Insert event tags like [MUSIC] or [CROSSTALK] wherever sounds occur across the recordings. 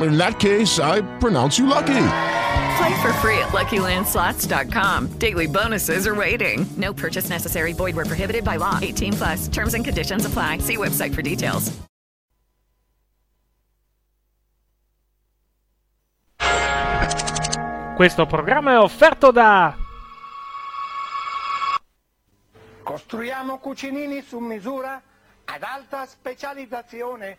in that case, I pronounce you lucky. Play for free at LuckyLandSlots.com. Daily bonuses are waiting. No purchase necessary. Void were prohibited by law. 18 plus. Terms and conditions apply. See website for details. Questo programma è offerto da Costruiamo cucinini su misura ad alta specializzazione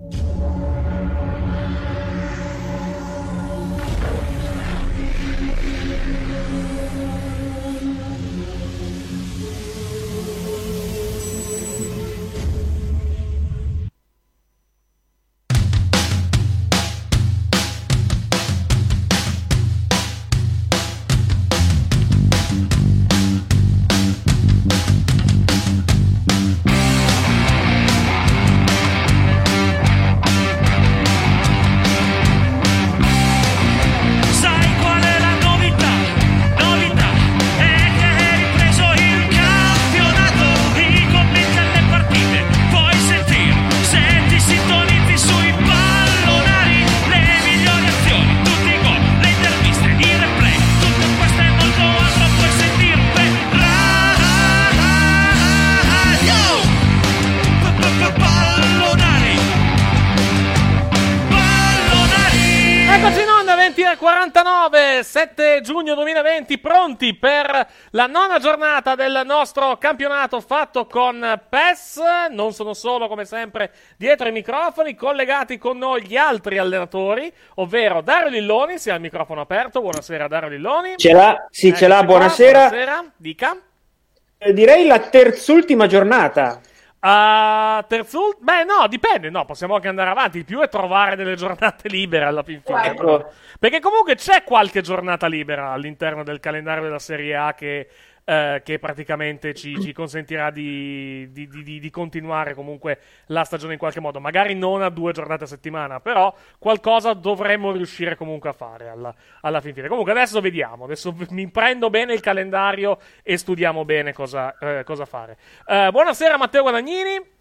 you 2020, pronti per la nona giornata del nostro campionato fatto con PES. Non sono solo, come sempre, dietro i microfoni, collegati con noi gli altri allenatori, ovvero Dario Lilloni, si ha il microfono aperto. Buonasera Dario Lilloni. Ce l'ha, sì, Eccoci ce l'ha, qua, buonasera. Buonasera, dica. Eh, Direi la terzultima giornata. Uh, terzul- Beh, no, dipende. No, possiamo anche andare avanti. Il più è trovare delle giornate [LAUGHS] libere alla fin fine. Ecco. Perché comunque c'è qualche giornata libera all'interno del calendario della Serie A che, eh, che praticamente ci, ci consentirà di, di- di- di- continuare comunque la stagione in qualche modo. Magari non a due giornate a settimana, però qualcosa dovremmo riuscire comunque a fare alla, alla fin fine. Comunque adesso vediamo. Adesso mi prendo bene il calendario e studiamo bene cosa, eh, cosa fare. Eh, buonasera Matteo Guadagnini.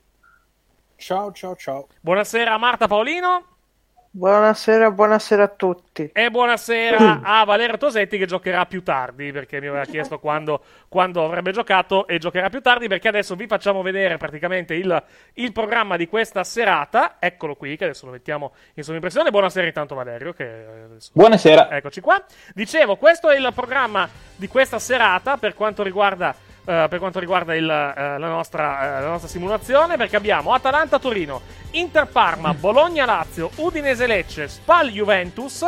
Ciao, ciao, ciao. Buonasera Marta Paolino. Buonasera, buonasera a tutti. E buonasera a Valerio Tosetti che giocherà più tardi perché mi aveva chiesto quando, quando avrebbe giocato e giocherà più tardi perché adesso vi facciamo vedere praticamente il, il programma di questa serata. Eccolo qui che adesso lo mettiamo in sovrimpressione. Buonasera intanto Valerio. Che adesso... Buonasera. Eccoci qua. Dicevo, questo è il programma di questa serata per quanto riguarda, eh, per quanto riguarda il, eh, la, nostra, eh, la nostra simulazione, perché abbiamo Atalanta-Torino, Inter-Parma, Bologna-Lazio, Udinese-Lecce, Spal-Juventus,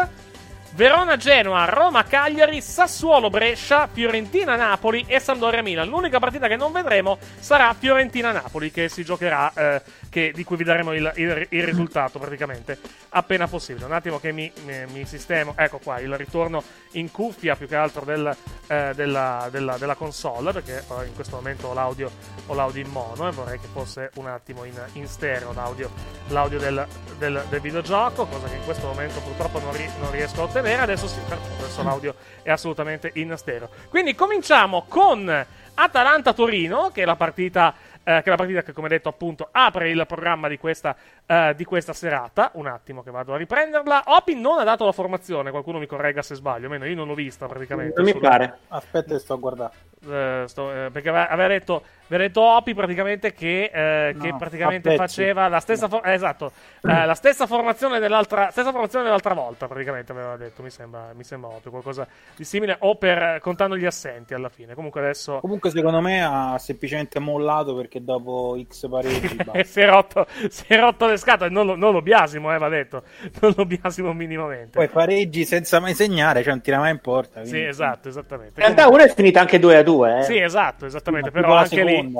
Verona-Genoa, Roma-Cagliari, Sassuolo-Brescia, Fiorentina-Napoli e Sampdoria-Milan. L'unica partita che non vedremo sarà Fiorentina-Napoli che si giocherà, eh, che- di cui vi daremo il, il- il risultato praticamente appena possibile. Un attimo che mi, mi- mi sistemo. Ecco qua, il ritorno in cuffia più che altro del, eh, della, della- della console perché in questo momento ho l'audio, ho l'audio in mono e vorrei che fosse un attimo in, in stereo l'audio, l'audio del, del- del videogioco, cosa che in questo momento purtroppo non, ri- non riesco a ottenere. Adesso sì, perfetto, adesso l'audio è assolutamente in stereo. Quindi cominciamo con Atalanta-Torino, che è la partita eh, che è la partita che, come detto, appunto, apre il programma di questa, eh, di questa serata. Un attimo che vado a riprenderla. Opi non ha dato la formazione, qualcuno mi corregga se sbaglio, almeno io non l'ho vista praticamente. Non mi pare. Aspetta, che sto a guardare. eh, sto- eh, perché ave- aveva detto, aveva detto Opi praticamente che, eh, No, che praticamente faceva la stessa, for- eh, esatto, eh, la stessa formazione dell'altra stessa formazione dell'altra volta praticamente aveva detto mi sembra, mi sembra Opi qualcosa di simile o per contando gli assenti alla fine comunque adesso Comunque, secondo me ha semplicemente mollato perché dopo X pareggi. [LAUGHS] si è rotto si è rotto le scatole non lo, non lo biasimo eh, va detto [LAUGHS] non lo biasimo minimamente Poi pareggi senza mai segnare, cioè non tira mai in porta. sì quindi- esatto esattamente In realtà una è finita anche 2 a 2. Eh. Sì, esatto, esattamente. Tipo Però anche lì,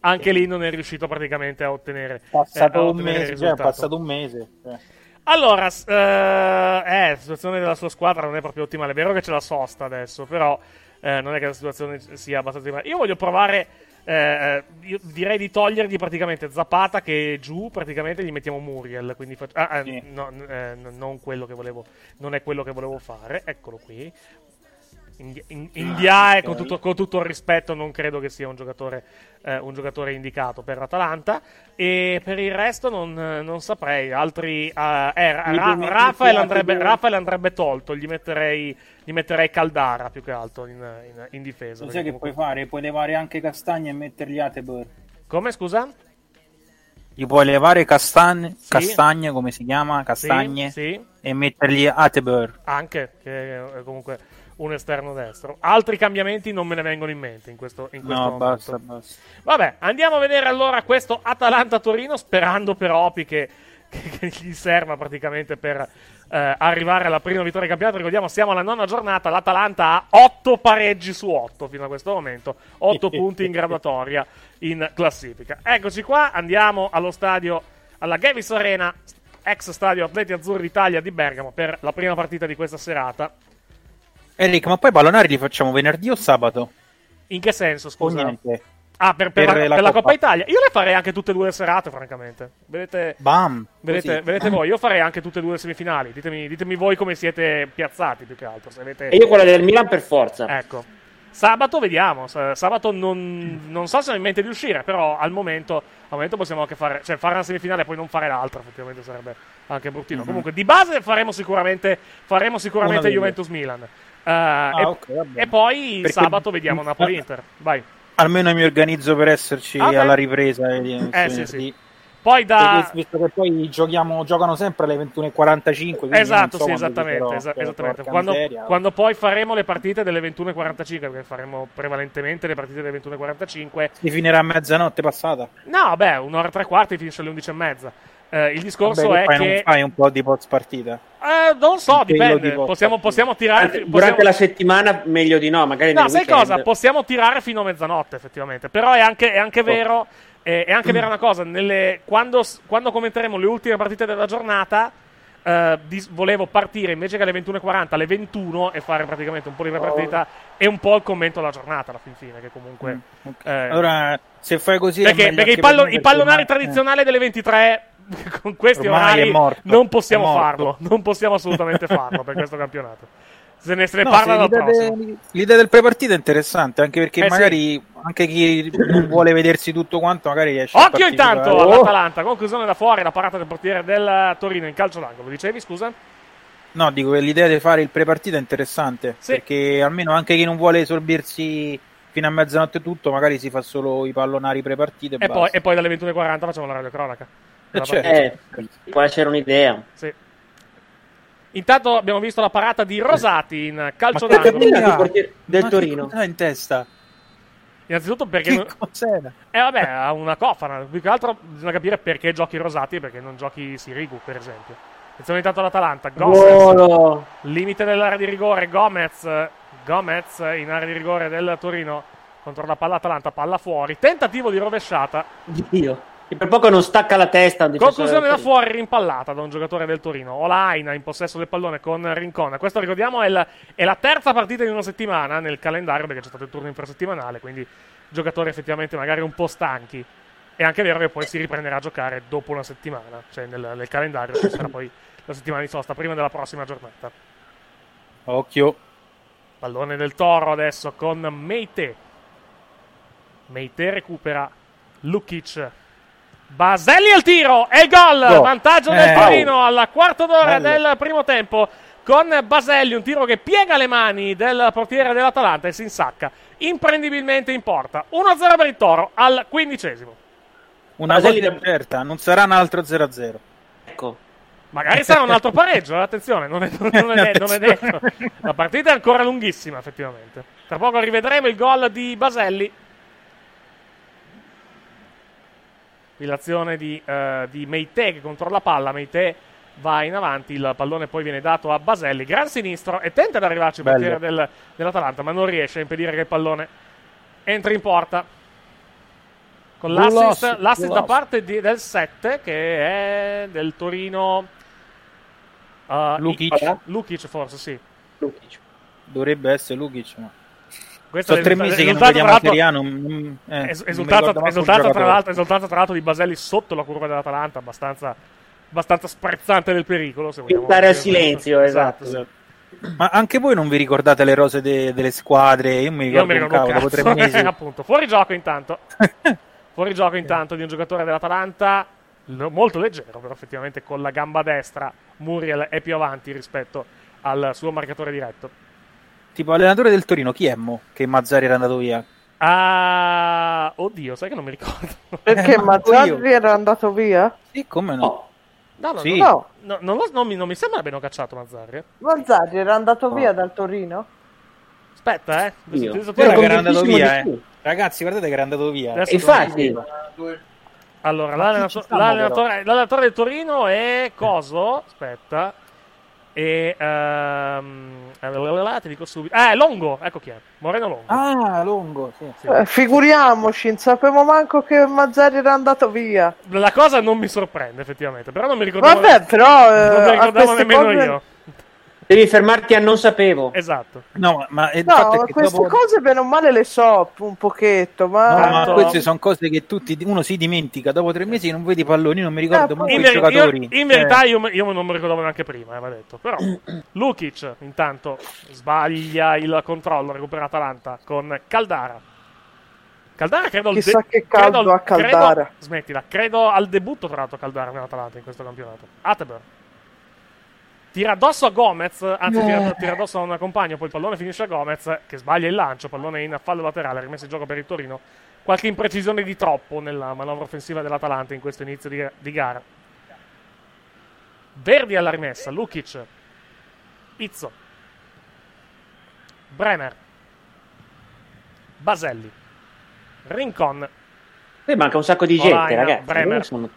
anche lì non è riuscito praticamente a ottenere, Passato eh, a un ottenere il mese, cioè, passato un mese. cioè. Allora, eh, eh, la situazione della sua squadra non è proprio ottimale. È vero che c'è la sosta adesso, però eh, non è che la situazione sia abbastanza ottimale. Io voglio provare. Eh, io direi di togliergli praticamente Zapata che giù, praticamente gli mettiamo Muriel. Quindi fac- ah, eh, Sì. no, eh, non quello che volevo, non è quello che volevo fare. Eccolo qui. Indi- in- Indiae, con tutto, con tutto il rispetto, non credo che sia un giocatore, eh, un giocatore indicato per l'Atalanta. E per il resto non, non saprei. Altri. eh, eh, Ra- Rafael, andrebbe, Rafael andrebbe tolto. Gli metterei, gli metterei Caldara più che altro in, in- in difesa. Lo sai che comunque- puoi fare? Puoi levare anche Castagna e mettergli Atebor. Come scusa? Gli puoi levare castagne, Sì. castagne, come si chiama? Castagne. Sì, sì. E mettergli Atebor. Anche, che è comunque un esterno destro. Altri cambiamenti non me ne vengono in mente in questo, in questo No, momento. basta, basta. Vabbè, andiamo a vedere allora questo Atalanta-Torino, sperando per Opi che, [LAUGHS] che- che gli serva praticamente per eh, arrivare alla prima vittoria di campionato. Ricordiamo, siamo alla nona giornata, l'Atalanta ha 8 pareggi su 8 fino a questo momento, 8 [LAUGHS] punti in graduatoria in classifica. Eccoci qua, andiamo allo stadio, alla Gavis Arena, ex stadio Atleti Azzurri d'Italia di Bergamo, per la prima partita di questa serata. Eric, ma poi i pallonari li facciamo venerdì o sabato? In che senso, scusa? niente? Ah, per, per Per la, la per la Coppa. Italia. Io le farei anche tutte e due le serate, francamente. Vedete, Bam! vedete, vedete [LAUGHS] voi, io farei anche tutte e due le semifinali. Ditemi, ditemi voi come siete piazzati più che altro. Se avete... E io quella del Milan per forza. Ecco. Sabato vediamo. Sabato non, non so se ho in mente di uscire, però al momento, al momento possiamo anche fare, cioè fare una semifinale e poi non fare l'altra. Effettivamente sarebbe anche bruttino. Mhm. Comunque, di base faremo sicuramente, faremo sicuramente. Juventus-Milan. Eh, e, ok, va bene. e poi Perché- sabato vediamo Napoli-Inter. Vai. Almeno mi organizzo per esserci Ah, alla ripresa. eh, Eh, sì, sì. Poi da. Visto che poi giochiamo, giocano sempre alle 21.45. quindi Esatto, so sì, esattamente. esa- esattamente. Quando, quando poi faremo le partite delle 21.45, perché faremo prevalentemente le partite delle 21.45. Si finirà a mezzanotte passata. No, beh, un'ora e tre quarti finisce alle 11.30. Eh, il discorso Vabbè, è poi che. non fai un po' di post partita. Eh, non so, dipende. dico- Possiamo, possiamo tirare. Anzi, possiamo- Durante la settimana meglio di no, magari No, sai weekend. cosa? Possiamo tirare fino a mezzanotte, effettivamente. Però è anche, è Oh. anche vero. eh, È anche vera una cosa. nelle- quando, quando commenteremo le ultime partite della giornata. eh, dis- volevo partire invece che alle 21.40 alle 21 e fare praticamente un po' di prepartita e un po' il commento della giornata alla fin fine. Che comunque. eh, Allora, se fai così. è perché perché i, pallo- i pallonari ormai- tradizionali delle 23 [LAUGHS] con questi Ormai orari è morto, non possiamo è morto. farlo. Non possiamo assolutamente farlo per questo campionato. Se ne, se ne No, parla sì, dal l'idea, prossimo. de- l'idea del prepartita è interessante anche perché Eh, sì. magari anche chi non vuole vedersi tutto quanto magari riesce a Occhio intanto Oh! all'Atalanta, conclusione da fuori, la parata del portiere del Torino in calcio d'angolo. Dicevi, scusa? No, dico che l'idea di fare il prepartita è interessante Sì. perché almeno anche chi non vuole sorbirsi fino a mezzanotte tutto magari si fa solo i pallonari prepartita e, E poi, e poi dalle 21.40 facciamo la radiocronaca. Partita. Eh, può essere un'idea. Sì. Intanto abbiamo visto la parata di Rosati in calcio Ma che d'angolo. del Ma che Torino. cosa ha in testa? Innanzitutto perché... Che non-? Eh vabbè, ha una cofana. Più che altro bisogna capire perché giochi Rosati e perché non giochi Sirigu, per esempio. Attenzione intanto all'Atalanta. Gomez, Buono. limite dell'area di rigore. Gomez, Gomez in area di rigore del Torino. Contro la palla Atalanta, palla fuori. Tentativo di rovesciata. Dio. E per poco non stacca la testa. Conclusione da fuori, rimpallata da un giocatore del Torino. Olaina in possesso del pallone con Rincona. Questo ricordiamo è, il- è la terza partita in una settimana nel calendario perché c'è stato il turno infrasettimanale. Quindi giocatori effettivamente magari un po' stanchi. È anche vero che poi si riprenderà a giocare dopo una settimana. Cioè nel, nel calendario ci sarà poi la settimana di sosta prima della prossima giornata. Occhio. Pallone del Toro adesso con Meite. Meite recupera. Lukic. Baselli al tiro e il gol! Go. Vantaggio del Eh. Torino al quarto d'ora Bello. del primo tempo con Baselli, un tiro che piega le mani del portiere dell'Atalanta e si insacca imprendibilmente in porta. 1-0 per il Toro al quindicesimo. Una Baselli da- certa, non sarà un altro 0-0. Ecco. Magari sarà un altro [LAUGHS] pareggio, eh, attenzione, non è, non è- non è [LAUGHS] detto. La partita è ancora lunghissima, effettivamente. Tra poco rivedremo il gol di Baselli. Qui l'azione di, eh, di Meite che controlla la palla. Meite va in avanti, il pallone poi viene dato a Baselli. Gran sinistro e tenta di arrivarci il portiere del- dell'Atalanta, ma non riesce a impedire che il pallone entri in porta. Con l'assist, loss, l'assist da parte di- del 7 che è del Torino. Uh, Lukic. I- Lukic forse sì. Lukic. Dovrebbe essere Lukic, ma... Questo Sono è tre il mesi che non risultato, vediamo Serie A, non- eh, es- mi il esultanza, tra l'altro, esultanza tra l'altro di Baselli sotto la curva dell'Atalanta, abbastanza, abbastanza sprezzante del pericolo. Se vogliamo Pintare al silenzio, esatto. sì. Ma anche voi non vi ricordate le rose de- delle squadre? Io mi Io ricordo mi un ricordo cavolo, tre mesi. [LAUGHS] appunto. Fuori gioco intanto. [LAUGHS] Fuori gioco intanto di un giocatore dell'Atalanta molto leggero, però effettivamente con la gamba destra Muriel è più avanti rispetto al suo marcatore diretto. Tipo allenatore del Torino, chi è Mo? Che Mazzari era andato via? Ah, oddio, sai che non mi ricordo. Perché Eh, Mazzarri io. era andato via? Sì, come no? No, no, Sì. no, no, non, lo- non mi, non mi sembra abbiano cacciato Mazzarri. eh. Mazzarri era andato via dal Torino? Aspetta, eh. Io. Che Ero era andato via, eh. Ragazzi, guardate che era andato via. Adesso- Infatti, Allora, Ma chi l'allenato- ci sta, l'allenatore, l'allenatore del Torino è Coso. Aspetta. E ehm, eh, ti dico subito. Eh, Longo, ecco chi è. Moreno Longo. Ah, Longo, sì. Sì. Eh, figuriamoci, non sapevo manco che Mazzarri era andato via. La cosa non mi sorprende, effettivamente. Però non mi ricordavo. Vabbè, però eh, non mi a ricordavo nemmeno cose- io. Devi fermarti a non sapevo. Esatto. No, ma No, fatto è che queste dopo... cose bene o male le so un pochetto, ma... No, ma queste sono cose che tutti uno si dimentica. Dopo tre mesi non vedi i palloni, non mi ricordo Eh, manco In, i giocatori. io- in verità, io, io non mi ricordavo neanche prima, eh, va detto. Però, Lukic, intanto, sbaglia il controllo, recupera Atalanta con Caldara. Caldara credo al Chissà che caldo credo- ha Caldara. credo- smettila, credo al debutto tra l'altro Caldara nell'Atalanta in questo campionato. Attenborough. Tira addosso a Gomez, anzi tira, tira addosso a un compagno, poi il pallone finisce a Gomez che sbaglia il lancio, pallone in fallo laterale, rimesso in gioco per il Torino. Qualche imprecisione di troppo nella manovra offensiva dell'Atalanta in questo inizio di, di gara. Verdi alla rimessa, Lukic, Izzo, Bremer, Baselli, Rincon, Qui manca un sacco di gente, Olaina, ragazzi. Bremer.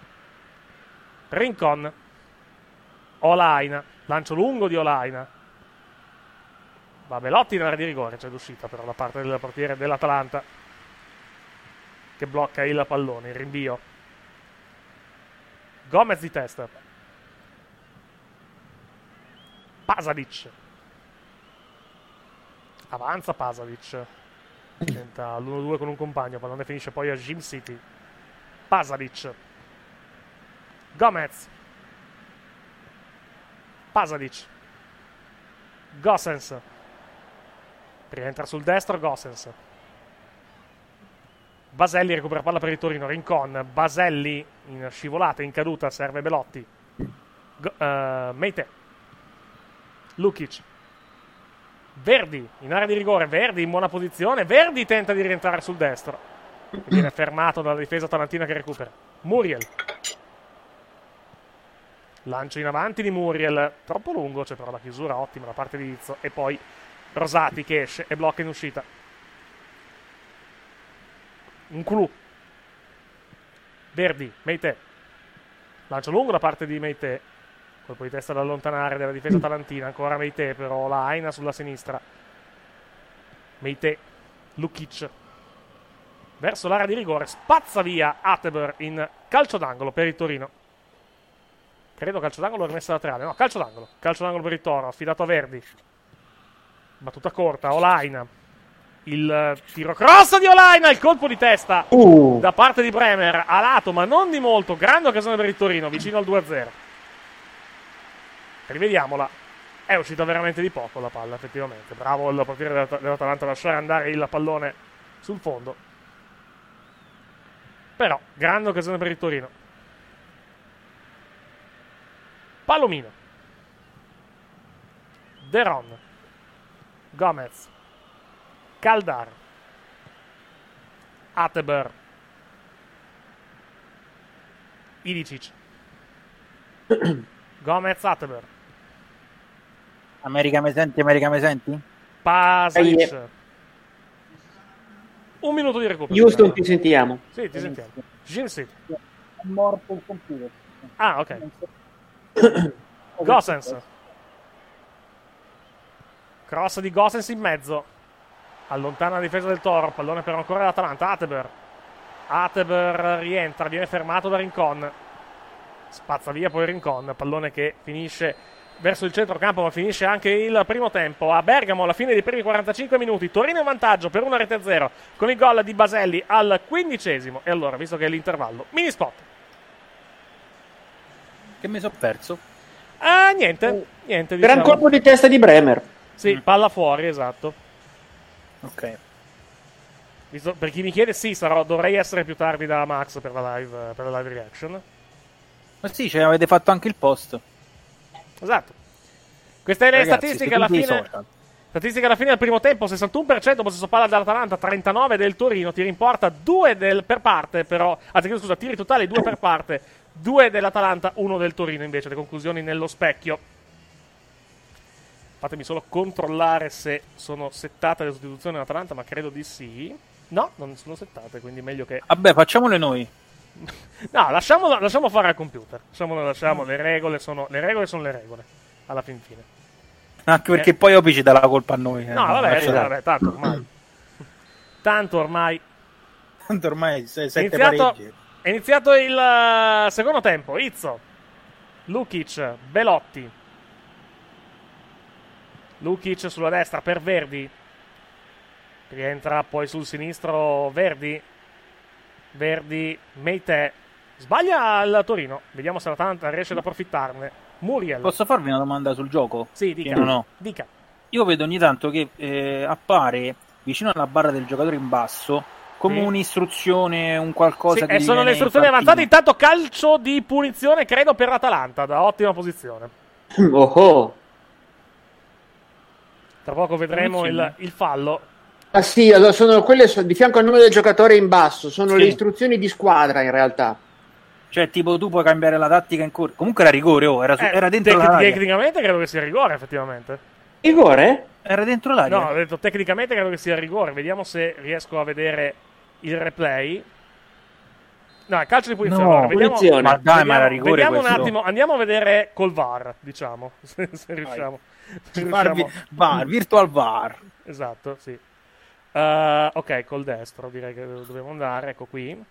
Rincon, Olaina, lancio lungo di Olaina. Va Belotti nell'area di rigore, c'è l'uscita però da parte del portiere dell'Atalanta che blocca il pallone, il rinvio. Gomez di testa. Pasadic. Avanza Pasadic. Tenta l'1-2 con un compagno, pallone finisce poi a Jim City. Pasadic. Gomez. Pasadic. Gossens. Rientra sul destro Gossens. Baselli recupera palla per il Torino. Rincon. Baselli in scivolata, in caduta. Serve Belotti. Go- eh, Meite. Lukic. Verdi in area di rigore. Verdi in buona posizione. Verdi tenta di rientrare sul destro. Viene fermato dalla difesa talantina che recupera. Muriel. Lancio in avanti di Muriel. Troppo lungo, c'è però la chiusura ottima da parte di Izzo. E poi Rosati che esce e blocca in uscita. Un clou. Verdi, Meite. Lancio lungo da parte di Meite. Colpo di testa da allontanare della difesa talantina. Ancora Meite, però la Aina sulla sinistra. Meite, Lukic. Verso l'area di rigore. Spazza via Atteber in calcio d'angolo per il Torino. Credo calcio d'angolo rimessa laterale. No, calcio d'angolo. Calcio d'angolo per il Toro. Affidato a Verdi. Battuta corta. Olaina. Il tiro cross di Olaina. Il colpo di testa Uh, da parte di Bremer. A lato, ma non di molto. Grande occasione per il Torino. Vicino al 2-0. Rivediamola. È uscita veramente di poco la palla, effettivamente. Bravo il portiere dell'At- dell'Atalanta a lasciare andare il pallone sul fondo. Però, grande occasione per il Torino. Palomino. Deron. Gomez. Caldar. Ateber. Ilicic. [CLEARS THROAT] Gomez Ateber. America me senti, America me senti? Pasalic. Dai, Un minuto di recupero. Houston, ti sentiamo. Sì, ti sentiamo. Jim City. È morto il computer. Ah, ok. Gossens. Cross di Gossens in mezzo. Allontana la difesa del Toro. Pallone però ancora l'Atalanta. Ateber. Ateber rientra, viene fermato da Rincon. Spazza via poi Rincon. Pallone che finisce verso il centrocampo, ma finisce anche il primo tempo. A Bergamo, alla fine dei primi 45 minuti, Torino in vantaggio per una rete a zero con il gol di Baselli al quindicesimo. E allora, visto che è l'intervallo, mini spot. Che mi sono perso. Ah, niente, niente. Gran diciamo. colpo di testa di Bremer. Sì, palla fuori, esatto. Ok. Visto- per chi mi chiede, sì, sarò, dovrei essere più tardi da Max per la live, per la live reaction. Ma sì, cioè, avete fatto anche il post. Esatto. Queste le Ragazzi, statistiche alla fine. social. Statistiche alla fine del primo tempo: 61% possesso palla dell'Atalanta, 39% del Torino. Tiri in porta, 2 del, per parte, però. Anzi, scusa, tiri totali 2 per parte, 2 dell'Atalanta, 1 del Torino invece. Le conclusioni nello specchio. Fatemi solo controllare se sono settate le sostituzioni dell'Atalanta, ma credo di sì. No, non sono settate, quindi meglio che. Vabbè, facciamole noi. [LAUGHS] No, lasciamolo, lasciamo fare al computer. Lasciamolo, lasciamo. Le regole sono le regole. Sono le regole. Alla fin fine. Anche perché poi Opi ci dà la colpa a noi. eh. No, vabbè, vabbè, [LAUGHS] tanto ormai. Tanto ormai. Tanto ormai sei sette iniziato, pareggi. È iniziato il eh, secondo tempo. Izzo, Lukic, Belotti. Lukic sulla destra per Verdi. Rientra poi sul sinistro Verdi. Verdi, Meite. Sbaglia il Torino. Vediamo se l'Atalanta riesce ad approfittarne. Muriel. Posso farvi una domanda sul gioco? Sì, dica. ho. Dica. Io vedo ogni tanto che eh, appare vicino alla barra del giocatore in basso come Sì. un'istruzione, un qualcosa Sì, che e gli sono le istruzioni avanzate. Intanto calcio di punizione, credo, per l'Atalanta. Da ottima posizione. [LAUGHS] Oh oh. Tra poco vedremo il, il fallo. Ah sì, allora sono quelle di fianco al nome del giocatore in basso, sono Sì. le istruzioni di squadra in realtà. Cioè, tipo, tu puoi cambiare la tattica in corso. Comunque era rigore, oh, era, su- Eh, era dentro tec- l'area. Tecnicamente credo che sia rigore, effettivamente. Rigore? Era dentro l'area. No, ho detto tecnicamente credo che sia rigore. Vediamo se riesco a vedere il replay. No, è calcio di punizione. No, allora, vediamo, punizione. Ma dai, vediamo- ma era rigore vediamo un questo. attimo, andiamo a vedere col VAR, diciamo, [LAUGHS] se, se riusciamo. se VAR, riusciamo. VAR, virtual VAR. Esatto, sì. Eh, ok, col destro direi che dobbiamo andare, ecco qui.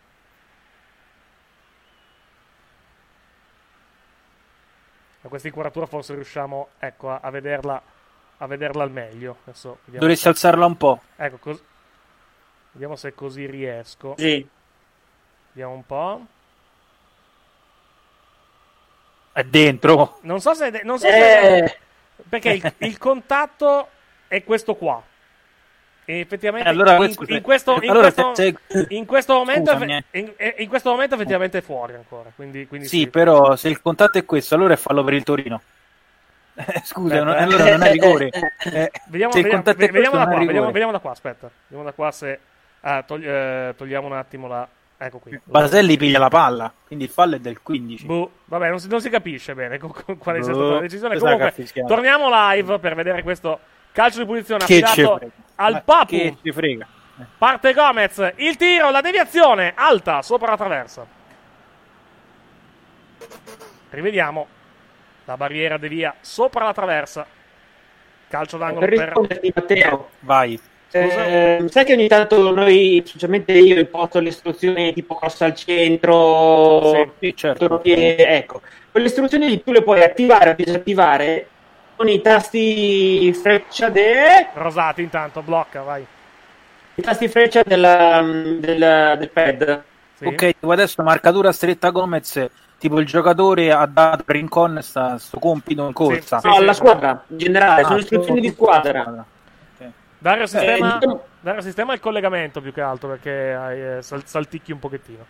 Da questa inquadratura forse riusciamo ecco, a, a vederla, a vederla al meglio. Adesso Dovresti alzarla un po'. ecco, cos- vediamo se così riesco. Sì. Vediamo un po'. È dentro. Non so se... non so se Eh, perché il, il contatto è questo qua. E effettivamente Eh, allora, in, in questo, in, allora questo, se- se- in questo momento Scusami, eh. in, in questo momento effettivamente è fuori ancora. Quindi, quindi Sì, però se il contatto è questo, allora è fallo per il Torino. Eh, Scusa, Aspetta, non- eh. allora non è rigore. [LAUGHS] Eh, Vediamo, se il vediamo, contatto è vediamo questo, da qua, vediamo da qua, aspetta. Vediamo da qua se... ah, togli- eh, togliamo un attimo la... Ecco qui. Baselli piglia la palla, quindi il fallo è del 15. Boh, vabbè, non si, non si capisce bene con- con- quale sia Boh, stata la decisione. cosa Comunque, fischiato? torniamo live per vedere questo calcio di punizione Che affidato al Ma Papu. Che ci frega. Parte Gomez, il tiro, la deviazione, alta, sopra la traversa. Rivediamo. La barriera devia sopra la traversa. Calcio d'angolo per per... Matteo, Vai. Scusa. eh, sai che ogni tanto noi, specialmente io, imposto le istruzioni tipo corsa al centro, Sì, certo. ecco, quelle istruzioni lì tu le puoi attivare o disattivare con i tasti freccia de... Rosati intanto, blocca, vai. i tasti freccia della- del, del pad. Sì. Ok, adesso marcatura stretta Gomez, tipo il giocatore ha dato Rincon sta, sto compito in corsa. Sì, No, sì, alla sì. squadra, in generale, Ah, sono istruzioni di squadra. Ok. Dario sistema, diciamo- Dario sistema il collegamento più che altro perché hai, eh, sal- salticchi un pochettino.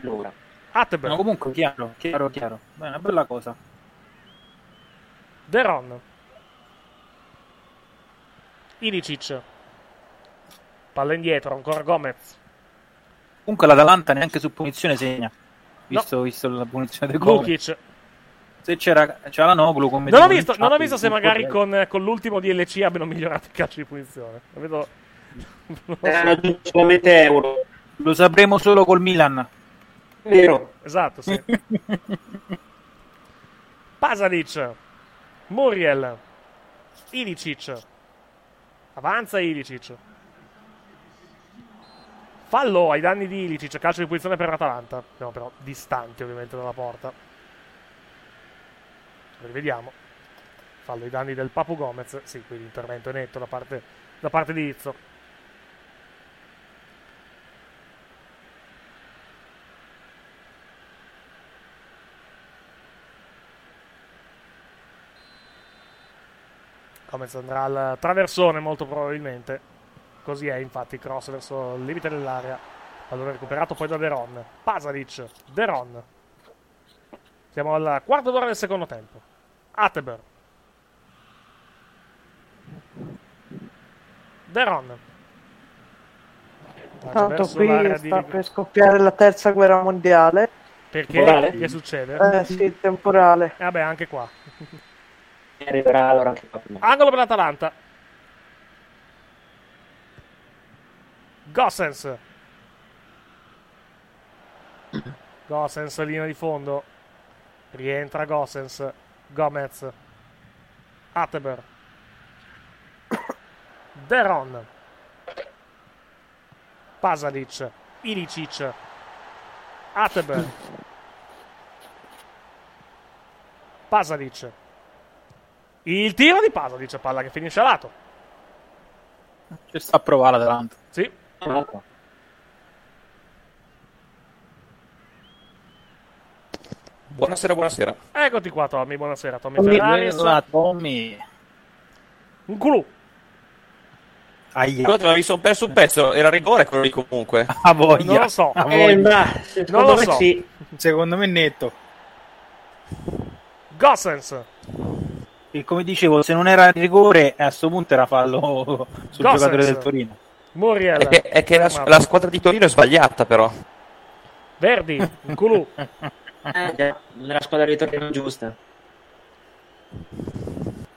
Allora. Attenborough. No, comunque chiaro, chiaro, chiaro. Beh, una bella cosa. Deron. Ilicic. Palla indietro, ancora Gomez. Comunque l'Atalanta neanche su punizione segna. Visto, visto la punizione del gol. Lukic. Se c'era, c'era la Noglu come Non ho visto, non ho visto se magari con, con l'ultimo DLC abbiano migliorato il calcio di punizione. Lo vedo. [LAUGHS] so. Erano aggiunti solamente euro. Lo sapremo solo col Milan. Vero. Esatto, sì. [LAUGHS] Pasalic. Muriel. Ilicic. Avanza Ilicic. Fallo ai danni di Ilicic, calcio di punizione per l'Atalanta. Siamo però distanti ovviamente dalla porta. Rivediamo. Fallo ai danni del Papu Gomez. Sì, quindi intervento è netto da parte, da parte di Izzo. Gomez andrà al traversone molto probabilmente. Così è infatti, cross verso il limite dell'area. Pallone recuperato poi da Deron. Pasalic, Deron. Siamo al quarto d'ora del secondo tempo. Atteber. Deron. Tanto qui di sta per scoppiare la terza guerra mondiale. Perché? Morale? Che succede? Eh sì, temporale. Eh, vabbè, anche qua. Arriverà allora anche qua. Angolo per l'Atalanta. Gossens. [CLEARS THROAT] Gossens, linea di fondo. Rientra Gossens. Gomez. Atteber. Deron. Pasalic. Ilicic. Atteber. Pasalic. Il tiro di Pasalic, palla che finisce a lato. Ci sta a provare l'Atalanta. Sì. Buonasera, buonasera. Eccoti qua, Tommy. Buonasera, Tommy Tommy, Ferraris. la Tommy. Un culo. Aia. Scusate, mi sono perso un pezzo. Era rigore quello lì comunque. [LAUGHS] A voglia. Non lo so. A Eh, ma, Non secondo lo me so. sì. [LAUGHS] Secondo me è netto. Gossens. E come dicevo, se non era rigore, a questo punto era fallo [LAUGHS] sul Gossens. giocatore del Torino. Muriel. È che, è che la, la squadra di Torino è sbagliata, però. Verdi. Un culo. Eh, nella squadra di Torino giusta.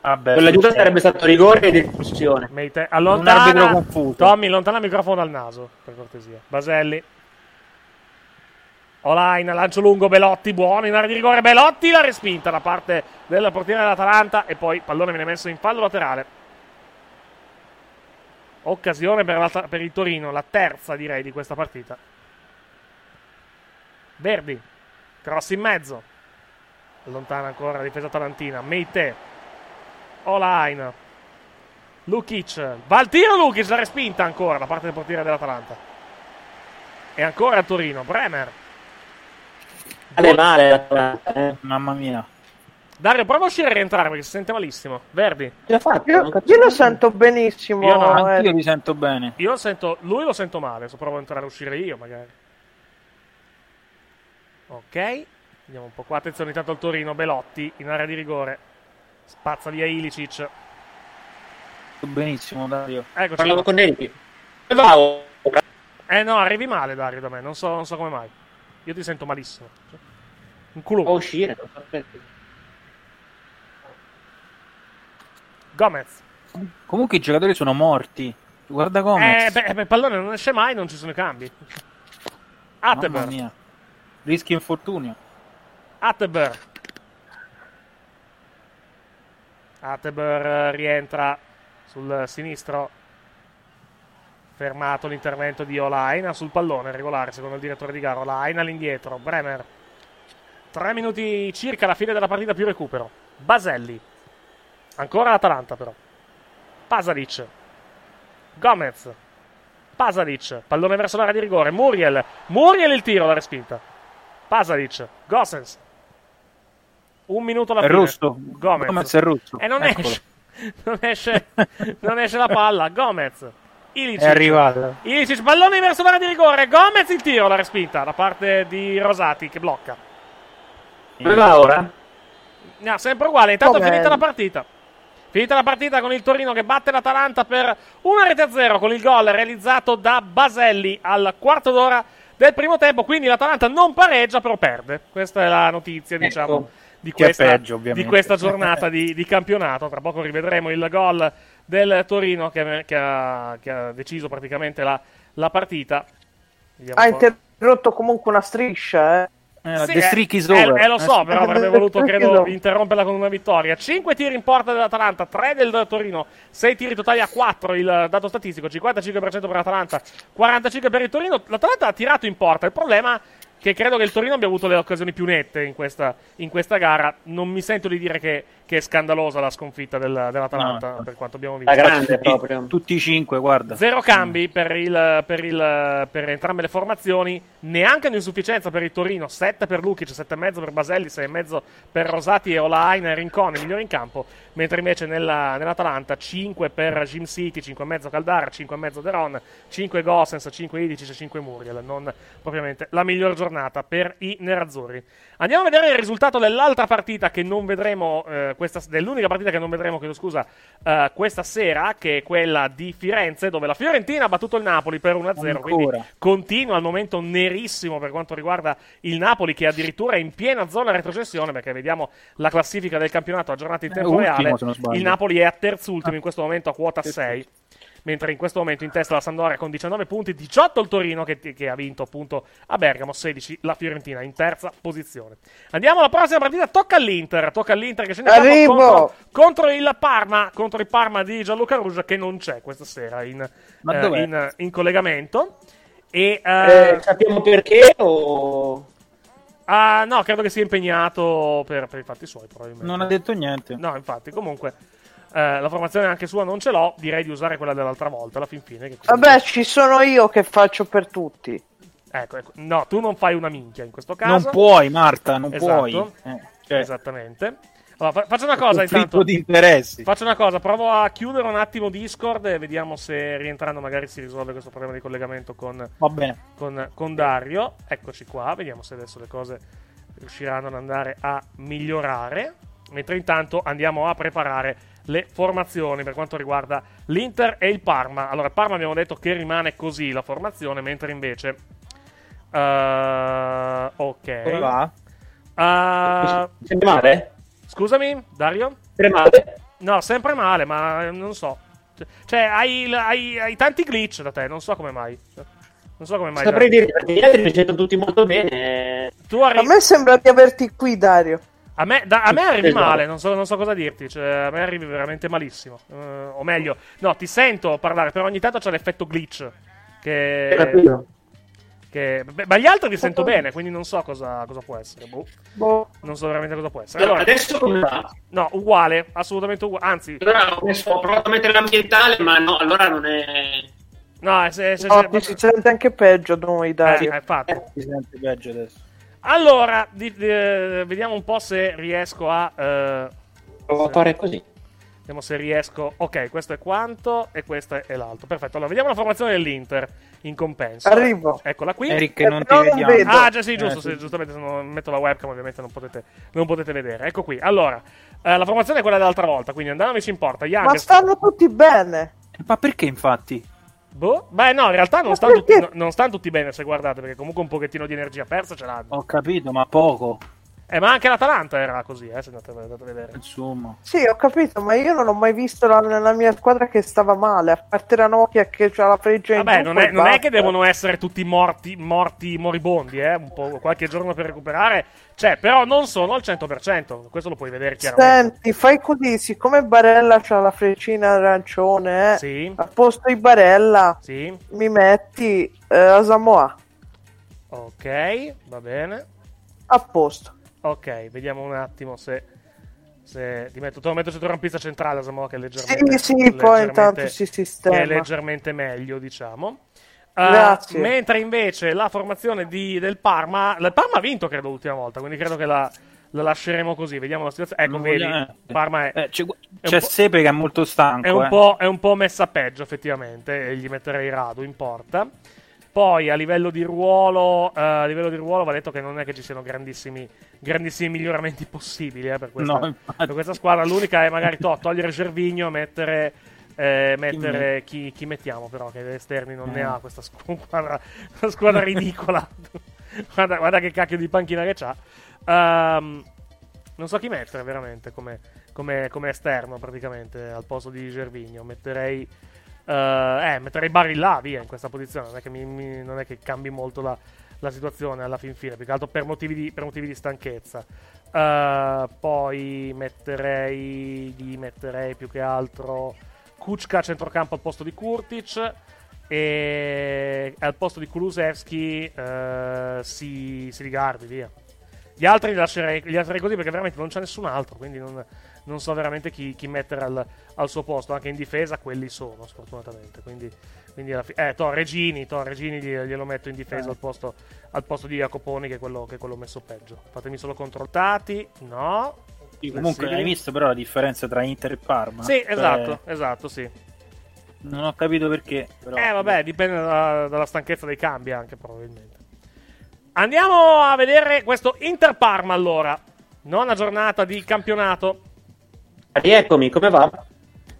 Vabbè, Quella giusta sarebbe stato rigore ed espulsione. Meite. Un arbitro Allontana. confuso. Tommy, allontana il microfono dal naso, per cortesia. Baselli. Olain, lancio lungo, Belotti, buono, in area di rigore, Belotti, la respinta da parte del portiere dell'Atalanta e poi pallone viene messo in fallo laterale. Occasione per, per il Torino, la terza direi di questa partita. Verdi, cross in mezzo, allontana ancora la difesa talantina, Meite, Olain, Lukic, va al tiro Lukic, la respinta ancora da parte del portiere dell'Atalanta. E ancora a Torino, Bremer. Male l'Atalanta, eh. Mamma mia. Dario, prova a uscire e rientrare perché si sente malissimo. Verdi. Fatta. Io, io lo sento benissimo. Io no, eh. Anch'io li sento bene. Io sento, lui lo sento male, adesso provo a entrare e uscire io magari. Ok, andiamo un po' qua, attenzione intanto al Torino, Belotti in area di rigore. Spazza via Ilicic. Benissimo, Dario. Eccoci. Parlavo con va ora? Eh no, arrivi male Dario da me, non so, non so come mai. Io ti sento malissimo. Un culo. Può uscire. aspetta. Gomez. Comunque i giocatori sono morti. Guarda come. Eh, beh, il pallone non esce mai, non ci sono i cambi. Mamma Atteber. mia. Rischi infortunio. Atteber. Atteber eh, rientra sul sinistro. Fermato l'intervento di Olaina sul pallone regolare, secondo il direttore di gara. Olaina all'indietro. Bremer. Tre minuti circa alla fine della partita più recupero. Baselli. Ancora l'Atalanta però. Pasalic. Gomez. Pasalic. Pallone verso l'area di rigore. Muriel. Muriel il tiro, la respinta. Pasalic. Gossens. Un minuto alla È fine. rosso. Gomez. Gomez è rosso. E non Eccolo. esce. [LAUGHS] Non esce, non esce la palla. Gomez. Ilicic. È arrivata. Ilicic, pallone verso l'area di rigore. Gomez il tiro, la respinta da parte di Rosati che blocca. Come va ora? No, sempre uguale. Intanto è Com'è? finita la partita. Finita la partita con il Torino che batte l'Atalanta per una rete a zero con il gol realizzato da Baselli al quarto d'ora del primo tempo. Quindi l'Atalanta non pareggia, però perde. Questa è la notizia, diciamo, di Ecco. Che è questa, peggio, di questa [LAUGHS] giornata di, di campionato. Tra poco rivedremo il gol del Torino che, che ha, che ha deciso praticamente la, la partita. Vediamo Ha interrotto comunque una striscia, eh. Eh, Sì, the eh, streak is eh, over. eh, lo so, Eh, però avrebbe voluto, credo, interromperla con una vittoria. 5 tiri in porta dell'Atalanta, 3 del Torino, 6 tiri totali a 4 il dato statistico, 55% per l'Atalanta, 45% per il Torino. L'Atalanta ha tirato in porta, il problema è che credo che il Torino abbia avuto le occasioni più nette in questa, in questa gara. Non mi sento di dire che, che è scandalosa la sconfitta del- dell'Atalanta, per quanto abbiamo visto. tutti, tutti i cinque, guarda. Zero cambi per, il- per il- per entrambe le formazioni, neanche un'insufficienza per il Torino, 7 per Lukic, 7,5 per Baselli, 6,5 per Rosati e Olain e Rincon, i migliori in campo, mentre invece nella- nell'Atalanta 5 per Jim City, 5,5 Caldara, 5,5 Deron, 5 Gossens, 5 Idicic e 5 Muriel, non propriamente la miglior giornata per i nerazzurri. Andiamo a vedere il risultato dell'altra partita che non vedremo, eh, questa, dell'unica partita che non vedremo, chiedo scusa, eh, questa sera, che è quella di Firenze, dove la Fiorentina ha battuto il Napoli per 1-0. Quindi Ancora. continua al momento nerissimo per quanto riguarda il Napoli, che addirittura è in piena zona retrocessione, perché vediamo la classifica del campionato aggiornata in È tempo ultimo, reale. Il Napoli è a terzultimo in questo momento a quota 6 mentre in questo momento in testa la Sampdoria con 19 punti, 18 il Torino che, che ha vinto appunto a Bergamo, 16 la Fiorentina in terza posizione. Andiamo alla prossima partita, tocca all'Inter, tocca all'Inter che scende contro, contro il Parma, contro il Parma di Gianluca Rugia che non c'è questa sera in, Ma eh, in- in collegamento. E, eh, Eh, sappiamo perché o... ah, no, credo che sia impegnato per, per i fatti suoi probabilmente. Non ha detto niente. No, infatti, comunque eh, la formazione anche sua non ce l'ho, direi di usare quella dell'altra volta alla fin fine. Che Vabbè, ci sono io che faccio per tutti. Ecco, ecco. No, tu non fai una minchia in questo caso. Non puoi, Marta, non Esatto. puoi. Eh, cioè, Esattamente. Allora, fa- faccio una cosa intanto. di interessi. Faccio una cosa, provo a chiudere un attimo Discord e vediamo se rientrando magari si risolve questo problema di collegamento con, Va bene. con, con Dario. Eccoci qua, vediamo se adesso le cose riusciranno ad andare a migliorare. Mentre intanto andiamo a preparare le formazioni per quanto riguarda l'Inter e il Parma. Allora, il Parma abbiamo detto che rimane così la formazione, mentre invece... eh, ok. Come va? Eh, Sempre male? Scusami, Dario? Sempre male? No, sempre male, ma non so. Cioè, hai, hai- hai tanti glitch da te, non so come mai. Non so come mai. Saprei dire perché gli altri mi sentono tutti molto bene. Tu arri- A me sembra di averti qui, Dario. A me, da- a me arrivi Esatto. male, non so, non so cosa dirti. Cioè, a me arrivi veramente malissimo. Eh, o meglio, no, ti sento parlare, però ogni tanto c'è l'effetto glitch. Che. Capito? che- beh, ma gli altri li sento bene, quindi non so cosa, cosa può essere. boh. Boh. Non so veramente cosa può essere. No, Allora, adesso come va? no, uguale, assolutamente uguale. Anzi, Allora ho, provato a mettere l'ambientale, ma no, allora non è. no, è- se- se- No, se- ti si sente anche peggio noi, eh, Dario. eh, infatti. Si sente peggio adesso. Allora, di- di- eh, vediamo un po' se riesco a. eh, Provo a fare così. vediamo se riesco. Ok, questo è quanto e questo è l'altro. Perfetto. Allora, vediamo la formazione dell'Inter in compenso. Arrivo. Eccola qui. Eric, Eh, non ti però non vediamo. vedo. Ah, già sì, giusto. Eh, sì, sì. giustamente, se non metto la webcam, ovviamente non potete, non potete vedere. Ecco qui. Allora, eh, la formazione è quella dell'altra volta. Quindi andiamoci in porta. Ma Youngers. stanno tutti bene. Ma perché infatti? Boh. Beh, no, in realtà non stanno, tutti, non stanno tutti bene se guardate, perché comunque un pochettino di energia persa ce l'hanno. Ho capito, ma poco. Eh, ma anche l'Atalanta era così, eh, se andate, andate a vedere. Insomma. Sì, ho capito, ma io non ho mai visto la, nella mia squadra che stava male. A parte la Nokia che c'ha la freggia in Vabbè, non è, non è che devono essere tutti morti, morti moribondi, eh? Un po', qualche giorno per recuperare. C'è, però non sono al 100%. Questo lo puoi vedere chiaramente. Senti, fai così, siccome Barella c'ha la freccina arancione, eh, Sì, a posto di Barella sì. mi metti eh, Asamoah. Ok, va bene. A posto. Ok, vediamo un attimo se. se ti metto, te lo metto centrocampista centrale, Samoa, che è leggermente. Sì, sì, poi intanto si Che è sistema. leggermente meglio, diciamo. Uh, Grazie. mentre invece la formazione di- del Parma. Il Parma ha vinto, credo, l'ultima volta. Quindi credo che la, la lasceremo così. Vediamo la situazione. Ecco, vedi. Parma è. Eh, c'è c'è Sepe che è molto stanco. È un, eh. po', è un po' messa peggio, effettivamente. E gli metterei Radu in porta. Poi a livello di ruolo, eh, a livello di ruolo va detto che non è che ci siano grandissimi, grandissimi miglioramenti possibili eh, per, questa, No, per questa squadra. L'unica è magari to- togliere Gervigno e mettere, eh, mettere chi, chi mettiamo, però, che esterni non ne Eh. ha questa squadra, [LAUGHS] una squadra ridicola. [LAUGHS] guarda, guarda che cacchio di panchina che c'ha. Ehm, non so chi mettere veramente come, come- come esterno praticamente al posto di Gervigno. Metterei. Eh, eh, metterei Barilla via in questa posizione. Non è che, mi- mi- non è che cambi molto la, la situazione alla fin fine. Più che altro per motivi di, per motivi di stanchezza. Eh, poi metterei. Gli metterei più che altro. Kuczka a centrocampo al posto di Kurtic. E al posto di Kulusevski eh, si, si rigardi via. Gli altri li lascerei, li lascerei così perché veramente non c'è nessun altro. Quindi non, non so veramente chi, chi mettere al, al suo posto. Anche in difesa quelli sono, sfortunatamente. Quindi, quindi alla fi- eh, to, Regini, to, Regini gli- glielo metto in difesa Eh. al, posto, al posto di Jacoponi, che è quello, che è quello messo peggio. Fatemi solo controllati. No. Sì, comunque hai visto però la differenza tra Inter e Parma? Sì, Cioè, esatto, esatto, sì. Non ho capito perché. Però... Eh, vabbè, dipende da- dalla stanchezza dei cambi anche, probabilmente. Andiamo a vedere questo Inter Parma allora. Nona giornata di campionato. Rieccomi, come va?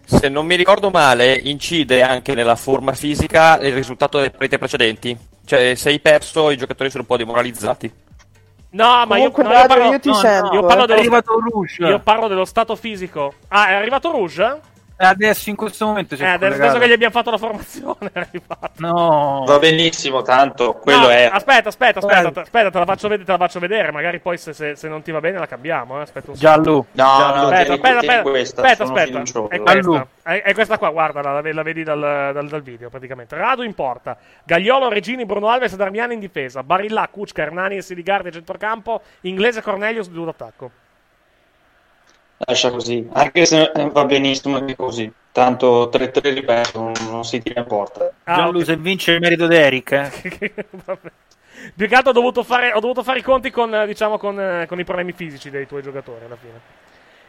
Se non mi ricordo male, incide anche nella forma fisica il risultato delle partite precedenti. Cioè, se hai perso, i giocatori sono un po' demoralizzati. No, ma io, Comunque, no, io parlo, io ti no, no, sento, io parlo eh. dello, È arrivato Rouge. io parlo dello stato fisico. Ah, è arrivato Rouge? Adesso in questo momento c'è Eh, adesso, adesso che gli abbiamo fatto la formazione. [LAUGHS] No. Va benissimo, tanto quello No, è. Aspetta, aspetta, aspetta, Eh. te- aspetta, te la faccio vedere, te la faccio vedere. Magari poi se, se- se non ti va bene la cambiamo. Eh. Aspetta un secondo. Giallo. No, no, Aspetta, aspetta, aspetta, questa, aspetta, aspetta. È questa, è, è questa qua, guarda, la, la vedi dal, dal- dal video praticamente. Radu in porta, Gagliolo, Regini, Bruno Alves e Darmiani in difesa, Barilla, Kuczka, Hernani e Siligardi a centrocampo, Inglese, Cornelius, duo d'attacco. Lascia così, anche se va benissimo anche così. Tanto 3-3 ripeto, non, non si tira in porta. Ah, ok. se vince il merito di Eric. eh. [LAUGHS] Più che altro ho dovuto fare, ho dovuto fare i conti con, diciamo, con, eh, con i problemi fisici dei tuoi giocatori alla fine.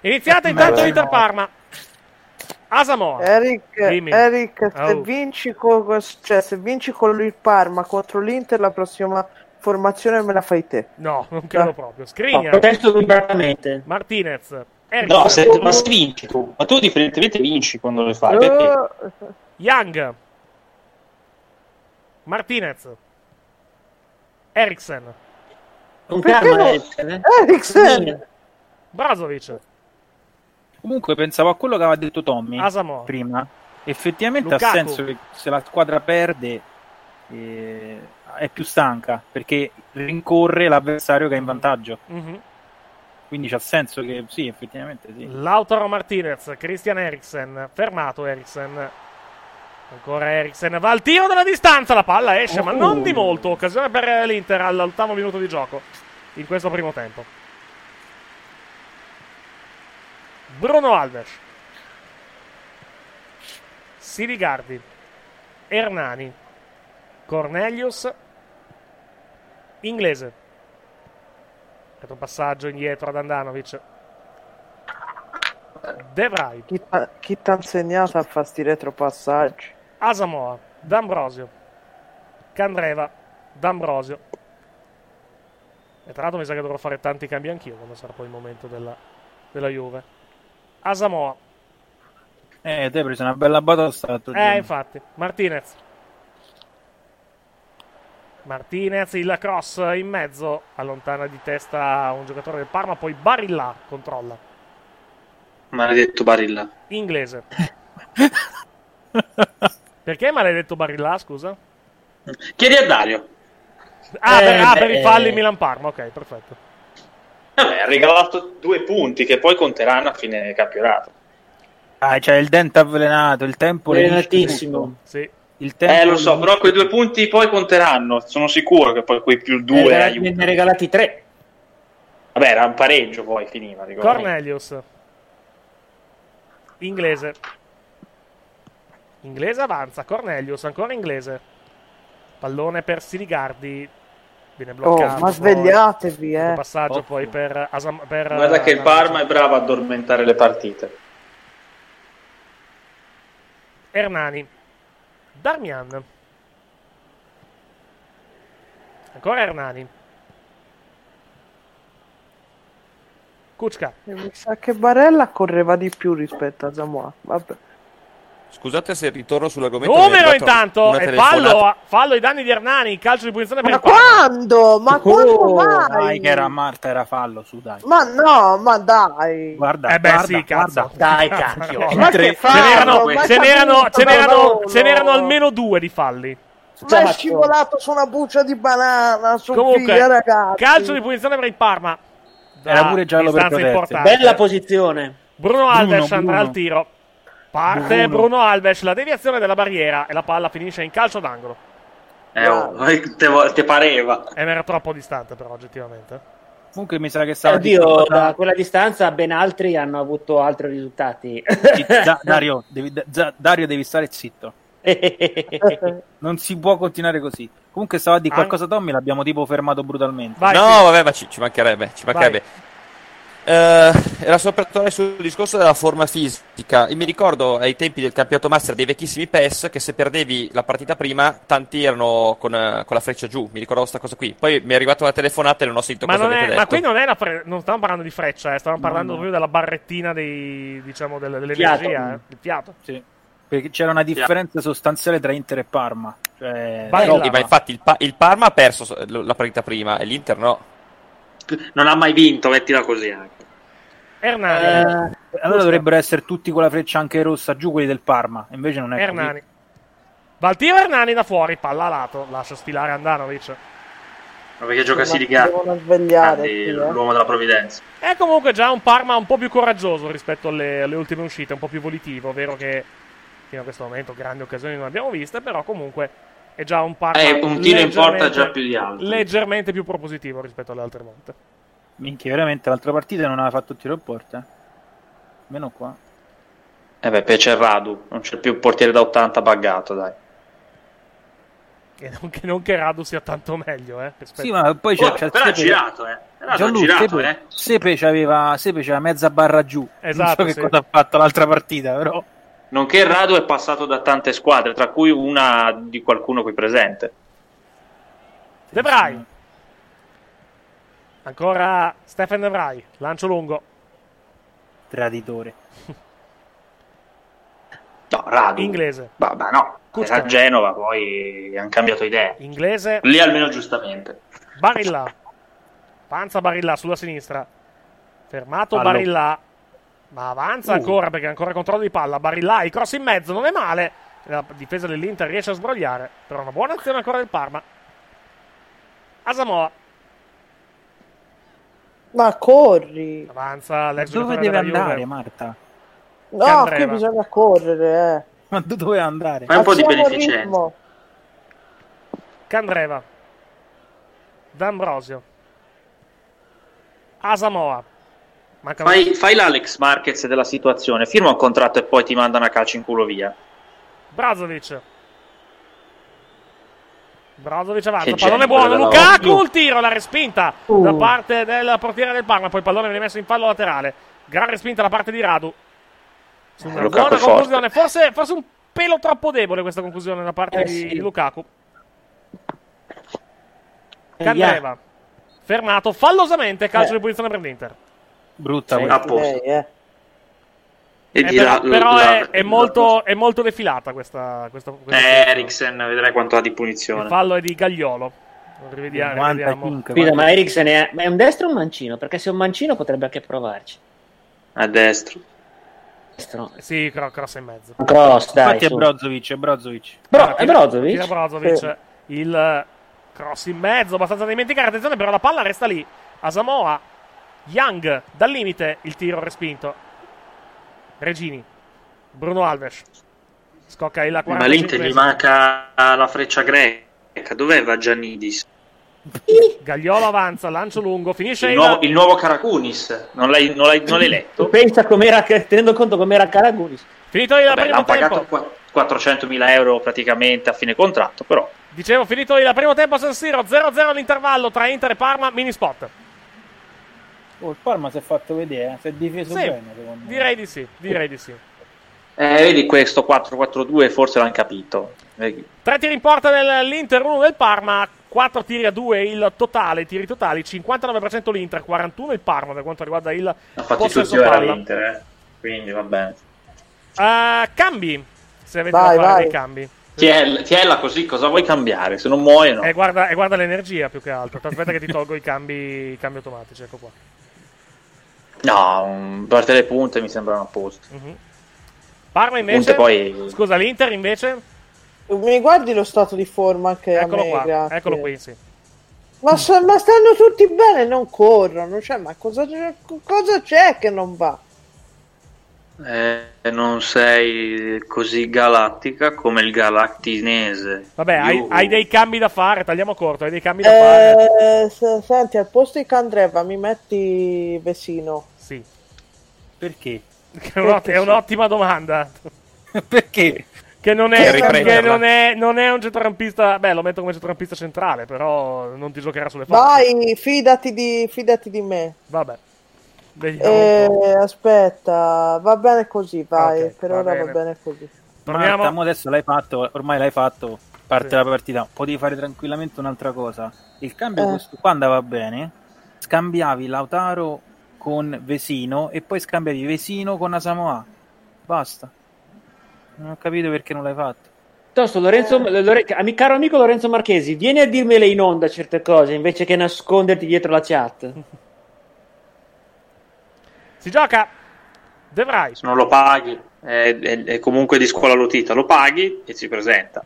Iniziata intanto l'Inter no. Parma. Asamoah. Eric. Eric, se, Oh. vinci co- cioè, se vinci con il Parma contro l'Inter, la prossima formazione me la fai te. No, non credo No. proprio. No, protesto liberamente. Martinez, Eric, No, se, ma se vinci tu, ma tu differentemente vinci quando le fai. Perché? Oh, Young, Martinez, Eriksen, Con Perché calma? Eriksen, eh. Eriksen! Brazovic, Comunque pensavo a quello che aveva detto Tommy Asamoah. prima. Effettivamente Lukaku. ha senso che se la squadra perde eh, è più stanca perché rincorre l'avversario che è in vantaggio. Mhm. Quindi c'ha senso che sì, effettivamente sì. Lautaro Martinez, Christian Eriksen, fermato Eriksen. Ancora Eriksen, va al tiro dalla distanza, la palla esce, ma non di molto. Occasione per l'Inter all'ottavo minuto di gioco in questo primo tempo. Bruno Alves, Siligardi, Hernani, Cornelius, Inglese. Retropassaggio indietro ad Andanovic. De Vrij, Chi chi t'ha insegnato a fare sti retropassaggi? Asamoah, D'Ambrosio, Candreva, D'Ambrosio. E tra l'altro mi sa che dovrò fare tanti cambi anch'io quando sarà poi il momento della, della Juve. Asamoah, Eh, te hai preso una bella batosta l'altro eh giorno. infatti, Martinez. Martinez, il cross in mezzo, allontana di testa un giocatore del Parma, poi Barilla controlla. Maledetto Barilla. Inglese. [LAUGHS] Perché maledetto Barilla, scusa? Chiedi a Dario. Ah, Eh, per, ah, per i falli. Milan-Parma, ok, perfetto. Vabbè, ha regalato due punti che poi conteranno a fine campionato. Ah, c'è il dente avvelenato, il tempo tutto. Sì. Il tempo Eh, lo so, però quei due punti poi conteranno. Sono sicuro che poi quei più Ne due regalati- aiutano. ne regalati tre. Vabbè, era un pareggio poi finiva. ricordo. Cornelius. Inglese. Inglese avanza. Cornelius, ancora inglese. Pallone per Siligardi. Viene Oh, bloccato. ma poi. svegliatevi, eh. Passaggio poi per, Asam- per Guarda che il eh, Parma è bravo a addormentare le partite. Hernani. Darmian. Ancora Hernani. Kuczka. Mi sa che Barella correva di più rispetto a Samoa. Vabbè. Scusate se ritorno sull'argomento. Numero intanto e telefonata. fallo, fallo ai danni di Hernani. Calcio di punizione per Ma il Parma. quando? Ma quando Oh, mai? dai, che era Marta, era fallo, su dai. Ma no, ma dai. Guarda, Eh beh, guarda, sì, cazzo. guarda. [LAUGHS] Dai, cacchio. Ma che Tre- fallo? Ce n'erano, Ma ce n'erano, ce n'erano, almeno due di falli. Ma è scivolato su una buccia di banana, Sofia, Comunque, ragazzi. calcio di punizione per il Parma. Era Da pure giallo per. Bella posizione. Bruno Alves Bruno, andrà Bruno. al tiro. Parte Bruno. Bruno. Alves, la deviazione della barriera e la palla finisce in calcio d'angolo. Eh, oh, te, vo- te pareva. E era troppo distante però oggettivamente. Comunque mi sa che Eh, stava Oddio, da quella distanza ben altri hanno avuto altri risultati. [LAUGHS] Da- Dario, devi, da- Dario, devi stare zitto. [LAUGHS] Non si può continuare così. Comunque stava a dire An- qualcosa Tommy, l'abbiamo tipo fermato brutalmente. Vai, no, sì. vabbè, ma ci, ci mancherebbe. Ci mancherebbe. Eh, era solo per tornare sul discorso della forma fisica. Io mi ricordo ai tempi del campionato master dei vecchissimi PES che se perdevi la partita prima, tanti erano con, eh, con la freccia giù. Mi ricordo questa cosa qui. Poi mi è arrivata una telefonata e non ho sentito Ma, cosa non avete è, detto. ma qui non è la fre- non stavamo parlando di freccia, eh, stavamo parlando no. proprio della barrettina dei, diciamo, del- dell'energia, Fiato. eh, il fiato. Sì. Perché c'era una differenza sostanziale tra Inter e Parma. Cioè, là. ma infatti il, Pa- il Parma ha perso so- la partita prima e l'Inter no. Non ha mai vinto, mettila così anche. Hernani. Eh, allora dovrebbero essere tutti con la freccia anche rossa giù quelli del Parma. Invece non è Hernani. Va al tiro Hernani da fuori, palla a lato, lascia sfilare Andanovic. Ma perché gioca sì, eh. l'uomo della provvidenza. È comunque già un Parma un po' più coraggioso rispetto alle, alle ultime uscite, un po' più volitivo, vero che fino a questo momento grandi occasioni non abbiamo viste, però comunque è già un Eh, un tiro in porta già più di altri. Leggermente più propositivo rispetto alle altre volte. Minchia, veramente l'altra partita non aveva fatto il tiro in porta. Meno qua. Eh beh, poi c'è Radu, non c'è più il portiere da 80 buggato, dai. E non che, non che Radu sia tanto meglio, eh. rispetto- Sì, ma poi c'è, Oh, c'è però ha girato, eh. Radu ha Gianluca, girato, Sepe, eh. Sepe c'aveva, Sepe c'aveva mezza barra giù. Esatto, non so che sì. cosa ha fatto l'altra partita, però. Nonché Radu è passato da tante squadre, tra cui una di qualcuno qui presente. De Vrij. Ancora Stefan De Vrij, lancio lungo. Traditore. [LAUGHS] No, Radu. Inglese. Ma, ma no, Kuczka. era a Genova, poi hanno cambiato idea. Inglese. Lì almeno giustamente. Barilla. Panza Barilla sulla sinistra. Fermato Fallo. Barilla. Ma avanza Uh. ancora perché ancora controllo di palla. Barilla, il cross in mezzo, non è male. La difesa dell'Inter riesce a sbrogliare. Però una buona azione ancora del Parma. Asamoa. Ma corri. Avanza l'ex Dove deve della Juve. andare, Marta? No, qui bisogna correre, eh. Ma dove andare? Fai un po' di beneficenza. Candreva. D'Ambrosio. Asamoa. Mancano Fai, fai l'Alex Marquez della situazione, firma un contratto e poi ti mandano a calcio in culo via. Brazovic. Brazovic avanza, Che pallone buono, Lukaku, il tiro, la respinta Uh. da parte del portiere del Parma, poi il pallone viene messo in fallo laterale, gran respinta da parte di Radu. Su una Eh, Lukaku buona conclusione, forse, forse un pelo troppo debole questa conclusione da parte Eh, di, sì. Lukaku. Eh, Candreva, fermato fallosamente, calcio Eh. di punizione per l'Inter. Brutta Sì, a lei, eh. E Eh, però là- però la- è, è molto, è molto defilata questa, questa, questa Eh. Eriksen, vedrai quanto ha di Il punizione. fallo è di Gagliolo. Rivediamo. 95, rivediamo. Scusa, ma Eriksen è... ma è un destro o un mancino? Perché se è un mancino potrebbe anche provarci. A destro. Destro. Sì, cro- cross in mezzo. Cross, dai. Infatti è su. Brozovic, è Brozovic. Bro- è Brozovic? tira Brozovic. Sì. Il cross in mezzo, abbastanza da dimenticare. Attenzione, però la palla resta lì. Asamoa. Young, dal limite, il tiro respinto. Regini. Bruno Alves. Scocca il Ma 45 l'Inter gli manca la freccia greca. Dov'è Giannidis? Gagliolo avanza, lancio lungo, finisce Il nuovo, il nuovo Karakunis. Non l'hai, non l'hai- non l'hai letto? Pensa com'era, tenendo conto com'era Caragunis. Finito il Vabbè, primo tempo. pagato qua- 400.000 euro praticamente a fine contratto, però Dicevo, finito il primo tempo a San Siro, 0-0 all'intervallo tra Inter e Parma, mini spot. Oh, il Parma si è fatto vedere, eh, si è difeso Sì, bene, secondo me. direi di sì, direi di sì. Eh, vedi questo 4-4-2 forse l'hanno capito. Vedi. Tre tiri in porta dell'Inter, uno del Parma, 4 tiri a 2 il totale, tiri totali, 59% l'Inter, 41 il Parma per quanto riguarda il Ha fatto possesso palla. l'Inter, eh. quindi va bene. Eh, cambi, se avete Vai, da fare vai. dei cambi. Tiella, tiella così, cosa vuoi cambiare? Se non muoiono. E guarda, e guarda l'energia più che altro. Aspetta che ti tolgo i cambi, i cambi automatici, ecco qua. No, un- parte le punte mi sembrano a posto. Mhm. Parma invece... Punte poi- Scusa, l'Inter invece... Mi guardi lo stato di forma anche Eccolo a me, qua, grazie. eccolo qui, sì. Ma, sta- ma stanno tutti bene, non corrono. Cioè, ma cosa, c'è- cosa c'è che non va? Eh, non sei così galattica come il galattinese. Vabbè, hai, hai dei cambi da fare, tagliamo corto, hai dei cambi da fare. Eh, se- senti, al posto di Candreva mi metti Vesino. Sì. Perché? Che è, un'ott- è un'ottima domanda. [LAUGHS] Perché? Che non è, che non è, non è un centrocampista. Beh, lo metto come centrocampista centrale, però non ti giocherà sulle fasce. Vai, fidati di, fidati di me. Vabbè. Eh, aspetta, va bene così, vai. Ok, per va ora bene. va bene così. Marta, mo adesso l'hai fatto, ormai l'hai fatto, parte la partita, potevi fare tranquillamente un'altra cosa. Il cambio Eh. questo qua andava bene, scambiavi Lautaro con Vesino e poi scambiavi Vesino con Asamoah. Basta. Non ho capito perché non l'hai fatto. Piuttosto, Lorenzo, Lore- ami- caro amico Lorenzo Marchesi, vieni a dirmele in onda certe cose invece che nasconderti dietro la chat. [LAUGHS] Si gioca. De Vrij. Se non lo paghi, è, è- è comunque di scuola Lotita, lo paghi e si presenta.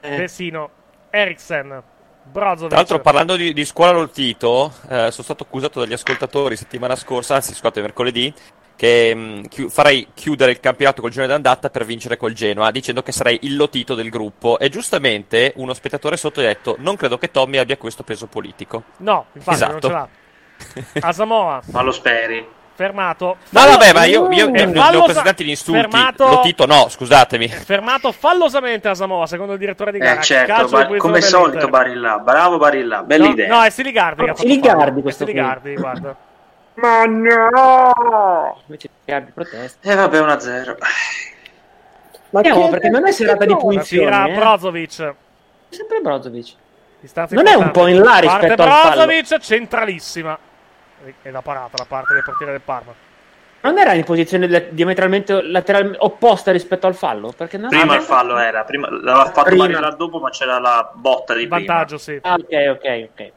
Vesino. Eriksen. Brozovic. Tra l'altro, parlando di, di scuola Lotito, eh, sono stato accusato dagli ascoltatori settimana scorsa, anzi, scusate, mercoledì, che mh, chi- farei chiudere il campionato col girone d'andata per vincere col Genoa, dicendo che sarei il Lotito del gruppo. E giustamente uno spettatore sotto ha detto: Non credo che Tommy abbia questo peso politico. No, infatti non Esatto. ce l'ha. Asamoah. Ma lo speri? Fermato. No, Fallo- vabbè, ma io, io Eh, ne, ne ho fallosa- presentati gli insulti. Fermato, Lotito, no, scusatemi. fermato fallosamente Asamoah, secondo il direttore di gara. Eh certo, Bar- come punizione solito. Barilla, bravo Barilla, bella no, idea. No, è Siligardi fatto Siligardi fallo. questo È. Siligardi, guarda. Ma no! Invece Siligardi protesta. E vabbè, 1-0. Ma che- perché non è serata di che punizioni. Tira eh. Brozovic. Sempre Brozovic. Distanza Non è un po' in là Parte rispetto al fallo. Brozovic, centralissima. E la parata da parte del portiere del Parma. Non era in posizione diametralmente lateral- opposta rispetto al fallo? Perché non Prima il fallo era, prima, l'aveva fatto Prima. Barilla dopo, ma c'era la botta di Vantaggio, sì. Ah, ok, ok, ok. prima.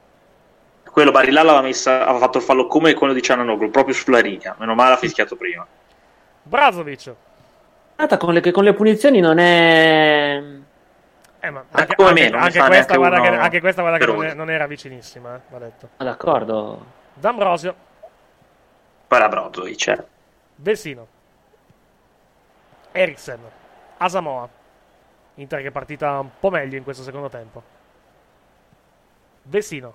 Quello Barilla l'aveva messa, aveva fatto il fallo come quello di Ciananoglu, proprio sulla riga. Meno male ha fischiato prima. Brozovic. Guarda, Con le, che con le punizioni non è... Eh, ma Ma anche, come anche- me, non ne anche questa, guarda uno che, anche questa guarda che non, è- non era vicinissima, eh, va detto. Ah, d'accordo. D'Ambrosio, Poi era Brozovic, eh. Vesino, Eriksen, Asamoah. Inter che è partita un po' meglio in questo secondo tempo. Vesino,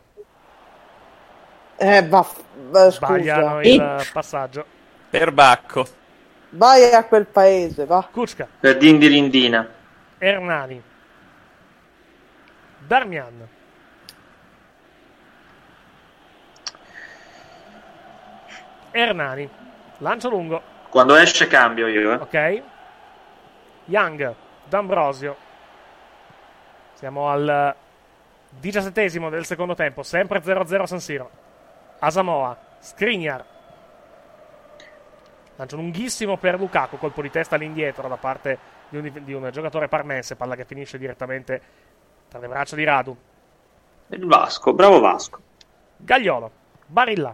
Eh, va, va, sbagliano scusa. il passaggio. Per Bacco. Vai a quel paese, va. Kuczka, Per Dindirindina. Hernani, Darmian, Hernani, lancio lungo, Quando esce cambio io, eh. ok? Young, D'Ambrosio. Siamo al diciassettesimo del secondo tempo, sempre 0-0 a San Siro. Asamoah, Skriniar. Lancio lunghissimo per Lukaku, colpo di testa all'indietro da parte di un, di un giocatore parmense, palla che finisce direttamente tra le braccia di Radu. Il Vasco, bravo Vasco. Gagliolo, Barilla,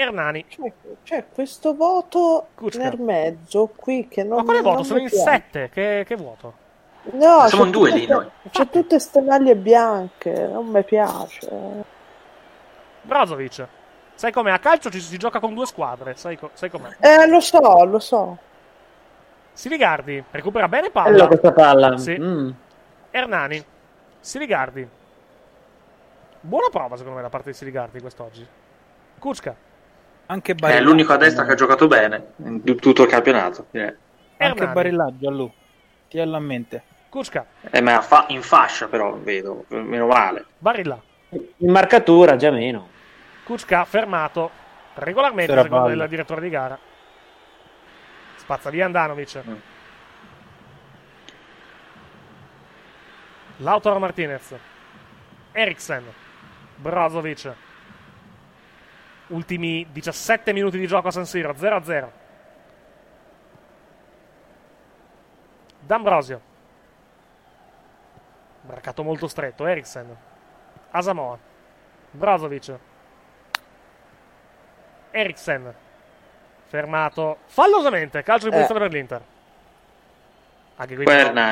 Hernani. C'è, c'è questo voto Kuczka. nel mezzo qui che non Ma quale voto? Sono in piace. sette, che, che vuoto? No, Siamo in due tutte lì noi. C'è tutte queste maglie bianche, non mi piace. Brozovic. Sai com'è? A calcio ci si gioca con due squadre, sai, co- sai com'è? Eh, lo so, lo so. Siligardi recupera bene Bella palla. questa palla. Sì. Mm. Hernani. Siligardi. Buona prova secondo me da parte di Siligardi quest'oggi. Kuczka. Anche È Barilla. l'unico a destra che ha giocato bene in tutto il campionato. direi. Anche Hernani. Barillaggio a lui. Tienilo a mente. Kuczka, Eh, ma fa- in fascia però, vedo, meno male. Barilla. In marcatura già meno. Kuczka fermato regolarmente C'era secondo il direttore di gara. Spazza via Andanovic. Lautaro Martinez. Eriksen. Brozovic. Ultimi 17 minuti di gioco a San Siro, 0-0. D'Ambrosio. Braccato molto stretto, Eriksen. Asamoah. Brozovic. Eriksen. Fermato fallosamente. Calcio di punizione per l'Inter. Anche qui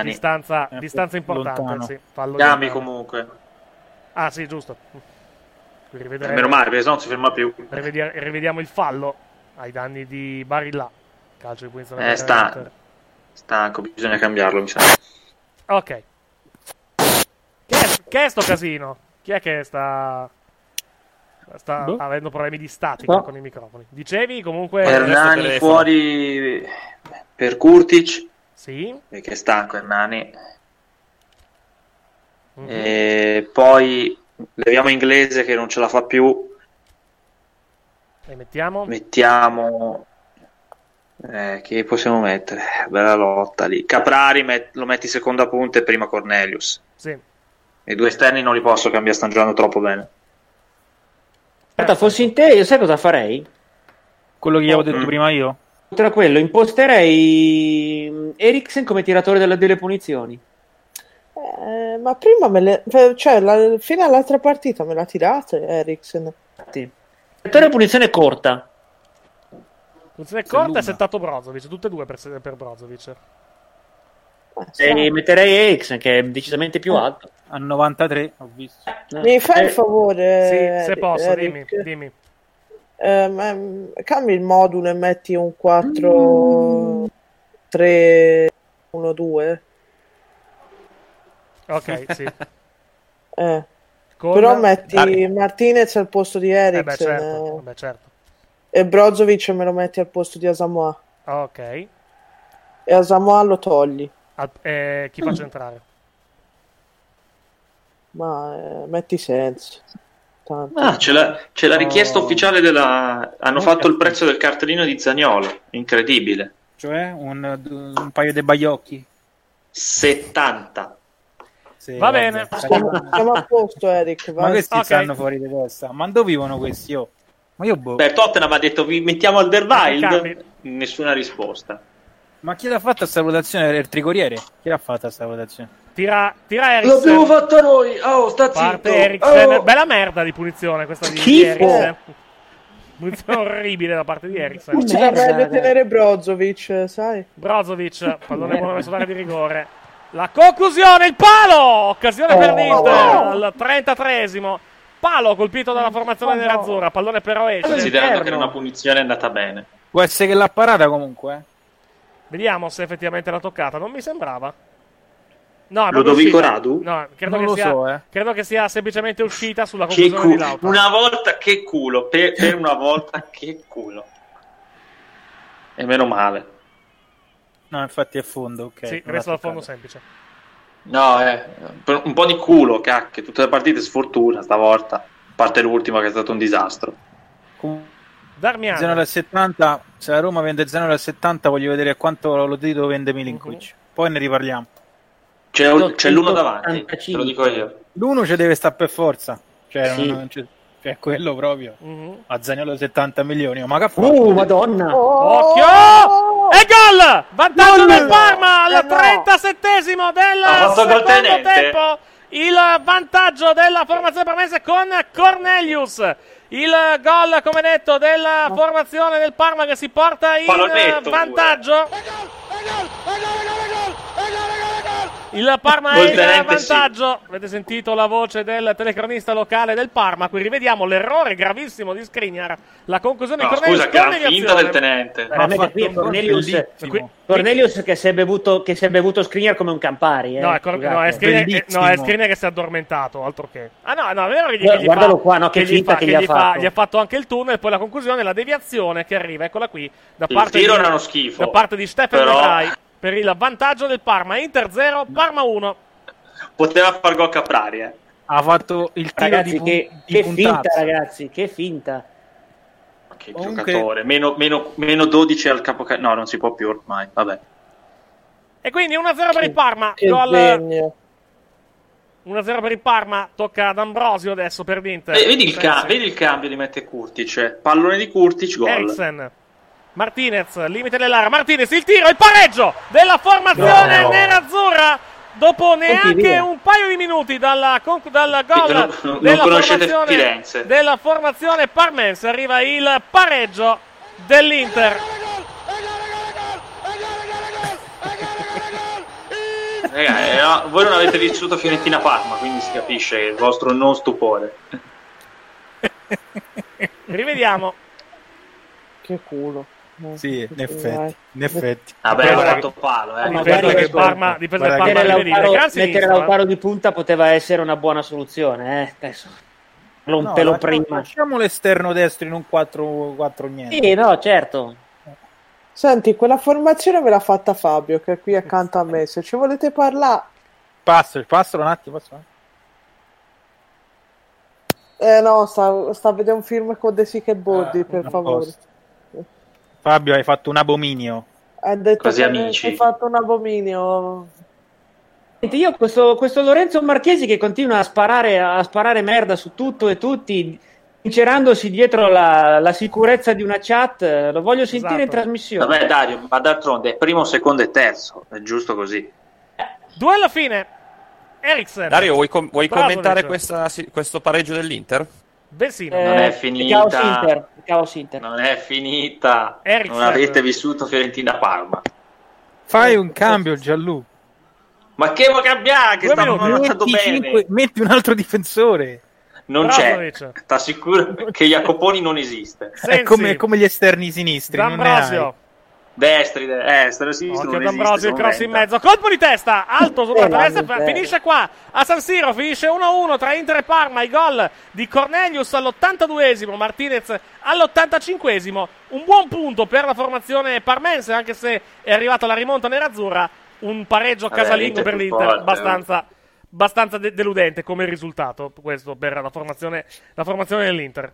distanza, Eh, distanza importante. Sì, fallo Hernani. comunque. Ah, sì, giusto. Rivedremo- Meno male, perché se no non si ferma più. Rivedi- rivediamo il fallo ai danni di Barilla. Calcio di punizione Eh, sta-. Stanco, bisogna cambiarlo, mi sa. Ok. Che è, che è sto casino? Chi è che sta. Sta Boh. avendo problemi di statica No. con i microfoni. Dicevi comunque. Hernani fuori per Kurtic, Sì. perché è stanco Hernani. Mhm. E poi leviamo inglese che non ce la fa più. E mettiamo. Mettiamo. Eh, che possiamo mettere? Bella lotta lì. Caprari met- lo metti seconda punta e prima Cornelius. Sì. I due esterni non li posso cambiare, stanno giocando troppo bene. Guarda, fossi in te, io sai cosa farei? Quello che gli avevo Mm. detto prima io? Tra quello, imposterei mm, Eriksen come tiratore delle, delle punizioni. Eh, ma prima me le... Cioè, la... fino all'altra partita me l'ha tirata Eriksen. Tiratore delle punizione corta. Funzione corta e settato Brozovic. Tutte e due per, per Brozovic. E metterei Eriksen che è decisamente più alto. A 93, ho visto. Mi fai il favore? Sì, se posso, dimmi. Eric? dimmi. Ehm, ehm, cambi il modulo e metti un 4 3 1 2 Ok, sì. [LAUGHS] eh. Con- però metti Dai. Martinez al posto di Eh Eriksen beh, certo. eh, Beh, certo. e Brozovic me lo metti al posto di Asamoah Ok. e Asamoah lo togli Al- eh, chi faccio entrare? ma eh, metti Tanto. Ah, c'è la, c'è la richiesta Oh. ufficiale della. Hanno fatto il prezzo del cartellino di Zagnolo. Incredibile. Cioè, un, un paio di baiocchi. 70. Sì, Va bene. siamo, a posto Eric Ma vai. questi Ok. stanno fuori di testa. Ma dove vivono questi? Oh? Ma io boh. Beh, Tottenham ha detto vi mettiamo al. Derwild. Nessuna risposta. Ma chi l'ha fatta sta votazione? Il tricoriere? Chi l'ha fatta sta votazione? Tira, tira Eriksen. fatta noi. Oh, sta Parte Eriksen. Bella merda di punizione questa di, di Schifo. Eriksen. Punizione orribile da parte di Eriksen. ci raga. tenere Brozovic sai Brozovic, pallone buono messo d'area di rigore. La conclusione, il palo! Occasione per l'Inter al 33esimo. Palo colpito dalla formazione nerazzurra. Pallone però esce. Considerando che era una punizione è andata bene. Può essere che l'ha parata comunque. eh? Vediamo se effettivamente l'ha toccata. Non mi sembrava. No, Ludovico uscita. Radu? No, credo, Non che lo sia, so, eh. credo che sia semplicemente uscita sulla Che conclusione di culo. Lautaro. Una volta che culo. Per, per una volta che culo. E meno male. No, infatti è fondo, ok. Sì, resto dal fondo semplice. No, eh, un po' di culo, cacchio. Tutte le partite sfortuna stavolta. A parte l'ultima che è stato un disastro. Darmian. Zeno al 70, se la Roma vende Zeno al 70 voglio vedere a quanto lo dito vende Milinkovic. Mhm. Poi ne riparliamo. C'è, un- c'è l'uno davanti, 185. te lo dico io. L'uno ci deve stare per forza. Cioè, Sì. non- non c'è- cioè quello proprio. Mhm. A Zaniolo 70 milioni. Ma che fa? Uh, madonna! Occhio! E gol! Vantaggio Gol! del Parma al Eh no. 37esimo del gol secondo tempo. Il vantaggio della formazione parmese con Cornelius. Il gol, come detto, della formazione del Parma che si porta in vantaggio. Il Parma è in tenente, sì. vantaggio. Avete sentito la voce del telecronista locale del Parma. Qui rivediamo l'errore gravissimo di Skriniar. La conclusione No, di Cornelius scusa, gran con finta del tenente. Veramente qui è Cornelius, Cornelius che si è bevuto, che si è bevuto Skriniar come un Campari. Eh. No, è, Cor- no, è Skriniar, no, è Skriniar che si è addormentato, altro che. Ah no, no, è vero che gli, che gli Guardalo fa, qua, no, che gli finta fa- che gli ha gli fa- fatto. gli ha fatto anche il tunnel, poi la conclusione, la deviazione che arriva, eccola qui, da Il parte tiro di, era uno schifo. da parte di Stefan Però-. Per il vantaggio del Parma. Inter 0, Parma 1. Poteva far gol Caprari, eh. Ha fatto il tiro Ragazzi, di, pun- che, di che finta, ragazzi, che finta. Che Comunque- giocatore. Meno, meno- meno 12 al capo. No, non si può più ormai. Vabbè. E quindi 1-0 per il Parma. Gol degno. 1-0 per il Parma. Tocca ad Ambrosio adesso per l'Inter. Eh, vedi, il ca- vedi il cambio di mette Kurtic. eh. Pallone di Kurtic, gol. Eriksen. Martinez, limite dell'area. Martinez, il tiro, il pareggio della formazione No. nerazzurra. Dopo neanche un paio di minuti dalla, con- dal gol Non- non della, formazione, della formazione parmense, arriva il pareggio dell'Inter. Raga, eh, no, voi non avete vissuto Fiorentina Parma, quindi si capisce il vostro non stupore. [LAUGHS] Rivediamo. Che culo. Sì, in effetti, in effetti. Vabbè, ha fatto palo, eh. Dipende che Parma, dipende Parma Mettere. Lautaro, mettere eh. Lautaro di punta poteva essere una buona soluzione, eh. Adesso. Un No, pelo lasciamo- prima. Lasciamo l'esterno destro in un 4-4 niente. Sì, no, certo. Senti, quella formazione me l'ha fatta Fabio, che è qui accanto a me. Se ci volete parlare... Passo, passo un attimo. Passo. Eh no, sta, sta a vedere un film con De Sica e Bordi, per a favore. posto. Fabio, hai fatto un abominio. Ha detto Così, che amici. hai fatto un abominio. Senti, io questo, questo Lorenzo Marchesi che continua a sparare, a sparare merda su tutto e tutti, incerandosi dietro la, la sicurezza di una chat, lo voglio sentire in Esatto. trasmissione. Vabbè, Dario, ma d'altronde è primo, secondo e terzo. È giusto così. Duello fine. Eriksen. Dario, vuoi, com- vuoi Bravo, commentare questa- questo pareggio dell'Inter? Vecino. Eh, Non è il finita. Caos Inter. Caos Inter. Non è finita. Eriksen. Non avete vissuto Fiorentina Parma. Fai un cambio, Gianlu. Ma che vuoi cambiare? Che stanno andando Metti, bene. metti un altro difensore. Non Brozovic. c'è. T'assicuro che Jacoponi non esiste. Sensi. È come, come gli esterni sinistri. Non ne hai. D'Ambrosio. Destri, de- estero, sinistro Occhio. D'Ambrosio, il cross in mezzo, colpo di testa, alto sopra Eh, la destra, vabbè. finisce qua a San Siro, finisce 1-1 tra Inter e Parma, i gol di Cornelius all'82esimo, Martinez all'85esimo, un buon punto per la formazione parmense, anche se è arrivata la rimonta nerazzurra, un pareggio Vabbè, casalingo per l'Inter, forte, abbastanza, abbastanza de- deludente come risultato, questo per la formazione, la formazione dell'Inter.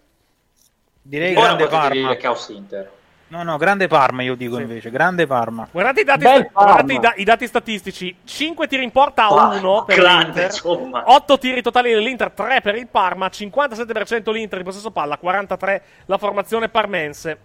Direi Ora grande Parma. dire Caos Inter. No, no, grande Parma io dico invece. Grande Parma. Guardate i dati, Bel guardate i, da- i dati statistici: 5 tiri in porta a Parma, 1 per grande, l'Inter, insomma. 8 tiri totali dell'Inter, 3 per il Parma, 57% l'Inter in possesso palla, 43 la formazione parmense.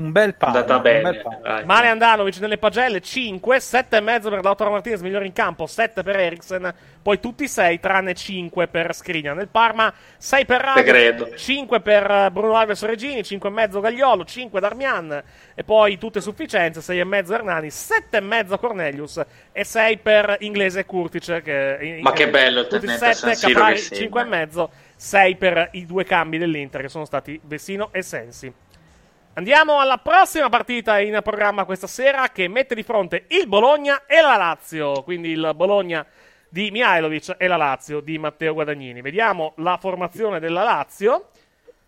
Un bel Parma. Andata un bene. dai. Mane Andanovic nelle pagelle 5, 7,5 per Lautaro Martinez, migliore in campo, 7 per Eriksen, poi tutti 6 tranne 5 per Skriniar. Nel Parma 6 per. Rado, 5 per eh, Bruno Alves Regini, 5,5 Gagliolo, 5 Darmian e poi tutte sufficienze, 6,5 Hernani, 7,5 Cornelius e 6 per Inglese e Kurtic. Che, in- Ma che bello il tutti tenente a 7, San Siro Caprari che segna. 5,5, 6 per i due cambi dell'Inter che sono stati Vessino e Sensi. Andiamo alla prossima partita in programma questa sera che mette di fronte il Bologna e la Lazio, quindi il Bologna di Mihailovic e la Lazio di Matteo Guadagnini. Vediamo la formazione della Lazio.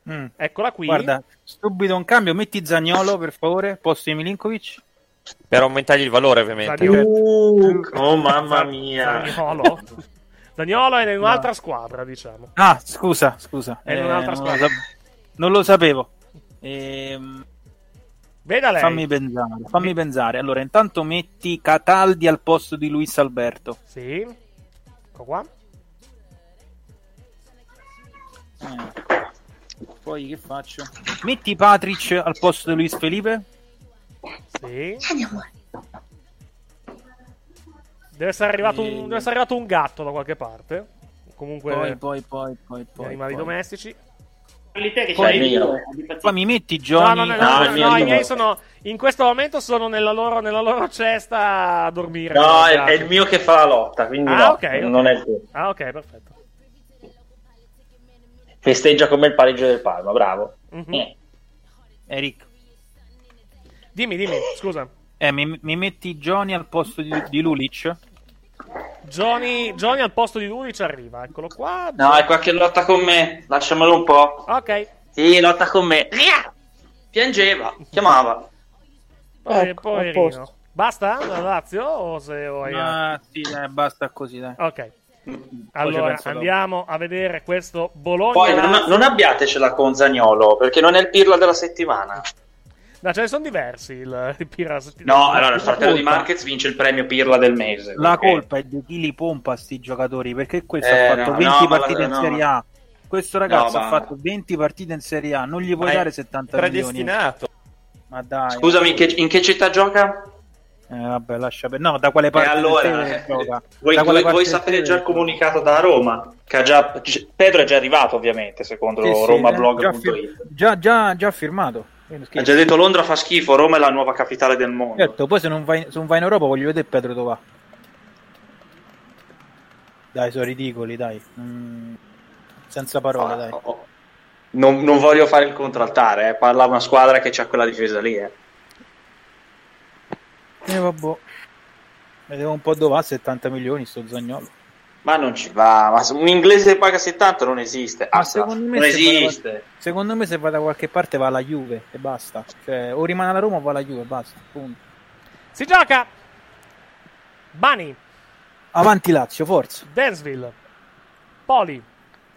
Mm. Eccola qui. Guarda, subito un cambio. Metti Zagnolo per favore, posto di Milinkovic. Per aumentargli il valore, ovviamente. Uh, oh mamma mia. Zaniolo. Zaniolo è in un'altra squadra, diciamo. Ah, scusa, scusa. È in un'altra non, lo squadra. non lo sapevo. Ehm, Veda lei. fammi pensare, fammi pensare. Allora, intanto metti Cataldi al posto di Luis Alberto. Sì. Ecco qua. Eh. Poi che faccio? Metti Patric al posto di Luis Felipe. Sì. Deve essere arrivato, un, deve essere arrivato un gatto da qualche parte. Comunque, Poi, poi, poi, poi, gli poi. animali poi. domestici. Che c'hai. Poi mi metti No, Johnny. no, no, no, no, no, i miei sono in questo momento sono nella loro, nella loro cesta a dormire. No, è, Esatto. è il mio che fa la lotta, quindi Ah, no, ok, ok. non è il tuo. Ah, ok, perfetto. Festeggia come il pareggio del Parma, bravo. Mhm. Eh. Eric. Dimmi, dimmi, scusa. Eh, mi, mi metti Johnny al posto di, di Lulic. Johnny, Johnny al posto di lui ci arriva, eccolo qua. No, è qua che lotta con me, lasciamelo un po'. Ok, Sì, lotta con me. Piangeva, chiamava. poi, Ecco, poverino. Basta la Lazio? O se hai Ah, sì, dai, basta così, dai. Ok. Allora, penso dopo. andiamo a vedere questo Bologna. Poi non, non abbiatecela con Zagnolo, perché non è il pirla della settimana. No, ce ne sono diversi. Il, [LAUGHS] il Pira- No, allora il fratello di Marquez vince il premio pirla del mese. La perché- colpa è di chi li pompa sti giocatori, perché questo Eh, ha fatto no, 20 no, partite la- in no. Serie A. Questo ragazzo No, ha ma- fatto 20 partite in Serie A, non gli puoi dare 70 milioni. predestinato. Ma dai. Scusami, in che, in che città gioca? Eh, vabbè, lascia per... No, da quale E parte del allora, eh, gioca? voi, Da quale voi- parte voi sapete già il comunicato da Roma, che ha già, Pedro è già arrivato ovviamente, secondo Sì, sì, romablog.it. eh, già, fir- già, già, già firmato. Eh, Ha già detto Londra fa schifo, Roma è la nuova capitale del mondo. Certo, poi se non, vai, se non vai in Europa voglio vedere Pedro dove va. Dai, sono ridicoli, dai. Mm, senza parole, Ah, dai. oh, Non, non voglio fare il contraltare, eh, parla una squadra che ha quella difesa lì. Eh. E vabbè. Vedevo un po' dove va 70 milioni sto zagnolo. Ma non ci va, ma un inglese che paga 70 non esiste. Ma Basta, secondo me, non se va da- esiste. secondo me se va da qualche parte va alla Juve e basta. Cioè, o rimane alla Roma o va alla Juve e basta. Punto. Si gioca! Bani, Avanti Lazio, forza. Dansville, Poli,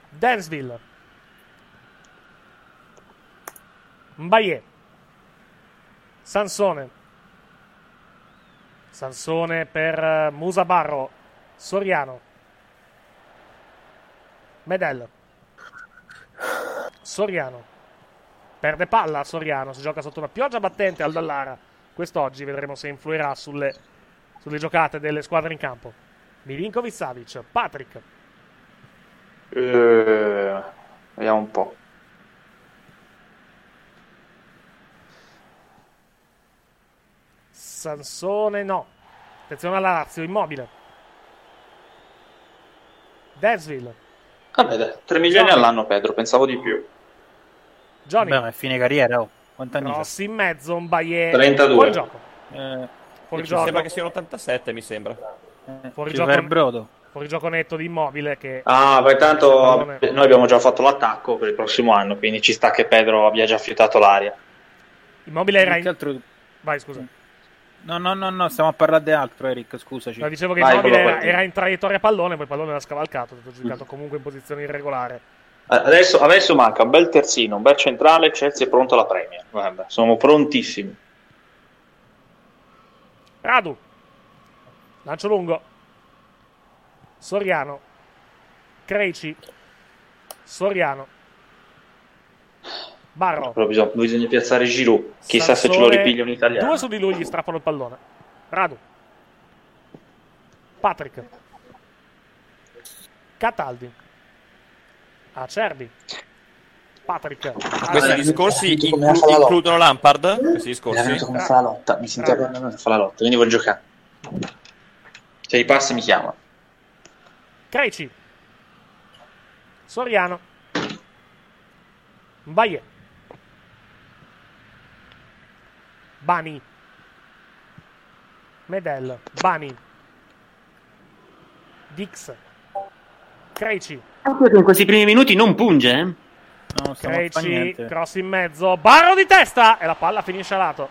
Dansville, Mbaye, Sansone, Sansone per eh, Musabarro, Soriano, Medel, Soriano, perde palla Soriano, si gioca sotto una pioggia battente al Dallara. Quest'oggi vedremo se influirà sulle, sulle giocate delle squadre in campo. Milinkovic Savic, Patrick, Eh, vediamo un po'. Sansone no. Attenzione alla Lazio, immobile. Dansville, Vabbè, dai, 3 milioni Johnny. all'anno Pedro, pensavo di più. Johnny, Beh, ma è fine carriera, oh. Quanti anni cross in mezzo, Mbaye, 32. fuori gioco. Eh, Fuori Mi gioco. sembra che siano 87, mi sembra. eh, Fuori ci gioco- brodo. Fuori gioco netto di immobile che Ah, poi tanto Pallone. eh, noi abbiamo già fatto l'attacco per il prossimo anno, quindi ci sta che Pedro abbia già fiutato l'aria. immobile era in... altro- Vai, scusa. No, no, no, no, stiamo a parlare di altro, Eric, scusaci. No, dicevo che Vai, immobile era, era in traiettoria pallone, poi il pallone era scavalcato, è stato giudicato comunque in posizione irregolare. Adesso, adesso manca un bel terzino, un bel centrale, Chelsea è pronto alla Premier. Guarda, siamo prontissimi. Radu. Lancio lungo. Soriano. Creici. Soriano. Barro. Però bisogna, bisogna piazzare Giroud. Chissà se ce lo ripiglia un italiano. Due su di lui gli strappano il pallone. Radu. Patrick. Cataldi. Acerbi. Patrick. Questi Acerbi. discorsi sentito come inclu- la includono Lampard? Questi discorsi? come fa la lotta, mi sentiva Bravo. come fa la lotta, quindi vuol giocare. Se i passi mi chiama. Creici. Soriano. Mbaye. Bani. Medel. Bani. Dix. Creici. Anche in questi primi minuti non punge, eh? No, niente. Cross in mezzo. Barro di testa. E la palla finisce a lato.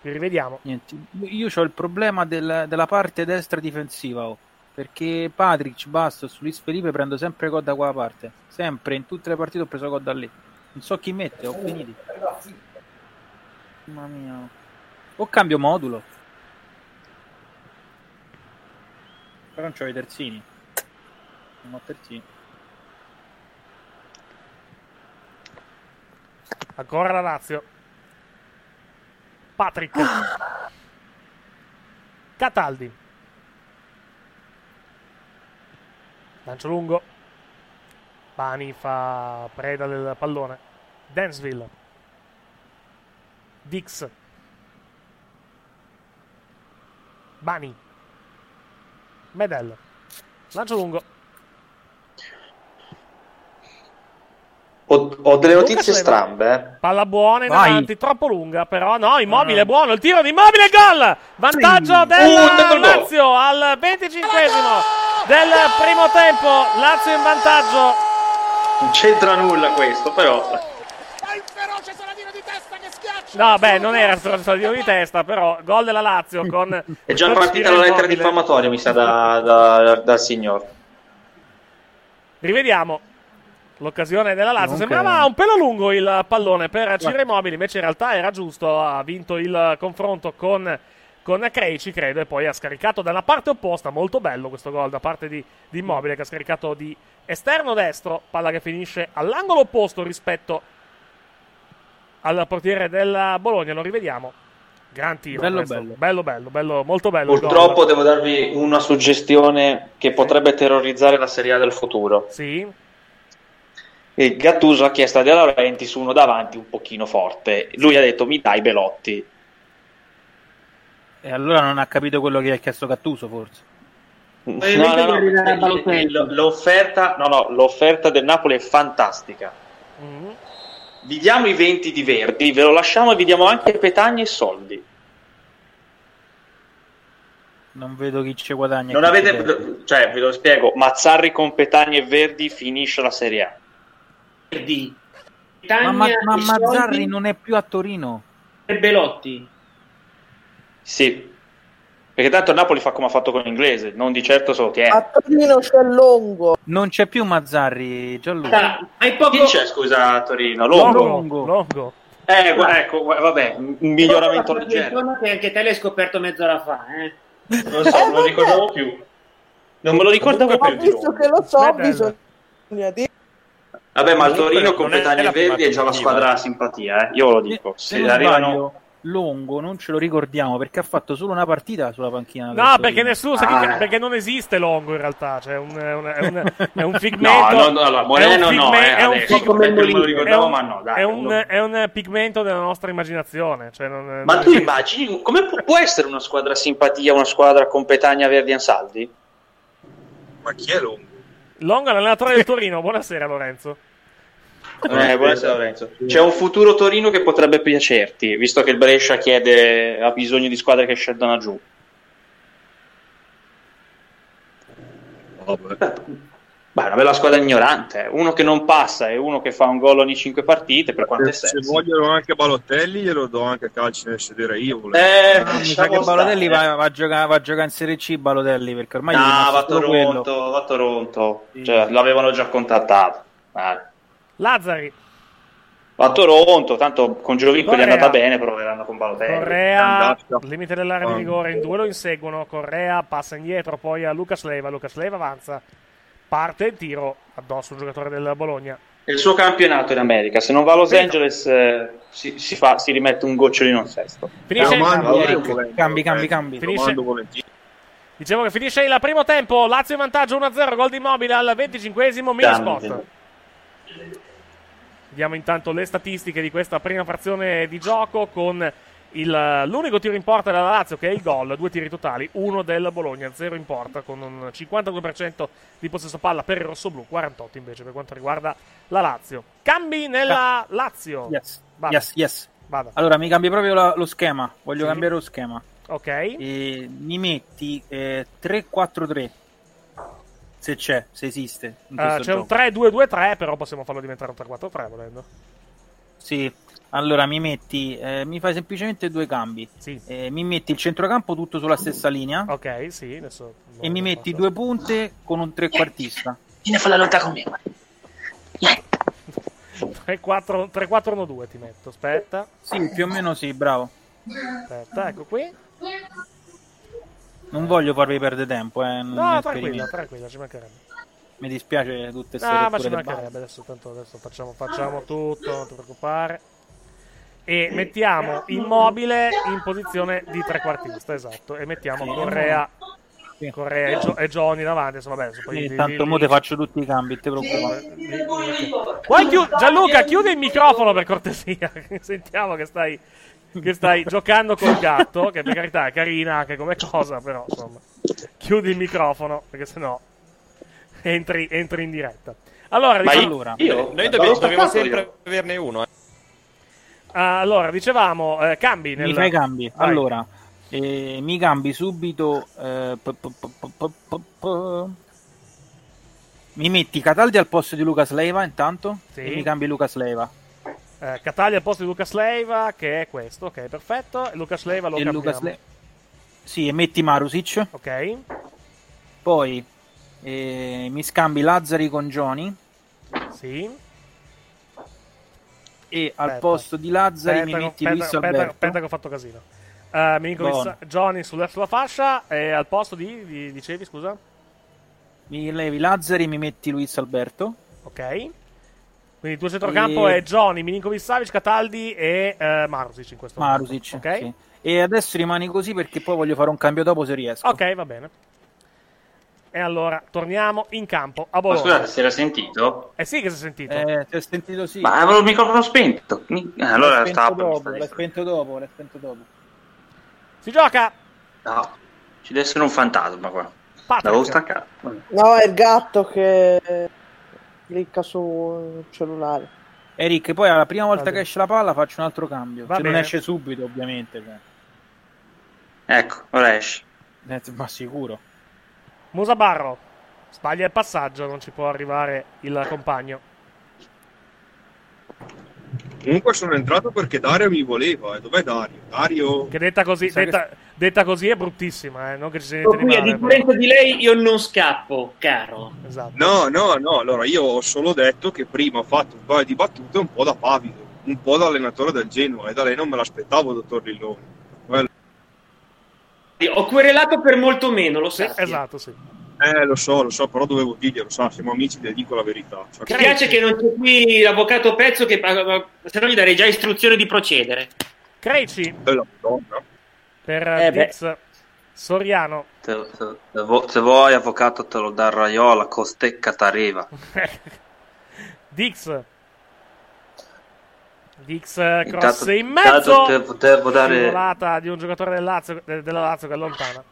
Li rivediamo. Niente. Io ho il problema del- della parte destra difensiva, oh. perché Patrick, Bastos, Luis Felipe prendo sempre gol da quella parte. Sempre, in tutte le partite ho preso gol da lì. Non so chi mette, ho finiti. Mamma mia. O cambio modulo. Però non c'ho i terzini. Non ho terzini. Ancora la Lazio. Patrick. Cataldi. Lancio lungo. Bani fa preda del pallone. Dansville. Dix. Bani. Medel. Lancio lungo. Ho, ho delle notizie strambe, eh. Palla buona in Vai. avanti, troppo lunga, però no, immobile buono, il tiro di immobile, gol! Vantaggio del Uh. Lazio al 25esimo del primo tempo, Lazio in vantaggio. Non c'entra nulla questo, però. Ha il feroce Saladino di testa che schiaccia No, beh, non era saltino di testa, però gol della Lazio con... [LAUGHS] È già partita la lettera diffamatoria, mi sa, da- da- dal signor. Rivediamo l'occasione della Lazio. Comunque- Sembrava un pelo lungo il pallone per Ciro Immobile, invece in realtà era giusto. Ha vinto il confronto con, con Creici, credo, e poi ha scaricato dalla parte opposta. Molto bello questo gol da parte di, di Immobile, che ha scaricato di esterno destro. Palla che finisce all'angolo opposto rispetto al portiere della Bologna. Lo rivediamo. Gran tiro. Bello, bello. bello, bello, bello, molto bello. Purtroppo devo darvi una suggestione che potrebbe terrorizzare la Serie A del futuro. Sì. E Gattuso ha chiesto a De Laurentiis uno davanti un pochino forte. Lui ha detto mi dai Belotti. E allora non ha capito quello che ha chiesto Gattuso, forse. No, no, no, l'offerta, no, no, l'offerta del Napoli è fantastica. Mm. Vi diamo i 20 di Verdi, ve lo lasciamo e vi diamo anche petagni e soldi. Non vedo chi ci guadagna. Non avete, cioè, ve lo spiego, Mazzarri con petagni e Verdi finisce la Serie A. Verdi. Ma, ma, ma soldi Mazzarri non è più a Torino. e Belotti. Sì. Perché tanto il Napoli fa come ha fatto con l'inglese, non di certo se lo tiene. A Torino c'è Longo. Non c'è più Mazzarri, Gianluca. Hai poco... Chi c'è, scusa, a Torino? Longo. Longo. Longo. Eh, gu- ecco, gu- vabbè, un miglioramento leggero. Che anche te l'hai scoperto mezz'ora fa, eh. Non so, non lo ricordavo più. Non me lo ricordavo più. visto che lo so, bisogna dire. Vabbè, ma il Torino con e Verdi è già la squadra a simpatia, eh. Io ve lo dico. Se Se arrivano... sbaglio, Longo non ce lo ricordiamo perché ha fatto solo una partita sulla panchina. No, perché nessuno sa Ah. perché non esiste Longo in realtà, cioè è un, è un, è un, è un [LAUGHS] figmento. No, no, no, allora, Moreno è un no, eh, è un adesso, fig- come me lo è ricordavo, un- ma no, dai. è un, non- è un pigmento della nostra immaginazione. Cioè non, Ma non tu immagini, come pu- può essere una squadra a simpatia una squadra con Petagna, Verdi e Ansaldi? Ma chi è Longo? Longo è l'allenatore del Torino. Buonasera, Lorenzo. Eh, buonasera Lorenzo. C'è un futuro Torino che potrebbe piacerti, visto che il Brescia chiede, ha bisogno di squadre che scendono giù. Beh, è una bella squadra ignorante, eh. uno che non passa e uno che fa un gol ogni 5 partite, per quanto è Se sexy. vogliono anche Balotelli, glielo do anche a calci nel sedere io. Eh, Ah, mi sa lasciamo che Balotelli va, va a giocare, va a giocare in Serie C Balotelli perché ormai è No, va quello. Toronto, va Toronto. Cioè, l'avevano già contattato. Eh. Lazzari, a Toronto, tanto con Giovinco gli è andata bene, proveranno con Balotelli. Correa, limite dell'area di rigore, in due lo inseguono. Correa passa indietro, poi a Lucas Leiva. Lucas Leiva avanza, parte il tiro addosso un giocatore del Bologna. È il suo campionato in America, se non va a Los. Angeles eh, si, si fa- si rimette un gocciolino in sesto. Finisce, Eric, volentieri, cambi, cambi, eh. cambi. Finisce- dicevo che finisce il primo tempo. Lazio in vantaggio 1-0, gol di Immobile al 25esimo. Minisport. Grande. Vediamo intanto le statistiche di questa prima frazione di gioco con il- l'unico tiro in porta della Lazio che è il gol, due tiri totali, uno del Bologna, zero in porta con un 52% di possesso palla per il rossoblù, 48 invece per quanto riguarda la Lazio. Cambi nella Lazio. Yes, Vada. yes, yes. Vada. Allora mi cambi proprio la- lo schema. Voglio Sì. cambiare lo schema. Ok. E mi metti eh, 3-4-3. Se c'è, se esiste. in questo c'è un gioco. 3-2-2-3, però possiamo farlo diventare un 3-4-3 volendo. Sì. Allora mi metti, eh, mi fai semplicemente due cambi. Sì. Eh, mi metti il centrocampo tutto sulla stessa linea Ok, sì, adesso... e mi metti due punte con un trequartista. Vieni a fare la lotta con me. [LAUGHS] 3-4-1-2 ti metto, aspetta. Sì, più o meno sì, bravo. Aspetta, ecco qui. Non voglio farvi perdere tempo, eh. No, esperimento. tranquilla, ci mancherebbe. Mi dispiace tutte queste No, ma ci mancherebbe. Adesso, tanto adesso facciamo, facciamo tutto, non ti preoccupare. E mettiamo immobile in posizione di trequartista, esatto. E mettiamo Sì. Correa, Sì. Correa e, Gio- e Johnny davanti. Insomma, vabbè, adesso poi tanto mo te faccio tutti i cambi, te preoccupare. li- li- li- Puoi chiu- Gianluca, chiudi il microfono per cortesia. [LAUGHS] Sentiamo che stai, che stai giocando col gatto. Che per carità è carina anche come cosa, però insomma. Chiudi il microfono perché sennò entri, entri in diretta. Allora, diciamo- io, io Noi dobbiamo, dobbiamo io. sempre averne uno. eh. Ah, allora, dicevamo, eh, cambi nel... Mi fai cambi. Vai. Allora, eh, mi cambi subito. eh, mi metti Cataldi al posto di Lucas Leiva intanto? Sì. E mi cambi Lucas Leiva. Eh, Cataldi al posto di Lucas Leiva, che è questo, ok, perfetto. E Lucas Leiva lo cambiamo. Lucas Le- Sì, e metti Marusic. Ok. Poi eh, mi scambi Lazzari con Johnny. Sì. E al Aspetta. posto di Lazzari Aspetta, mi metti Luis Alberto. aspetta che ho fatto casino. Eh, Milinkovic Buono. Johnny sulla, sulla fascia e al posto di, di- dicevi, scusa? Mi levi Lazzari e mi metti Luis Alberto. Ok. Quindi il tuo centrocampo E- è Johnny, Milinkovic Savic, Cataldi e eh, Marusic in questo Marusic. momento. Ok? sì. E adesso rimani così perché poi voglio fare un cambio dopo se riesco. Ok, va bene. E allora torniamo in campo a Ma Bologna. scusate, si era sentito? Eh sì che si è sentito. Eh, ti ho sentito sì. Ma avevo il microfono spento. Eh, allora l'hai spento stavo dopo, l'hai spento dopo, l'hai spento dopo. Si gioca! No, ci deve essere un fantasma qua. Patrick. L'avevo staccato. No, è il gatto che clicca sul cellulare. Eric, poi alla prima volta Vabbè. che esce la palla faccio un altro cambio. Va se non esce subito, ovviamente. cioè. Ecco, ora esce. Eh, ma sicuro. Musabarro. Sbaglia il passaggio, non ci può arrivare il compagno. Comunque sono entrato perché Dario mi voleva. E dov'è Dario? Dario. Che detta così, sa che- detta, detta così è bruttissima, eh? non che ci niente di qui, a differenza di lei, io non scappo, caro. Esatto. No, no, no. Allora io ho solo detto che prima ho fatto un paio di battute un po' da pavido, un po' da allenatore del Genoa. E da lei non me l'aspettavo, dottor Lilloni. Quello- Ho querelato per molto meno, lo sai. Esatto, sì. Eh, lo so, lo so, però dovevo dirglielo, sa, siamo amici, le dico la verità. Cioè, Mi spiace che non c'è qui l'avvocato Pezzo, che se no gli darei già istruzione di procedere. Creci per Eh. Dix Soriano. Se, se- se vo- se vuoi, avvocato, te lo dà Raiola, Costecca, Tareva. [LAUGHS] Dix. Dix cross Intanto- in mezzo. intanto devo- devo dare- di un giocatore del Lazio, de- della Lazio che allontana.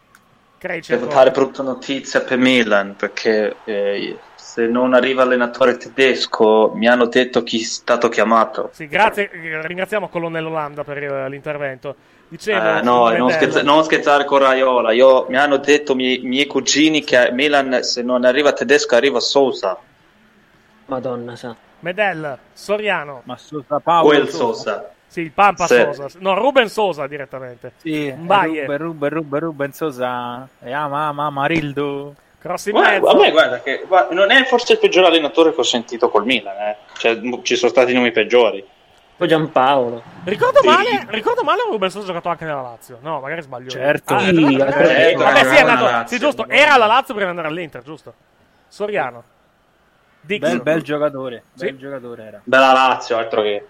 Devo ancora. dare brutta notizia per Milan perché eh, se non arriva allenatore tedesco mi hanno detto chi è stato chiamato. Sì, grazie, ringraziamo Colonnello Landa per eh, l'intervento. Dicevo, Eh, no, non, scherza- non scherzare con Raiola. Io, mi hanno detto i miei, miei cugini che a Milan se non arriva tedesco arriva Sosa. Madonna, sa. Medel, Soriano. Ma Sosa Paolo. Quel Sosa. Sì, il Pampa Sì. Sosa. No, Ruben Sosa direttamente. Sì, Mbaye. Ruben, Ruben, Ruben, Ruben Sosa. E ama, ama. Cross in Guarda, mezzo. a me guarda che guarda, non è forse il peggior allenatore che ho sentito col Milan, eh. Cioè, ci sono stati nomi peggiori. Poi Giampaolo. Ricordo Sì. male, ricordo male Ruben Sosa ha giocato anche nella Lazio? No, magari sbaglio. Certo. Ah, Sì, eh, giocato Vabbè, sì, è andato. Lazio. Sì, giusto. Era alla Lazio prima di andare all'Inter, giusto? Soriano. Bel, bel giocatore. Sì. Bel giocatore era. Bella Lazio, altro che.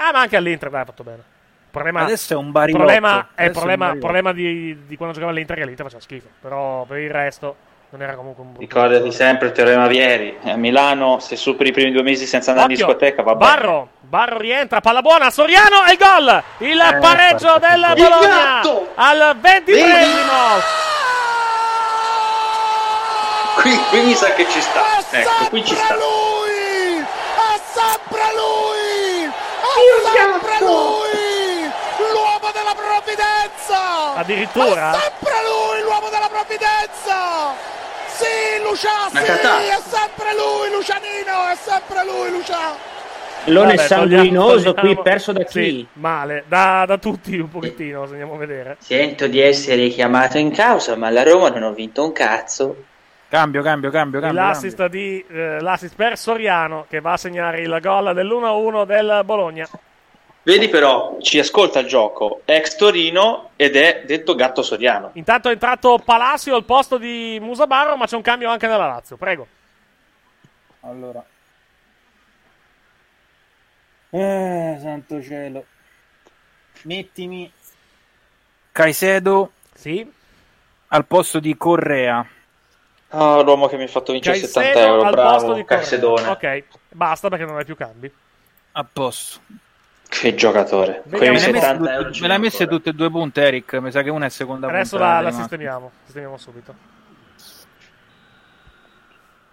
Ah, ma anche all'Inter, ha fatto bene. Problema, Adesso è un barilotto. problema, è il Adesso è un problema, problema di, di quando giocava all'Inter che l'Inter faceva schifo. Però per il resto non era comunque un brutto. Ricordati sempre il teorema Vieri. A Milano, se superi i primi due mesi senza andare in Occhio, discoteca, va bene. Barro, Barro rientra, palla buona, Soriano e il gol! Il Eh, pareggio del Il Bologna gatto! al ventitresimo. Qui, qui mi sa che ci sta. Ecco, qui ci sta. lui! È sempre lui! È sempre lui! L'uomo della provvidenza! Addirittura? È sempre lui l'uomo della provvidenza! Sì, Lucia, Ma sì! È sempre lui, Lucianino! È sempre lui, Lucia! Lone Vabbè, sanguinoso togliamo- qui, perso da Sì, chi? male, da, da tutti un pochettino, se andiamo a vedere. Sento di essere chiamato in causa, ma la Roma non ho vinto un cazzo. Cambio, cambio, cambio, cambio. L'assist, di, eh, l'assist per Soriano che va a segnare il gol dell'1-1 del Bologna. Vedi però, ci ascolta il gioco, ex Torino ed è detto gatto soriano. Intanto è entrato Palacio al posto di Musabarro, ma c'è un cambio anche nella Lazio. Prego. Allora. Eh, santo cielo. Mettimi Caicedo Sì. al posto di Correa. Ah, l'uomo che mi ha fatto vincere Caicedo 70 euro, al posto bravo, di Correa. Caisedone. Ok, basta perché non hai più cambi. A posto. Che giocatore. Me le messe 70 tutte- e due punte, Eric. Mi sa che una è seconda Adesso punta. la, dei la maschi. sistemiamo. Sistemiamo subito.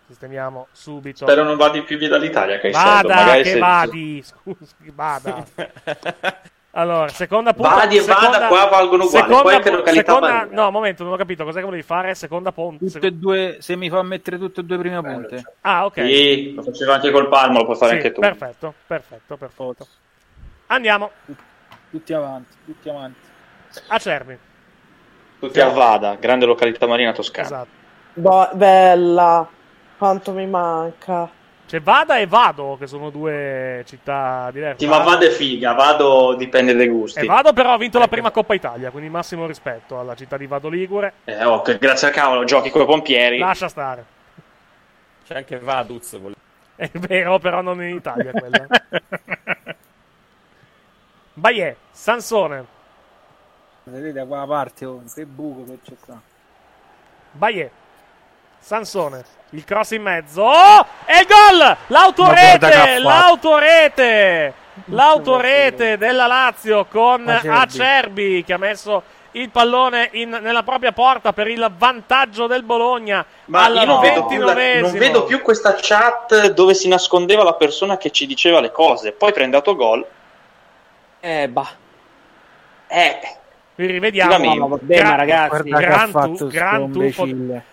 Sistemiamo subito. Spero non vadi più via dall'Italia. Vada, Magari che se- vadi. Scusi, vada. [LAUGHS] Allora, seconda punta. Vadi e vada, qua valgono uguali, Seconda, poi che località seconda, no, momento, non ho capito. Cos'è che volevi fare? Seconda punta. Tutte e due, se mi fa mettere tutte e due prime punte. Ah, ok. Sì, lo facevo anche col Palmo, lo puoi fare Sì, anche tu. Perfetto, perfetto, perfetto. Andiamo. Tutti avanti, tutti avanti. Acerbi. Tutti a Vada, grande località marina toscana. Esatto. Boh, bella, quanto mi manca. C'è Vada e Vado, che sono due città diverse. Sì, ma Vada è figa, Vado dipende dai gusti. E Vado però ha vinto la prima Coppa Italia, quindi massimo rispetto alla città di Vado Ligure. Eh, oh, grazie al cavolo giochi con i pompieri. Lascia stare. C'è anche Vaduz. È vero, però non in Italia quella. [LAUGHS] Baie, Sansone, Vedete da quella parte, oh, che buco che c'è sta. Baie, Sansone, il cross in mezzo. Oh! E il gol! L'autorete! L'autorete! L'autorete della Lazio con Acerbi. Acerbi che ha messo il pallone in- nella propria porta per il vantaggio del Bologna Ma al io non vedo, più la- 29esimo. non vedo più questa chat dove si nascondeva la persona che ci diceva le cose. Poi prende autogol. Eh, bah. Eh, Vi rivediamo. Scusami, ma vabbè, ma ragazzi, gran, tu- gran tuffo.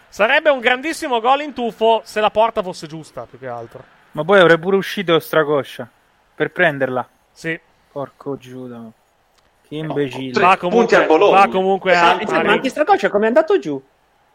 Sarebbe un grandissimo gol in tuffo se la porta fosse giusta, più che altro. Ma poi avrebbe pure uscito stracoscia per prenderla. Sì. Porco Giuda. Che imbecille. Va comunque, va comunque a, Eh, ma anche Stracoccia come è andato giù?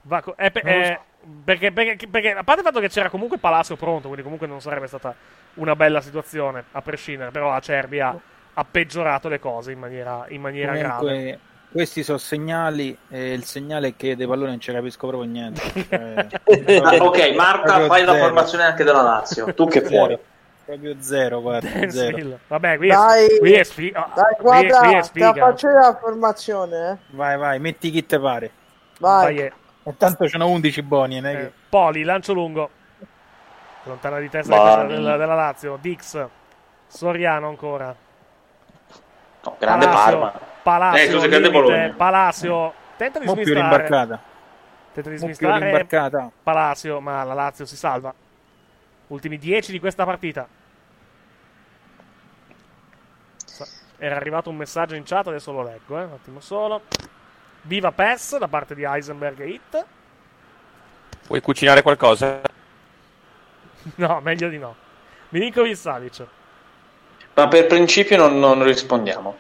va co- eh, eh, perché, perché- perché, a parte il fatto che c'era comunque Palacio pronto, quindi comunque non sarebbe stata una bella situazione, a prescindere. Però Acerbi ha, ha peggiorato le cose in maniera, in maniera grave. Comunque, questi sono segnali e il segnale è che dei palloni non ci capisco proprio niente. [LAUGHS] Cioè, Ah, ok, Marta, fai la zero. formazione anche della Lazio. Tu che. Zero. Proprio zero, guarda, [LAUGHS] zero. Vabbè, qui Dai, è, qui è sfiga. dai, qui, guarda, qui è te la faccio io la formazione, eh. Vai, vai, metti chi te pare. Vai. Vai, eh. Intanto ce n'ho 11 buoni, è Eh, che- Poli, lancio lungo. Lontana di testa della, della Lazio. Dix. Soriano ancora. No, grande Palacio, Parma. Palacio, Eh, grande limite. Tenta di Mo più smistare. rimbarcata. Tenta di smistare rimbarcata. Palacio, ma la Lazio si salva. Ultimi 10 di questa partita. Era arrivato un messaggio in chat, adesso lo leggo, eh, un attimo solo. Viva PES da parte di Heisenberg e Hit. Vuoi cucinare qualcosa? [LAUGHS] No, meglio di no. Milinkovic Savic. Ma per principio non, non rispondiamo.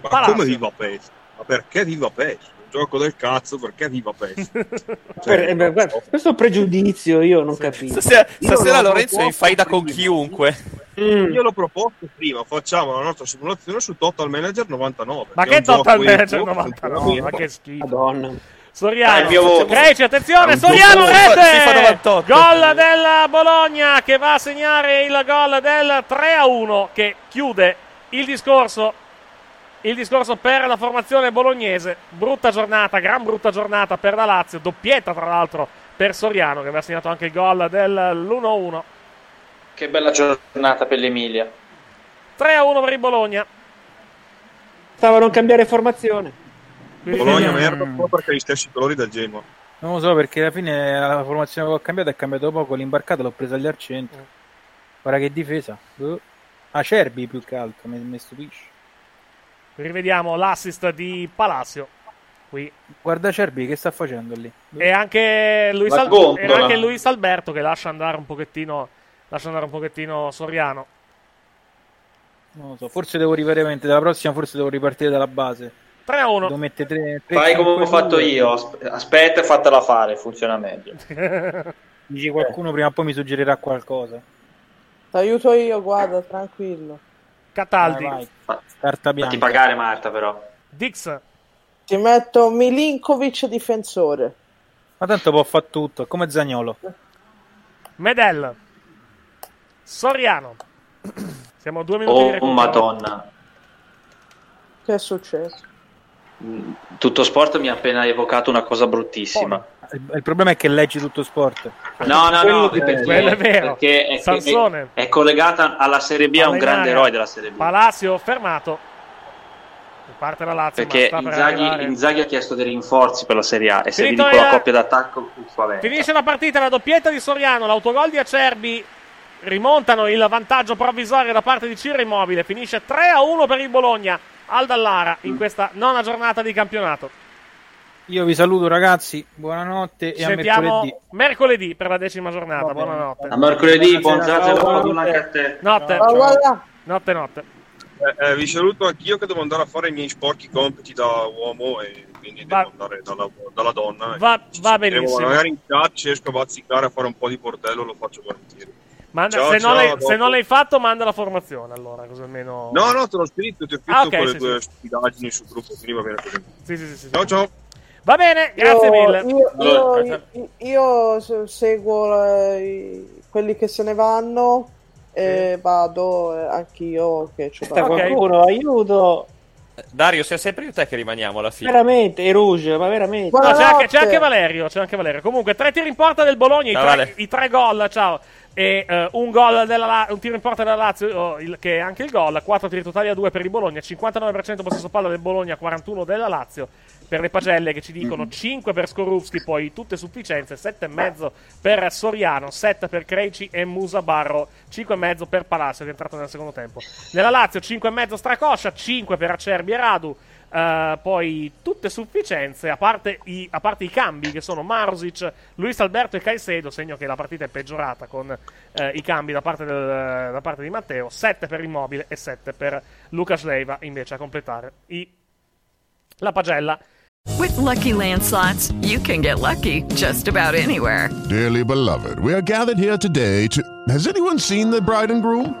Ma Palazzo. come viva PES? Ma perché viva PES? Un gioco del cazzo, perché viva PES? [LAUGHS] Per- eh, beh, guarda, questo giudizio io non capisco. Stasera, stasera Lorenzo è in faida con chiunque. Mm. Io l'ho proposto prima, facciamo la nostra simulazione su Total Manager 99. Ma che gioco Total Manager gioco 99? Ma che schifo. Madonna. Soriano, Dai. Greci, attenzione, Soriano, rete! FIFA 98. Gol della Bologna che va a segnare il gol del 3 a 1 che chiude il discorso, il discorso per la formazione bolognese. Brutta giornata, gran brutta giornata per la Lazio, doppietta tra l'altro per Soriano che aveva segnato anche il gol dell'1-1. Che bella giornata per l'Emilia. 3 a 1 per il Bologna. Stava a non cambiare formazione. Bologna merda un po' perché ha gli stessi colori del Genoa. Non lo so perché alla fine la formazione che ho cambiato è cambiato poco. L'imbarcata l'ho presa agli al centro. Guarda che difesa. Uh. Acerbi più che altro, mi, mi stupisce. Rivediamo l'assist di Palacio. Qui Guarda Acerbi che sta facendo lì. E anche Luis, Al- e anche Luis Alberto che lascia andare un pochettino lascia andare un pochettino Soriano. Non lo so, forse devo riparare dalla prossima, forse devo ripartire dalla base. 3 a 1. Devo mettere tre, tre, Fai come ho fatto due. io. asp- Aspetta e fatela fare, funziona meglio. [LAUGHS] Dici qualcuno prima o poi mi suggerirà qualcosa. Ti aiuto io, guarda, tranquillo. Cataldi. Vai, vai. Carta bianca. Fatti pagare Marta però. Dix. Ti metto Milinkovic difensore. Ma tanto può fare tutto, è come Zagnolo. Medel. Soriano. Siamo a due minuti di Oh recupero. madonna. Che è successo? Mm, Tutto sport mi ha appena evocato una cosa bruttissima. Il, il problema è che leggi tutto sport. No, no, no, Quello- perché, quello è vero. perché è, Sansone. è, è collegata alla Serie B, a un grande eroe della Serie B. Palacio fermato. Parte la Lazio. Perché sta per Inzaghi. Inzaghi ha chiesto dei rinforzi per la Serie A e se Finito vedi con la coppia d'attacco. Finisce la partita, la doppietta di Soriano, l'autogol di Acerbi. Rimontano il vantaggio provvisorio da parte di Ciro Immobile. Finisce 3 a 1 per il Bologna al Dallara in questa nona giornata di campionato. Io vi saluto ragazzi, buonanotte Ci e a sentiamo mercoledì. mercoledì per la decima giornata. Buonanotte. A mercoledì, buon buonanotte. anche a te. Notte. Notte, notte. Eh, eh, vi saluto anch'io che devo andare a fare i miei sporchi compiti da uomo e quindi Va- devo andare dalla, dalla donna. Va, va benissimo. Magari in chat se riesco a bazzicare a fare un po' di portello lo faccio volentieri. Manda- Ciao, se, non ciao, l'hai, se non l'hai fatto, manda la formazione allora, così almeno. No, no, te l'ho scritto, ti ho scritto Ah, ok, quelle sì, due sì. stupidaggini sul gruppo, quindi va bene così. Sì, sì, sì, sì. Ciao, ciao. Va bene, grazie io, mille. Io, io- io- io se- seguo eh, i- quelli che se ne vanno e vado eh, anch'io che Sta da qualcuno, aiuto! Dario, sei sempre io te che rimaniamo alla fine. Veramente, e Rouge, ma veramente. No, c'è, anche, c'è anche Valerio, c'è anche Valerio. Comunque, tre tiri in porta del Bologna, i, Ciao, tre, Vale. i tre gol, ciao. E eh, un gol della La- un tiro in porta della Lazio, oh, il- che è anche il gol. Quattro tiri totali a due per il Bologna, 59% possesso palla del Bologna, 41 della Lazio. Per le pagelle che ci dicono 5 per Skorupski, poi tutte sufficienze, 7,5 per Soriano, 7 per Creici e Musa Barro, 5,5 per Palacio che è entrato nel secondo tempo. Nella Lazio 5,5 Stracoscia, 5 per Acerbi e Radu, eh, poi tutte sufficienze, a parte, i, a parte i cambi che sono Marusic, Luis Alberto e Caicedo, segno che la partita è peggiorata con eh, i cambi da parte, del- da parte di Matteo, 7 per Immobile e 7 per Lucas Leiva invece a completare i- la pagella. With Lucky Land slots, you can get lucky just about anywhere. Dearly beloved, we are gathered here today to. Has anyone seen the bride and groom?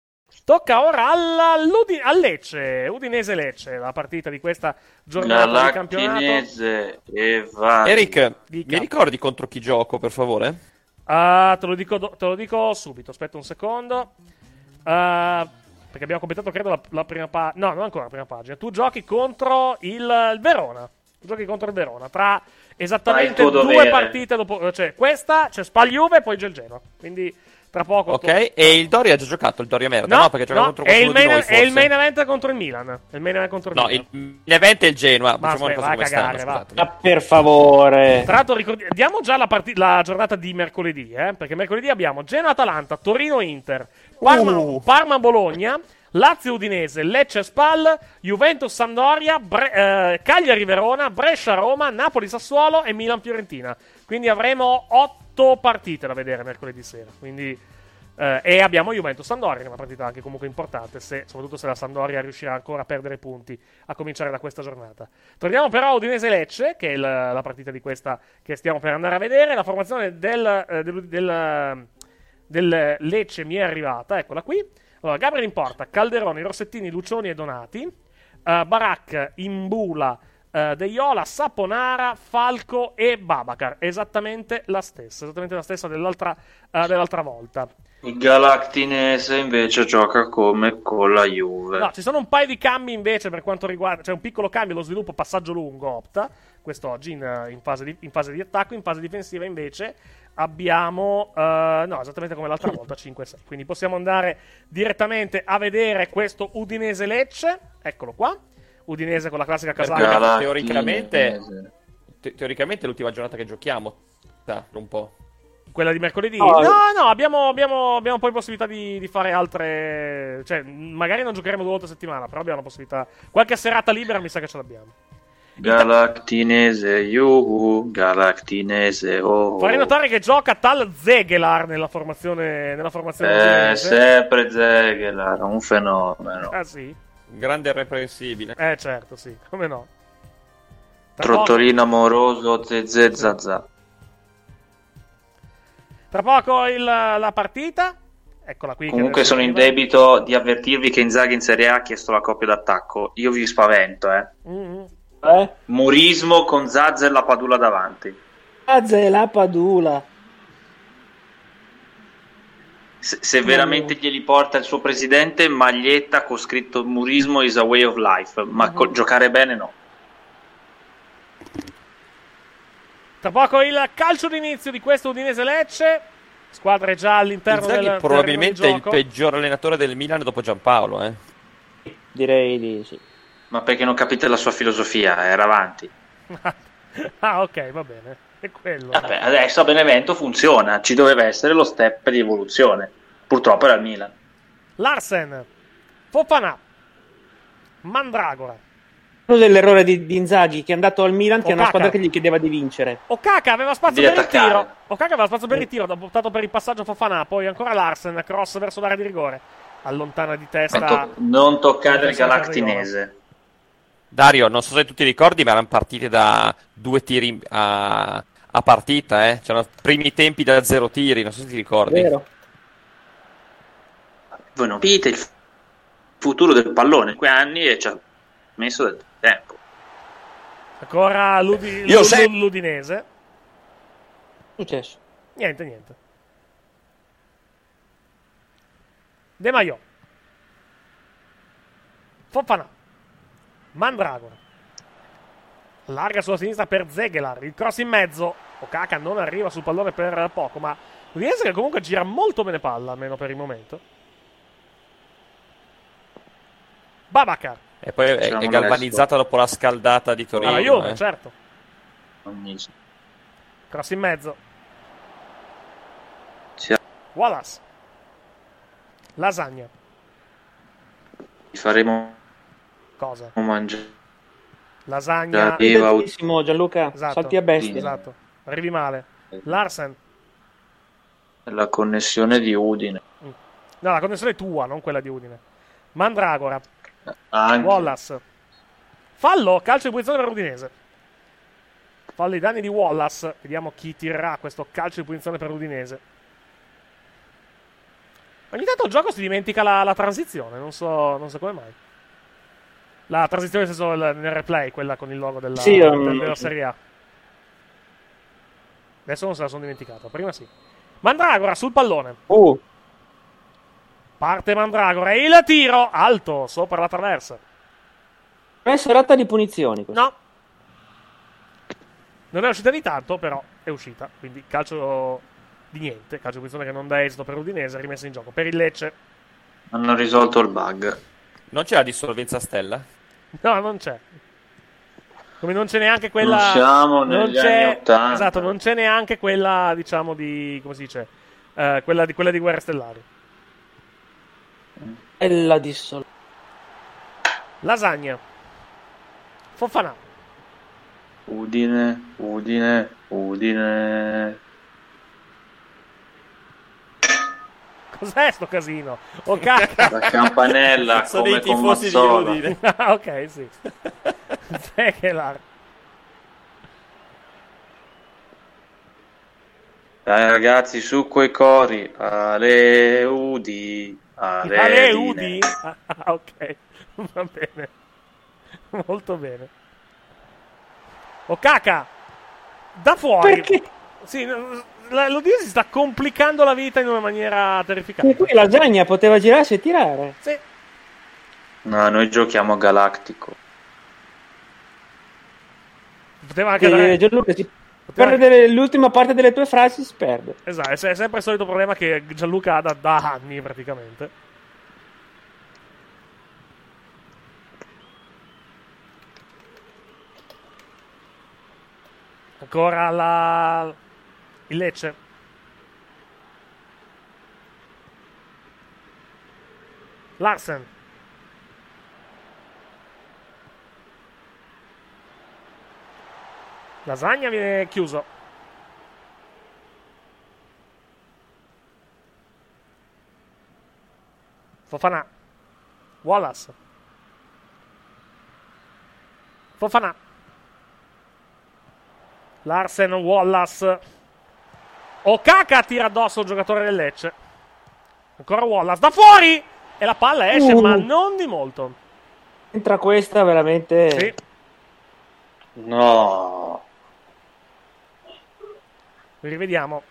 Tocca ora alla, all'Udi- al Lecce, Udinese-Lecce, la partita di questa giornata di campionato. E va. Eric, Dica. mi ricordi contro chi gioco, per favore? Ah, te, lo dico te lo dico subito, aspetta un secondo. Ah, perché abbiamo completato, credo, la, la prima pagina. No, non ancora la prima pagina. Tu giochi contro il, il Verona. Tu giochi contro il Verona. Tra esattamente due dovere. partite dopo. Cioè, questa, c'è Spal Juve e poi c'è il Genoa. Quindi, tra poco. Ok, e il Doria ha già giocato, il Doria merda, no? perché gioca no, contro qualcuno di main, noi, è il forse. main event contro il Milan. È il main event contro il No, Milan. il main event è il Genoa, Ma facciamo aspetta, cose va a come cagare. Ma per favore. Tra l'altro, ricordi- diamo già la, parti- la giornata di mercoledì, eh? perché mercoledì abbiamo Genoa-Atalanta, Torino-Inter, Parma- Uh. Parma-Bologna, Lazio-Udinese, Lecce-Spal, Juventus-Sandoria, Bre- eh, Cagliari-Verona, Brescia-Roma, Napoli-Sassuolo e Milan-Fiorentina. Quindi avremo otto partite da vedere mercoledì sera. Quindi, eh, e abbiamo Juventus-Sandoria, una partita anche comunque importante, se- soprattutto se la Sandoria riuscirà ancora a perdere punti a cominciare da questa giornata. Torniamo però a Udinese-Lecce, che è il- la partita di questa che stiamo per andare a vedere. La formazione del, eh, del- del- del Lecce mi è arrivata, eccola qui. Allora, Gabriel in porta, Calderoni, Rossettini, Lucioni e Donati. eh, Barak, Imbula, eh, De Iola, Saponara, Falco e Babacar. Esattamente la stessa, esattamente la stessa dell'altra, eh, dell'altra volta. Il Galactinese invece gioca come con la Juve. No, ci sono un paio di cambi invece per quanto riguarda. C'è un piccolo cambio, lo sviluppo passaggio lungo opta. Quest'oggi in, in fase di, in fase di attacco. In fase difensiva invece abbiamo. eh, no, esattamente come l'altra volta, 5-6. Quindi possiamo andare direttamente a vedere questo Udinese Lecce. Eccolo qua. Udinese con la classica casacca. teoricamente, te- teoricamente è l'ultima giornata che giochiamo. Sta, un po'. Quella di mercoledì? No, No, no, abbiamo, abbiamo, abbiamo poi possibilità di, di fare altre. Cioè, magari non giocheremo due volte a settimana, però abbiamo la possibilità. Qualche serata libera mi sa che ce l'abbiamo. Galactinese, yuhu, Galactinese, oh. Vorrei notare che gioca tal Zegelar nella formazione, nella formazione Eh, sempre Zegelar, un fenomeno. Ah, sì? Grande e reprensibile. Eh, certo, sì, come no. Tra poco, Trottolino amoroso, zezze zazza. tra poco il- la partita. Eccola qui. Comunque sono in debito di avvertirvi che Inzaghi in Serie A ha chiesto la coppia d'attacco. Io vi spavento, eh. Mm-hmm. Eh? Murismo con Zazza e la Padula davanti. Azze la padula. Se, se veramente glieli porta il suo presidente, maglietta con scritto Murismo is a way of life, ma co- giocare bene no. Tra poco il calcio d'inizio di questo Udinese Lecce. Squadre già all'interno Inzaghi del probabilmente è terreno il peggior allenatore del Milan dopo Giampaolo, eh. Direi di sì. Ma perché non capite la sua filosofia? Era avanti. [LAUGHS] ah, ok, va bene. È quello. Vabbè, adesso a Benevento funziona, ci doveva essere lo step di evoluzione. Purtroppo era il Milan. Larsen, Fofana, Mandragora, Uno dell'errore di, di Inzaghi che è andato al Milan, che è una Okaka. squadra che gli chiedeva di vincere. Okaka aveva spazio Devi per il attaccare. tiro. Okaka aveva spazio per il tiro, dopo optato per il passaggio Fofana, poi ancora Larsen, cross verso l'area di rigore. Allontana di testa. Non, to- non toccare il galactinese. Dario, non so se tu ti ricordi, ma erano partite da due tiri a, a partita, eh? C'erano primi tempi da zero tiri, non so se ti ricordi. Voi non capite il futuro del pallone in quei anni e ci ha messo del tempo. Ancora l'Udi- Io l'U- se- l'Udinese. Successo. Niente, niente. De Maio. Fofana. Mandragora. Larga sulla sinistra per Zegelar. Il cross in mezzo. Okaka non arriva sul pallone per poco, ma l'Udinese che comunque gira molto bene palla, almeno per il momento. Babacar. E poi è, è galvanizzata dopo la scaldata di Torino. Alla Juve, eh. certo. Cross in mezzo. Wallace. Lasagna. Ti faremo Cosa? mangiare. Lasagna. Benissimo, Gianluca, Esatto. salti a bestia. Esatto. Arrivi male. Larsen. la connessione di Udine. No, la connessione è tua, non quella di Udine. Mandragora. Anche. Wallace. Fallo, calcio di punizione per Udinese. Fallo ai danni di Wallace. Vediamo chi tirerà questo calcio di punizione per Udinese. Ogni tanto il gioco si dimentica la, la transizione, non so, non so come mai. La transizione nel senso nel replay, quella con il logo della, Sì, um, del- della Serie A. Adesso non se la sono dimenticata, prima sì. Mandragora sul pallone. Uh, Parte Mandragora e il tiro alto sopra la traversa. è serata di punizioni. questa. No. Non è uscita di tanto, però è uscita. Quindi calcio di niente. Calcio di punizione che non dà esito per Udinese, rimessa in gioco. Per il Lecce. Hanno risolto il bug. Non c'è la dissolvenza stella? [LAUGHS] No, non c'è. Come non c'è neanche quella. Non siamo non c'è- anni 80. Esatto, non c'è neanche quella, diciamo, di. come si dice? Eh, quella, di, quella di Guerre Stellari. È la dissol. Lasagna. Fofana. Udine, Udine, Udine. Cos'è sto casino? Oh cacca! La campanella [LAUGHS] Sono come i con tifosi di. Udine. Ah, [LAUGHS] ok, sì. [LAUGHS] Zekelar. Dai ragazzi, su quei cori. Ale Udi. Ale, Ale. Udi? Ah, ok, va bene. Molto bene. Okaka! Da fuori! Perché? Sì, la- si sta complicando la vita in una maniera terrificante. E qui Lasagna poteva girarsi e tirare. Sì. No, noi giochiamo a Galactico. Poteva anche Che, dare... Gianluca, si Poteva- perde l'ultima parte delle tue frasi, si perde. Esatto, è sempre il solito problema che Gianluca ha da, da anni praticamente. Ancora la... il Lecce. Larsen. Lasagna viene chiuso. Fofana. Wallace. Fofana. Larsen Wallace. Okaka tira addosso il giocatore del Lecce. Ancora Wallace. Da fuori! E la palla esce, Uh. ma non di molto. Entra questa veramente. Sì. No. Rivediamo.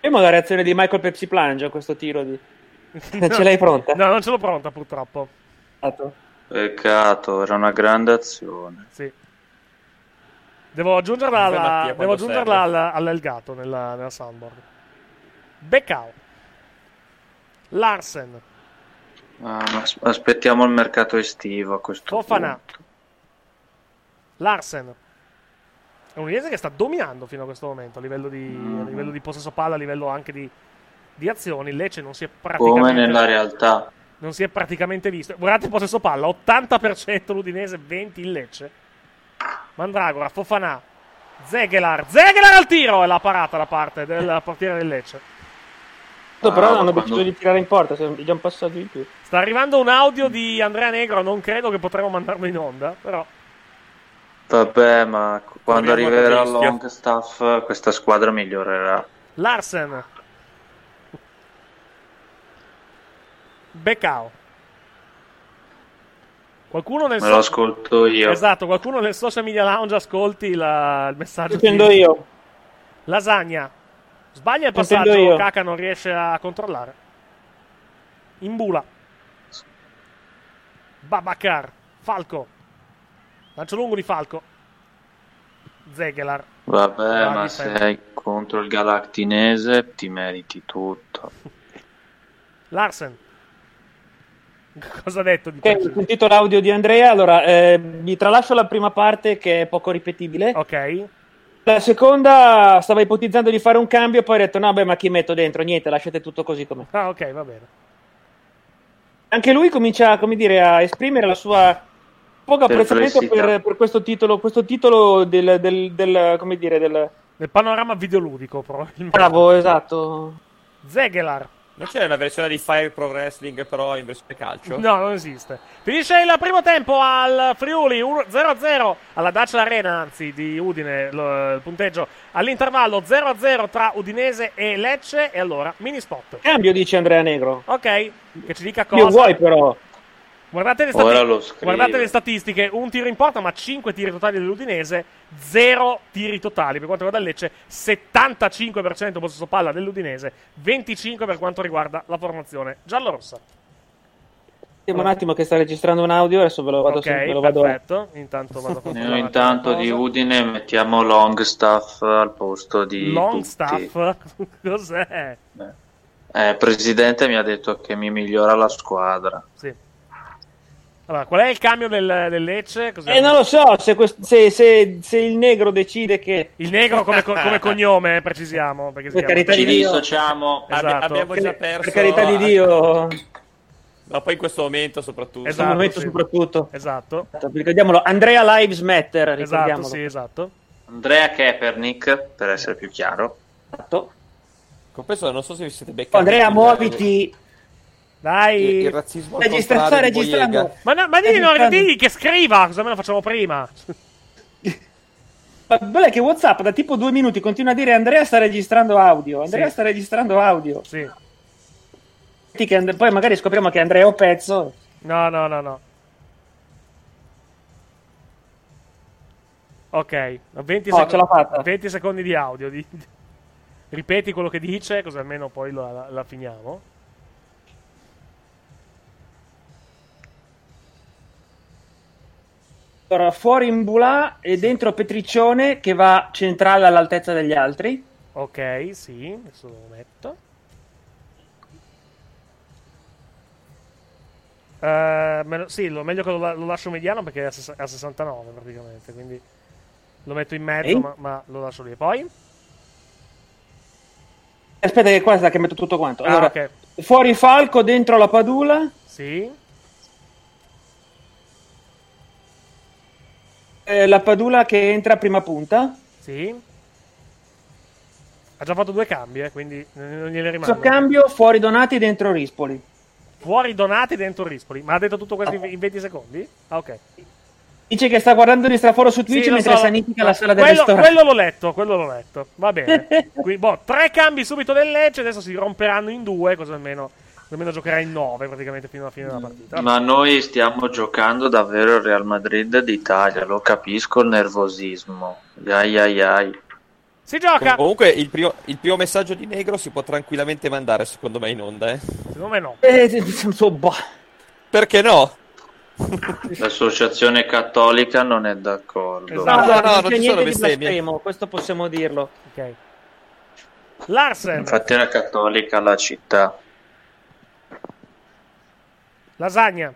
Vediamo la reazione di Michael Pepsi Plunge a questo tiro di... [LAUGHS] Ce l'hai pronta? No, non ce l'ho pronta purtroppo. Esatto. Peccato, era una grande azione. Sì. Devo aggiungerla, alla, Mattia, devo aggiungerla serve. al- all'Elgato nella, nella soundboard. Beccao. Larsen. Ah, aspettiamo il mercato estivo a questo Fofana. punto. Larsen. È un Udinese che sta dominando fino a questo momento a livello di, a livello di possesso palla, a livello anche di, di azioni. Il Lecce non si è praticamente Come nella realtà. non si è praticamente visto. Guardate il possesso palla, 80% l'Udinese, 20 il Lecce. Mandragora, Fofanà, Zegelar, Zegelar al tiro e la parata da parte del portiere del Lecce. Però Ah, hanno quando- deciso di tirare in porta, gli hanno passato di più. Sta arrivando un audio di Andrea Negro, non credo che potremo mandarlo in onda, però Vabbè, ma quando il arriverà rischio. Longstaff questa squadra migliorerà. Larsen. Beccao. Qualcuno nel Me lo ascolto io. Esatto, qualcuno nel social media lounge ascolti la- il messaggio. Intendo di- io. Lasagna. Sbaglia il passaggio, io. Kaka non riesce a controllare. Imbula. Babacar. Falco. Lancio lungo di Falco. Zegelar. Vabbè, Va, ma difende. sei contro il Galactinese ti meriti tutto. [LAUGHS] Larsen. [LAUGHS] Cosa ha detto di Ok, ho sentito l'audio di Andrea, allora eh, vi tralascio la prima parte che è poco ripetibile. Ok. La seconda stava ipotizzando di fare un cambio, poi ha detto no, beh, ma chi metto dentro? Niente, lasciate tutto così com'è. Ah, ok, va bene. Anche lui comincia, come dire, a esprimere la sua poco apprezzamento per, per questo titolo, questo titolo del, del, del- come dire, del... Nel panorama videoludico, probabilmente. Bravo, esatto. Zegelar. Non c'è una versione di Fire Pro Wrestling però in versione calcio? No, non esiste. Finisce il primo tempo al Friuli 1 0-0 alla Dacia Arena, anzi di Udine, lo- il punteggio all'intervallo 0-0 tra Udinese e Lecce e allora mini spot. Cambio, dice Andrea Negro. Ok, che ci dica cosa. Io vuoi però. Guardate le, stati- guardate le statistiche, un tiro in porta, ma 5 tiri totali dell'Udinese, 0 tiri totali per quanto riguarda il Lecce, 75% possesso palla dell'Udinese, 25 per quanto riguarda la formazione giallorossa. Vediamo un attimo che sta registrando un audio, adesso ve lo vado, Ok, ve lo vado perfetto. Intanto vado a Noi intanto di Udine mettiamo Longstaff al posto di Longstaff? [LAUGHS] Cos'è? Eh, presidente mi ha detto che mi migliora la squadra. Sì. Allora, qual è il cambio del, del Lecce? Cos'è? Eh, non lo so, se, quest- se- se- se il negro decide che... Il negro come, co- come [LAUGHS] cognome, precisiamo. Per carità di Ci Dio. dissociamo. Abbi- Esatto. abbiamo già Per- perso. Per carità di Dio, Ma poi in questo momento soprattutto. Esatto, al momento sì. soprattutto. Esatto. Ricordiamolo, Andrea Lives Matter, Esatto, ricordiamolo. sì, esatto. Andrea Kaepernick, per essere più chiaro. Esatto. Compreso, non so se vi siete beccati. Andrea, muoviti. Dai. Il, il razzismo Registra- sta registrando. Ma, no, ma digli, no, digli che scriva, cosa me lo facciamo prima? [LAUGHS] Ma bello è che WhatsApp da tipo due minuti continua a dire Andrea sta registrando audio. Andrea Sì. sta registrando audio. Sì. Metti che And- Poi magari scopriamo che Andrea è un pezzo. No, no, no, no. Ok, 20, Oh, fatta. 20 secondi di audio. di- Ripeti quello che dice, così almeno poi la, la- la finiamo. Allora, fuori Imbulà e dentro Petriccione che va centrale all'altezza degli altri. Ok, sì, adesso lo metto. Eh, me lo- sì, lo meglio che lo, lo lascio mediano perché è a, a 69 praticamente, quindi lo metto in mezzo, ma, ma lo lascio lì. E poi? Aspetta che qua sta che metto tutto quanto. Ah, Allora, ok. fuori Falco, dentro la Padula. Sì. Eh, la Padula che entra a prima punta. Sì. Ha già fatto due cambi, eh, quindi non gliene Questo rimane. cambio, fuori Donati, dentro Rispoli. Fuori Donati dentro Rispoli. Ma ha detto tutto questo in in 20 secondi? Ah, ok. Dice che sta guardando di straforo su Twitch Sì, mentre so, sanifica la sala del quello, ristorante. quello l'ho letto, quello l'ho letto. Va bene. [LAUGHS] Qui, boh, tre cambi subito del Lecce, adesso si romperanno in due, così almeno, almeno giocherà in nove praticamente fino alla fine della partita. Ma noi stiamo giocando davvero il Real Madrid d'Italia, lo capisco il nervosismo. Ai ai ai. Si gioca! Comunque il primo, il primo messaggio di Negro si può tranquillamente mandare secondo me in onda, eh. Secondo me no. Eh. Perché no? [LAUGHS] L'associazione cattolica non è d'accordo. Esatto. no, no, non non ci sono bestemmie. questo possiamo dirlo. Ok. Larsen, Infatti era cattolica la città. Lasagna.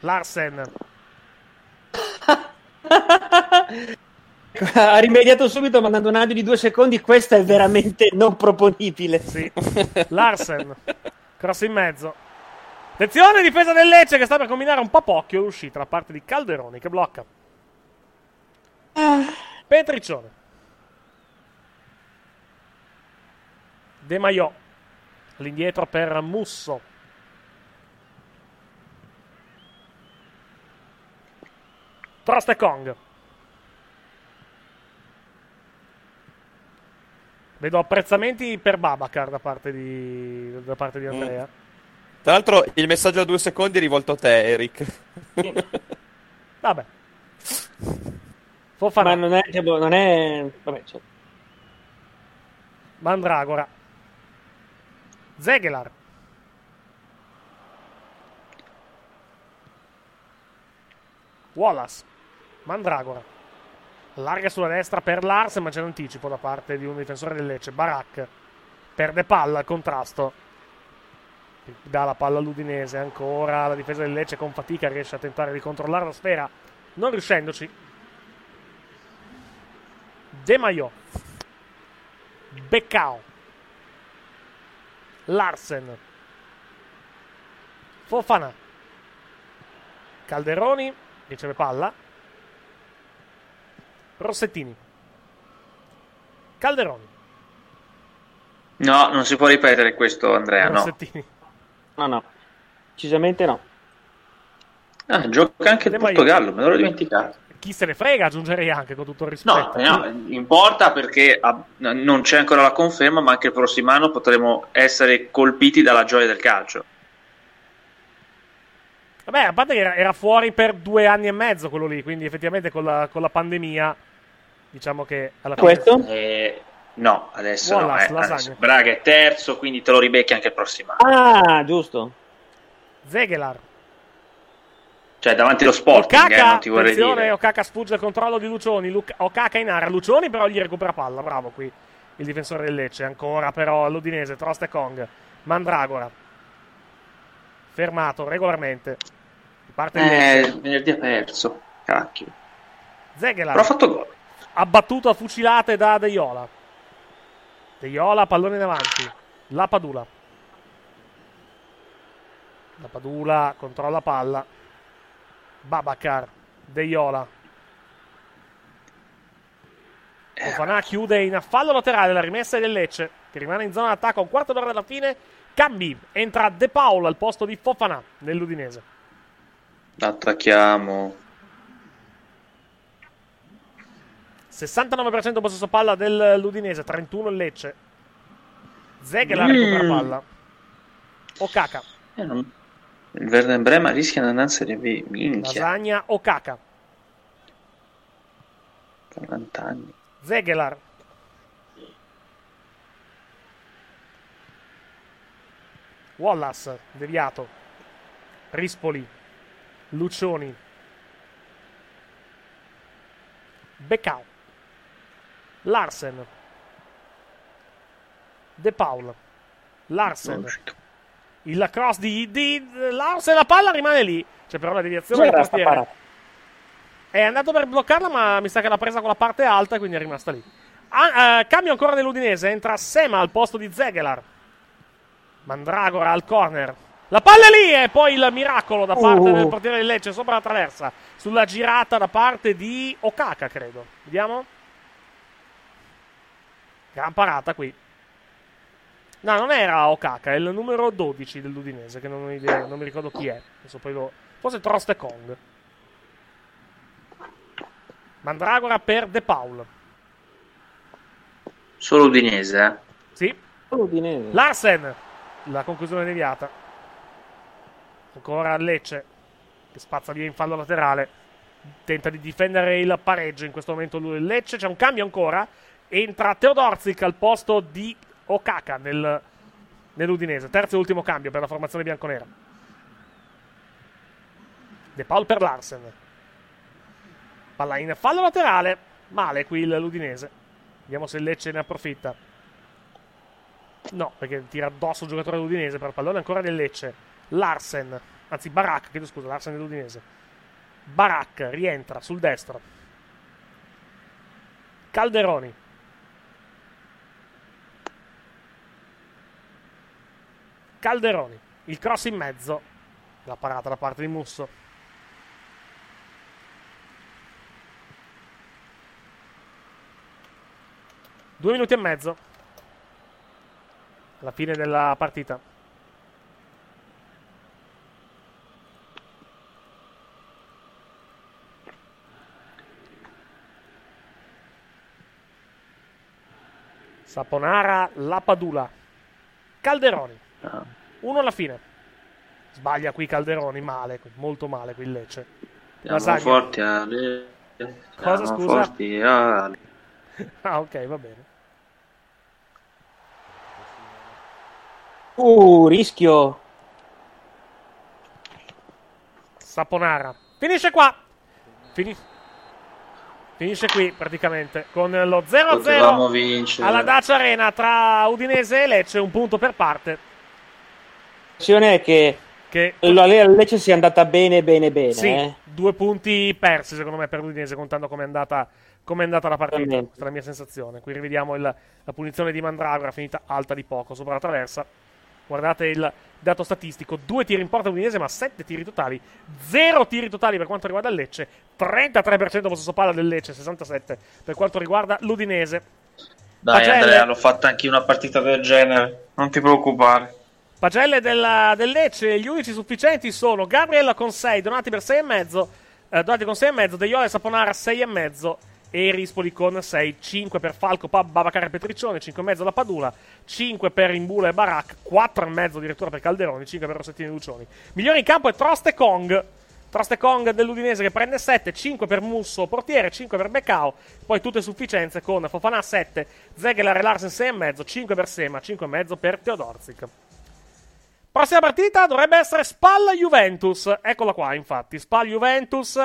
Larsen. ha rimediato subito mandando un audio di due secondi. Questa è veramente non proponibile. Sì. Larsen, cross in mezzo. Attenzione, difesa del Lecce che sta per combinare un po' pocchio l'uscita da parte di Calderoni che blocca. Petriccione. De Maio. All'indietro per Musso. Trost Kong. Vedo apprezzamenti per Babacar da parte di, da parte di Andrea. Tra l'altro, il messaggio a due secondi è rivolto a te, Eric. [LAUGHS] Vabbè. Fofana. Ma non è. cioè, boh, non è... Vabbè, cioè, Mandragora. Zegelar. Wallace. Mandragora. Larga sulla destra per Lars, ma c'è un anticipo da parte di un difensore del Lecce. Barak. Perde palla al contrasto. Dà la palla all'Udinese. Ancora la difesa del Lecce con fatica riesce a tentare di controllare la sfera. Non riuscendoci. De Maio. Beccao. Larsen. Fofana. Calderoni. Riceve palla. Rossettini. Calderoni. No, non si può ripetere questo, Andrea. No. Rossettini. no, no. Decisamente no. Ah, gioca anche il. Portogallo, me l'ero dimenticato. Chi se ne frega, aggiungerei anche con tutto il No, rispetto. no, importa perché non c'è ancora la conferma, ma anche il prossimo anno potremo essere colpiti dalla gioia del calcio. Vabbè, a parte che era, era fuori per due anni e mezzo quello lì, quindi effettivamente con la, con la pandemia, diciamo che alla fine... Eh, no, adesso no. Wallace, eh, Lasagna. adesso Braga è terzo, quindi te lo ribecchi anche il prossimo anno. Ah, giusto. Zegelar. Cioè, davanti allo Sporting, eh, Okaka, non ti vorrei attenzione, dire. Okaka sfugge il controllo di Lucioni. Luc- Okaka in area. Lucioni però gli recupera palla. Bravo qui il difensore del Lecce. Ancora però all'Udinese. Trost e Kong. Mandragora. Fermato regolarmente. Parte Eh, venerdì ha perso. Cacchio. Zegelar. Però ha fatto gol. Abbattuto a fucilate da De Iola. De Iola, pallone in avanti. La Padula. La Padula controlla palla. Babacar. De Iola. Fofana chiude in fallo laterale la rimessa del Lecce che rimane in zona d'attacco a un quarto d'ora dalla fine. Cambi. Entra De Paul al posto di Fofana nell'Udinese. Attacchiamo. 69% possesso palla dell'Udinese, 31 il Lecce. Zegela Mm. recupera palla. Okaka. Eh, non- Il Werder Brema rischia di andare in Serie B. Minchia, Lasagna Okaka. 40 anni. Zegelar. Wallace, deviato. Rispoli. Lucioni. Beccao. Larsen. De Paul. Larsen. Il cross di, di Larsen, la palla rimane lì. C'è però la deviazione del portiere. È andato per bloccarla, ma mi sa che l'ha presa con la parte alta, quindi è rimasta lì. Ah, eh, cambio ancora dell'Udinese. Entra Sema al posto di Zegelar. Mandragora al corner. La palla è lì e poi il miracolo da parte Uh. del portiere del Lecce sopra la traversa. Sulla girata da parte di Okaka, credo. Vediamo. Gran parata qui. No, non era Okaka, è il numero 12 dell'Udinese, che non, ho idea- non mi ricordo chi è. Adesso poi lo... Forse Trost e Kong. Mandragora per De Paul. Solo Udinese, eh. Sì. Udinese. Larsen. La conclusione deviata. Ancora Lecce. Che spazza via in fallo laterale. Tenta di difendere il pareggio in questo momento lui il Lecce. C'è un cambio ancora. Entra Teodorzik al posto di Okaka nel, nell'Udinese. Terzo e ultimo cambio per la formazione bianconera. De Paul per Larsen. Palla in fallo laterale. Male qui l'Udinese. Vediamo se il Lecce ne approfitta. No, perché tira addosso il giocatore dell'Udinese per pallone ancora del Lecce. Larsen, anzi Barak, chiedo scusa, Larsen dell'Udinese. Barak rientra sul destro. Calderoni. Calderoni. Il cross in mezzo. La parata da parte di Musso. Due minuti e mezzo. Alla fine della partita. Saponara, Lapadula. Calderoni. Uno alla fine. Sbaglia qui Calderoni, male, molto male qui il Lecce. Siamo Lasagna. forti Ale. Cosa, Siamo scusa? forti Ale. [LAUGHS] Ah, ok, va bene. Uh, rischio. Saponara. Finisce qua. Fini- Finisce qui praticamente con lo 0-0 Potevamo vincere. alla Dacia Arena tra Udinese e Lecce, un punto per parte. L'impressione è che, Che- la Lecce sia andata bene, bene, bene. Sì, eh. due punti persi secondo me per l'Udinese, contando come è andata, com'è andata la partita. Totalmente. Questa è la mia sensazione. Qui rivediamo il- la punizione di Mandragora, finita alta di poco sopra la traversa. Guardate il dato statistico: due tiri in porta l'Udinese, ma sette tiri totali. Zero tiri totali per quanto riguarda il Lecce. 33% possesso palla del Lecce, 67% per quanto riguarda l'Udinese. Dai. Andrea, l'ho fatta anche una partita del genere. Non ti preoccupare. Pagelle della- del Lecce, gli unici sufficienti sono Gabriella con 6, Donati per 6,5, eh, Donati con 6,5, De Jong e Saponara 6,5 e Rispoli con 6, 5 per Falco, Pab, Babacar e Petriccione, 5,5 la Padula, 5 per Imbula e Barak, 4,5 addirittura per Calderoni, 5 per Rossettini e Lucioni. Migliore in campo è Troste Kong. Troste Kong dell'Udinese che prende 7, 5 per Musso portiere, 5 per Beccao, poi tutte sufficienze con Fofana 7, Zeghelar e Larsen 6,5, 5 per Sema, 5,5 per Teodorzik. Prossima partita dovrebbe essere Spal Juventus. Eccola qua, infatti. Spal Juventus.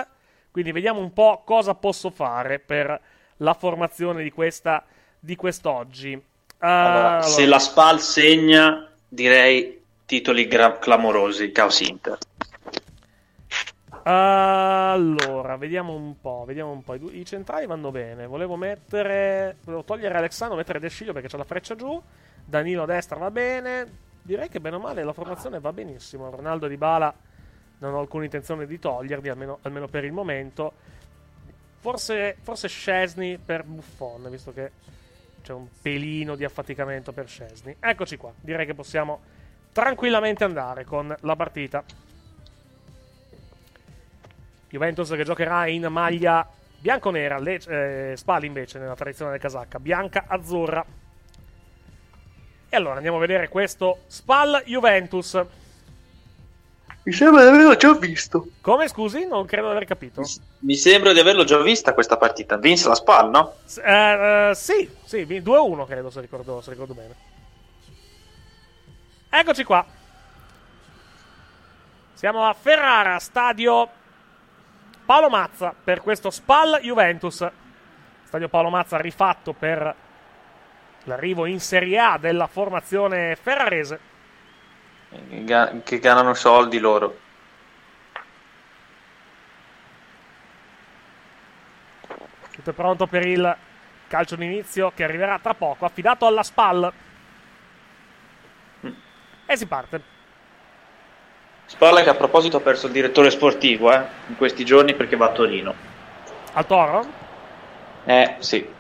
Quindi vediamo un po' cosa posso fare per la formazione di questa di quest'oggi. Uh, Allora, se la Spal segna, direi titoli gra- clamorosi. Caos Inter. Allora, vediamo un po', vediamo un po'. I, i centrali vanno bene. Volevo mettere. Volevo togliere Alexandro, mettere De Sciglio perché c'è la freccia giù. Danilo a destra va bene. Direi che bene o male la formazione va benissimo. Ronaldo di Bala non ho alcuna intenzione di toglierli, almeno, almeno per il momento. Forse, forse Scesni per Buffon, visto che c'è un pelino di affaticamento per Scesni. Eccoci qua. Direi che possiamo tranquillamente andare con la partita. Juventus che giocherà in maglia bianco-nera, Le- eh, Spal invece nella tradizione del casacca, bianca-azzurra. E allora andiamo a vedere questo Spal Juventus. Mi sembra di averlo già visto. Come scusi? Non credo di aver capito. Mi sembra di averlo già vista questa partita. Vince la Spal, no? S- eh, eh, sì, sì, vi- 2-1 credo se ricordo, se ricordo bene. Eccoci qua. Siamo a Ferrara, stadio Paolo Mazza per questo Spal Juventus. Stadio Paolo Mazza rifatto per l'arrivo in Serie A della formazione ferrarese. Che ganano soldi loro. Tutto è pronto per il calcio d'inizio che arriverà tra poco, affidato alla Spal. E si parte. Spalla che a proposito ha perso il direttore sportivo eh, in questi giorni perché va a Torino. Al Toro. Eh, sì.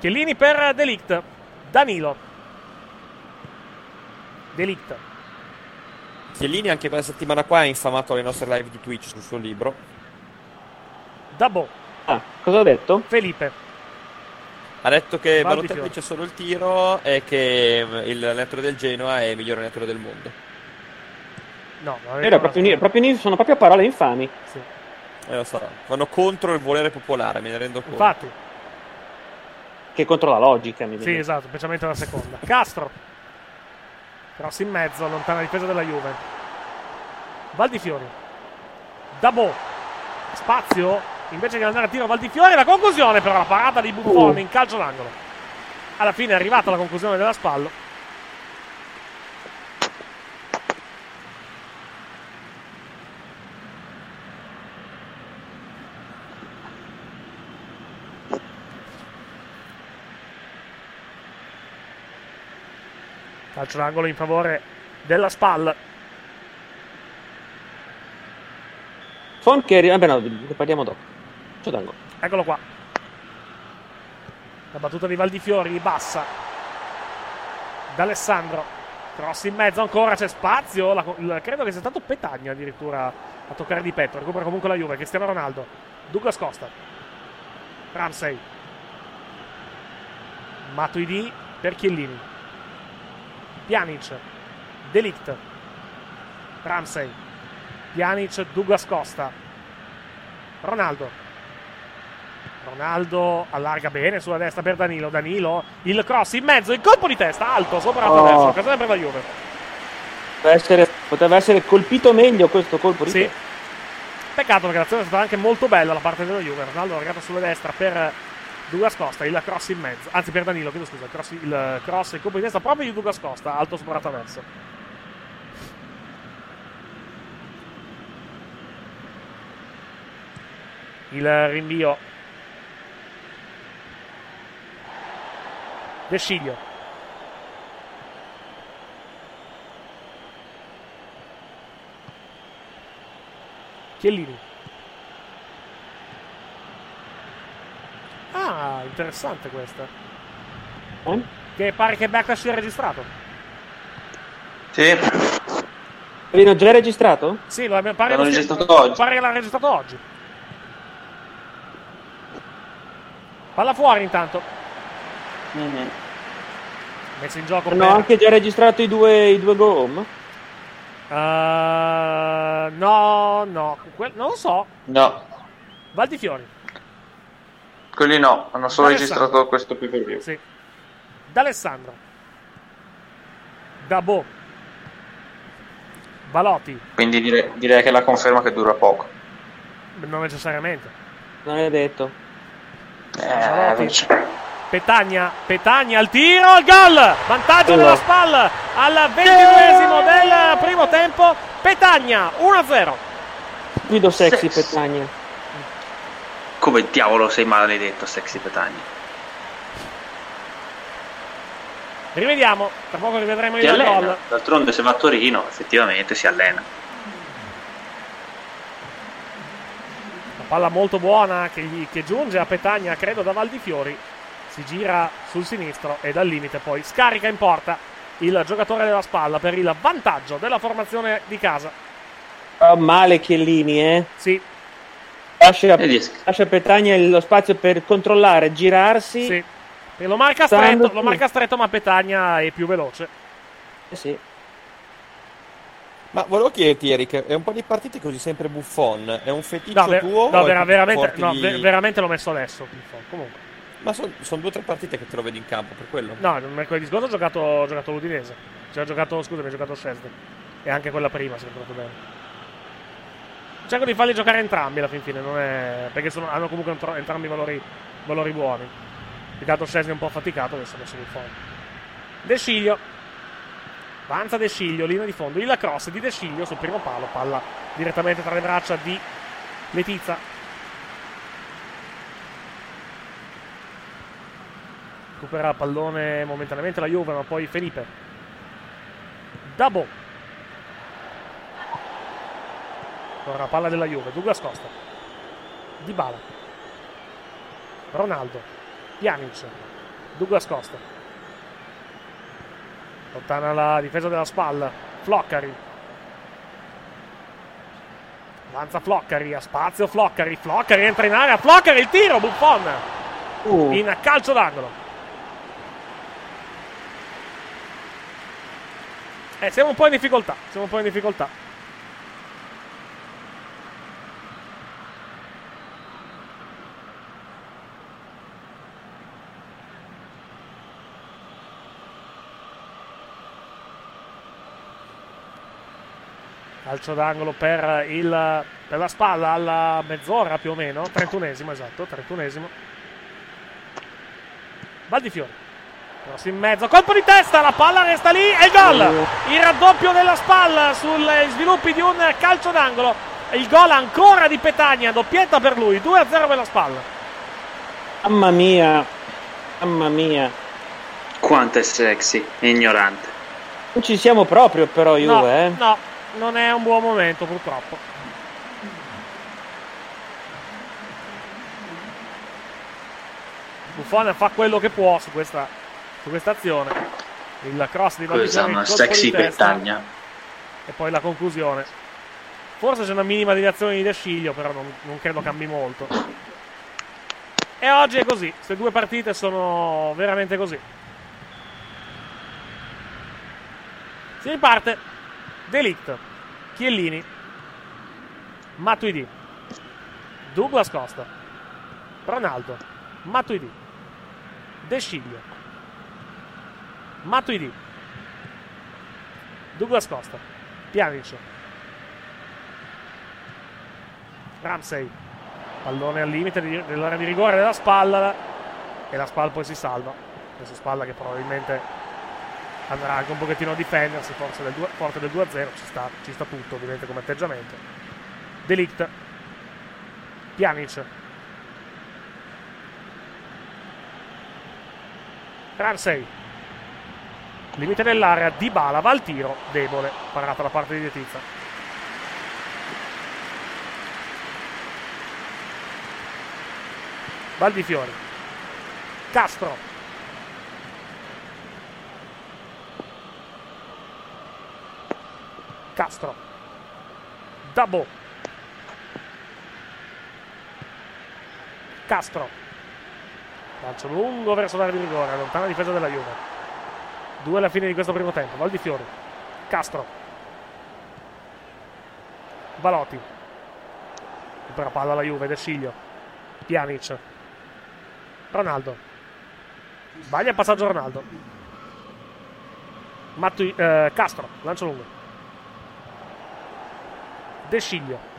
Chiellini per Delict. Danilo. Delict. Chiellini anche quella settimana qua ha infamato le nostre live di Twitch sul suo libro. Dabo. Ah, cosa ho detto? Felipe. Ha detto che Balotelli c'è solo il tiro e che eh, il allenatore del Genoa è il migliore allenatore del mondo. No, Era proprio, proprio- sono proprio parole infami. Sì. Eh, lo so. Vanno contro il volere popolare, me ne rendo conto. Infatti. Che contro la logica, mi Sì, esatto, specialmente la seconda. Castro. Cross in mezzo, allontana la difesa della Juve. Valdifiori. Dabo. Spazio. Invece che andare a tiro Valdifiori, la conclusione però, la parata di Buffon Uh. in calcio d'angolo. Alla fine è arrivata la conclusione della spalla. Calcio d'angolo in favore della spalla. Fon che arri- vabbè no, parliamo dopo. Calcio d'angolo. Eccolo qua. La battuta di Valdifiori bassa. D'Alessandro. Cross in mezzo ancora, c'è spazio. La- il- credo che sia stato Petagna addirittura a toccare di petto. Recupera comunque la Juve. Cristiano Ronaldo. Douglas Costa. Ramsey. Matuidi per Chiellini. Pjanic. Delict. Ramsey. Pjanic, Douglas Costa. Ronaldo. Ronaldo allarga bene sulla destra per Danilo. Danilo, il cross in mezzo, il colpo di testa alto sopra la Oh. destra. Occasione per la Juve. Poteva essere, poteva essere colpito meglio questo colpo di Sì. testa. Peccato perché l'azione è stata anche molto bella da parte della Juve. Ronaldo allargato sulla destra per Douglas Costa, il cross in mezzo. Anzi, per Danilo, chiedo scusa. Cross, il cross il colpo di testa proprio di Douglas Costa, alto sopra traversa. Il rinvio. De Sciglio. Chiellini. Ah, interessante questa. Eh? Che pare che Backlash sia registrato. Sì. L'hanno già registrato? Sì, lo abbiamo- pare, L'hanno lo sia- registrato oggi. pare che l'ha registrato oggi. Palla fuori intanto. Mhm. Messo in gioco Hanno per- anche già registrato i due, i due go home? Eh, no, no, que- non lo so. No, Valdifiori. Quelli no, hanno solo registrato questo pay per view. Sì. D'Alessandro. Dabo. Balotti. Quindi dire- direi che è la conferma che dura poco. Non necessariamente. Non è detto. Balotti. Petagna, Petagna al tiro, al gol! Vantaggio della spalla al ventiduesimo del primo tempo. Petagna 1-0. Guido sexy Petagna. Come diavolo sei maledetto, sexy Petagni. Rivediamo, tra poco rivedremo Si il allena. gol. D'altronde se va a Torino, effettivamente si allena. La palla molto buona che, gli- che giunge a Petagna, credo, da Valdifiori. Si gira sul sinistro e dal limite poi scarica in porta il giocatore della spalla per il vantaggio della formazione di casa. Fa male Chiellini, eh? Sì. Lascia, lascia a Petagna lo spazio per controllare, girarsi. Sì. E lo marca stretto, lo marca stretto, ma Petagna è più veloce. Eh sì. Ma volevo chiederti, Eric, è un po' di partite così sempre buffon. È un feticcio No, ver- tuo? no, vera- veramente, no, di- ver- veramente l'ho messo adesso. Buffon. Comunque. Ma sono due o tre partite che te lo vedi in campo, per quello. No, mercoledì scorso ho giocato, ho giocato l'Udinese. Cioè, ho giocato, scusami, ho giocato Scesde. E anche quella prima, se ricordo bene. Cerco di farli giocare entrambi alla fin fine, è... perché sono- hanno comunque entro- entrambi valori, valori buoni. Peccato Scesni è un po' faticato, adesso messo il fuori. De Sciglio. Avanza De Sciglio, linea di fondo. Il cross di De Sciglio sul primo palo, palla direttamente tra le braccia di Letizia. Recupera pallone momentaneamente la Juve, ma poi Felipe. Dabo. Ora palla della Juve, Douglas Costa. Dybala. Ronaldo. Pjanic. Douglas Costa. Lontana la difesa della spalla. Floccari. Avanza Floccari, a spazio Floccari. Floccari entra in area. Floccari il tiro, Buffon. Uh. In calcio d'angolo. Eh, siamo un po' in difficoltà. Siamo un po' in difficoltà. Calcio d'angolo per, il, per la spalla alla mezz'ora più o meno. 31esimo, esatto, 31esimo. Valdifiori. Cross in mezzo, colpo di testa, la palla resta lì e il gol! Il raddoppio della spalla sugli sviluppi di un calcio d'angolo. Il gol ancora di Petagna, doppietta per lui, 2-0 per la spalla. Mamma mia. Mamma mia. Quanto è sexy e ignorante. Non ci siamo proprio però Juve, no, eh. no, non è un buon momento purtroppo. Buffon fa quello che può su questa, su questa azione. Il cross di una colpo sexy pettagna. e poi la conclusione. Forse c'è una minima deviazione di De Sciglio, però non, non credo cambi molto. E oggi è così. Queste due partite sono veramente così. Si riparte. Delict. Chiellini. Matuidi. Douglas Costa. Ronaldo. Matuidi. De Sciglio. Matuidi. Douglas Costa. Pjanic. Ramsey. Pallone al limite dell'area di rigore della spalla. E la spalla poi si salva. Questa spalla che probabilmente andrà anche un pochettino a difendersi. Forse del 2, forte del 2-0. Ci sta, ci sta tutto ovviamente come atteggiamento. Delict. Pjanic. Ramsey. Limite dell'area. Dybala va al tiro. Debole. Parata da parte di Dietizza. Valdifiori. Castro. Castro. Dabo. Castro. Lancio lungo verso l'area di rigore, lontana difesa della Juve. Due alla fine di questo primo tempo. Valdifiori. Castro. Valotti. Recupera palla alla Juve, De Sciglio. Pjanic. Ronaldo. Sbaglia il passaggio Ronaldo. Mattui, eh, Castro, lancio lungo. De Sciglio.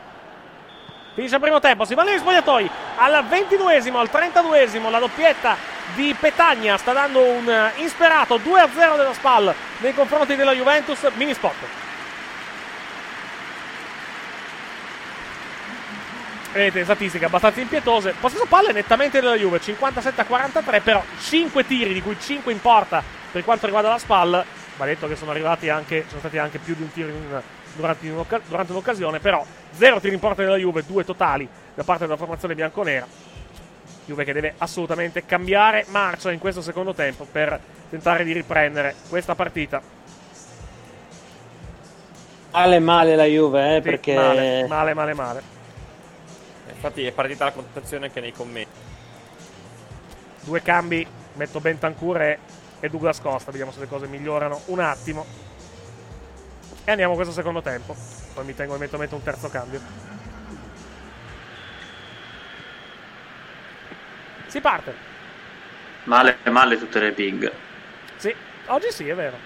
Finisce il primo tempo, si va negli spogliatoi. Al 22esimo, al 32esimo, la doppietta di Petagna sta dando un eh, insperato 2-0 della SPAL nei confronti della Juventus. Mini spot. Vedete, statistiche abbastanza impietose. Possesso palle nettamente della Juve, 57 a 43, però 5 tiri, di cui 5 in porta per quanto riguarda la SPAL. Va detto che sono arrivati anche, sono stati anche più di un tiro in- durante, durante un'occasione, però 0 tiri in porta della Juve, 2 totali da parte della formazione bianconera. Juve che deve assolutamente cambiare marcia in questo secondo tempo per tentare di riprendere questa partita. Male male la Juve, eh, Sì, perché Male, male, male, male. Infatti è partita la contazione anche nei commenti. Due cambi, metto Bentancur e, e Douglas Costa, vediamo se le cose migliorano un attimo. E andiamo a questo secondo tempo. Poi mi tengo e metto, metto un terzo cambio. Si parte. Male, male tutte le big. Sì, oggi sì, è vero.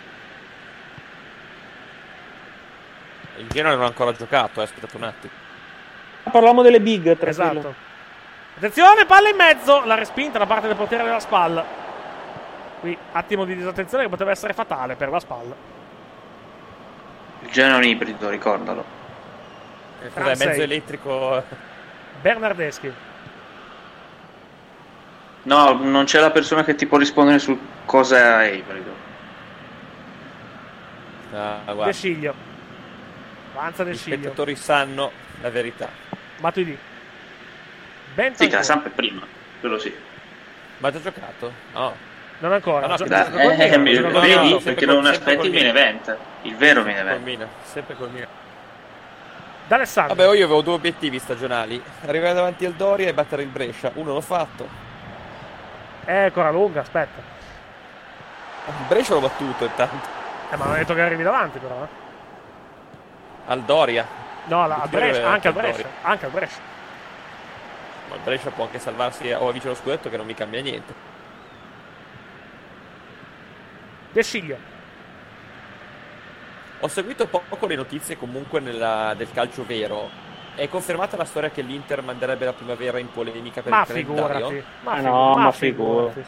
Il Genoa non ha ancora giocato, eh, aspettate un attimo. parliamo delle big, tranquillo. Esatto. Attenzione, palla in mezzo, la respinta da parte del portiere della spalla. Qui attimo di disattenzione che poteva essere fatale per la spalla. È un ibrido, ricordalo. Eh, Cos'è, mezzo elettrico? Bernardeschi. No, non c'è la persona che ti può rispondere su cosa è ibrido. Ah, De guarda. Sciglio. Avanza De Gli spettatori sanno la verità. Matuidi. Sì, che la Samp è prima, quello sì. Ma ha già giocato? No. Non ancora. No, Eh, eh, vedi? Perché non aspetti il main event. Il vero main event. Sempre col Milan. D'Alessandro. Vabbè, io avevo due obiettivi stagionali: arrivare davanti al Doria e battere il Brescia. Uno l'ho fatto. È ancora lunga, aspetta. Il Brescia l'ho battuto intanto. Eh, ma non ha detto che arrivi davanti, però. eh. Al Doria. No, la- al Brescia, anche al Brescia. Doria. Anche al Brescia. Ma il Brescia può anche salvarsi o vicino allo scudetto che non mi cambia niente. De Sciglio. Ho seguito poco le notizie comunque nella- del calcio vero. È confermata la storia che l'Inter manderebbe la primavera in polemica per Ma il calendario? figurati. Ma, Ah, figu- no, ma ma figurati.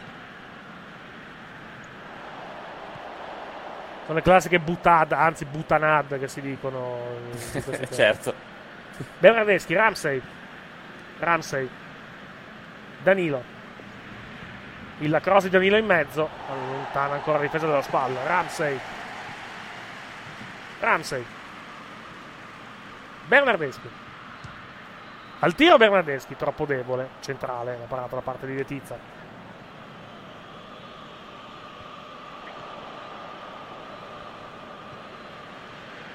Sono le classiche butad, anzi butanad che si dicono. [LAUGHS] casi. certo. Bernardeschi, Ramsey. Ramsey. Danilo. Il cross di Danilo in mezzo. Allontana ancora la difesa della spalla. Ramsey. Ramsey. Bernardeschi. Al tiro Bernardeschi, troppo debole. Centrale, la parata da parte di Letizia.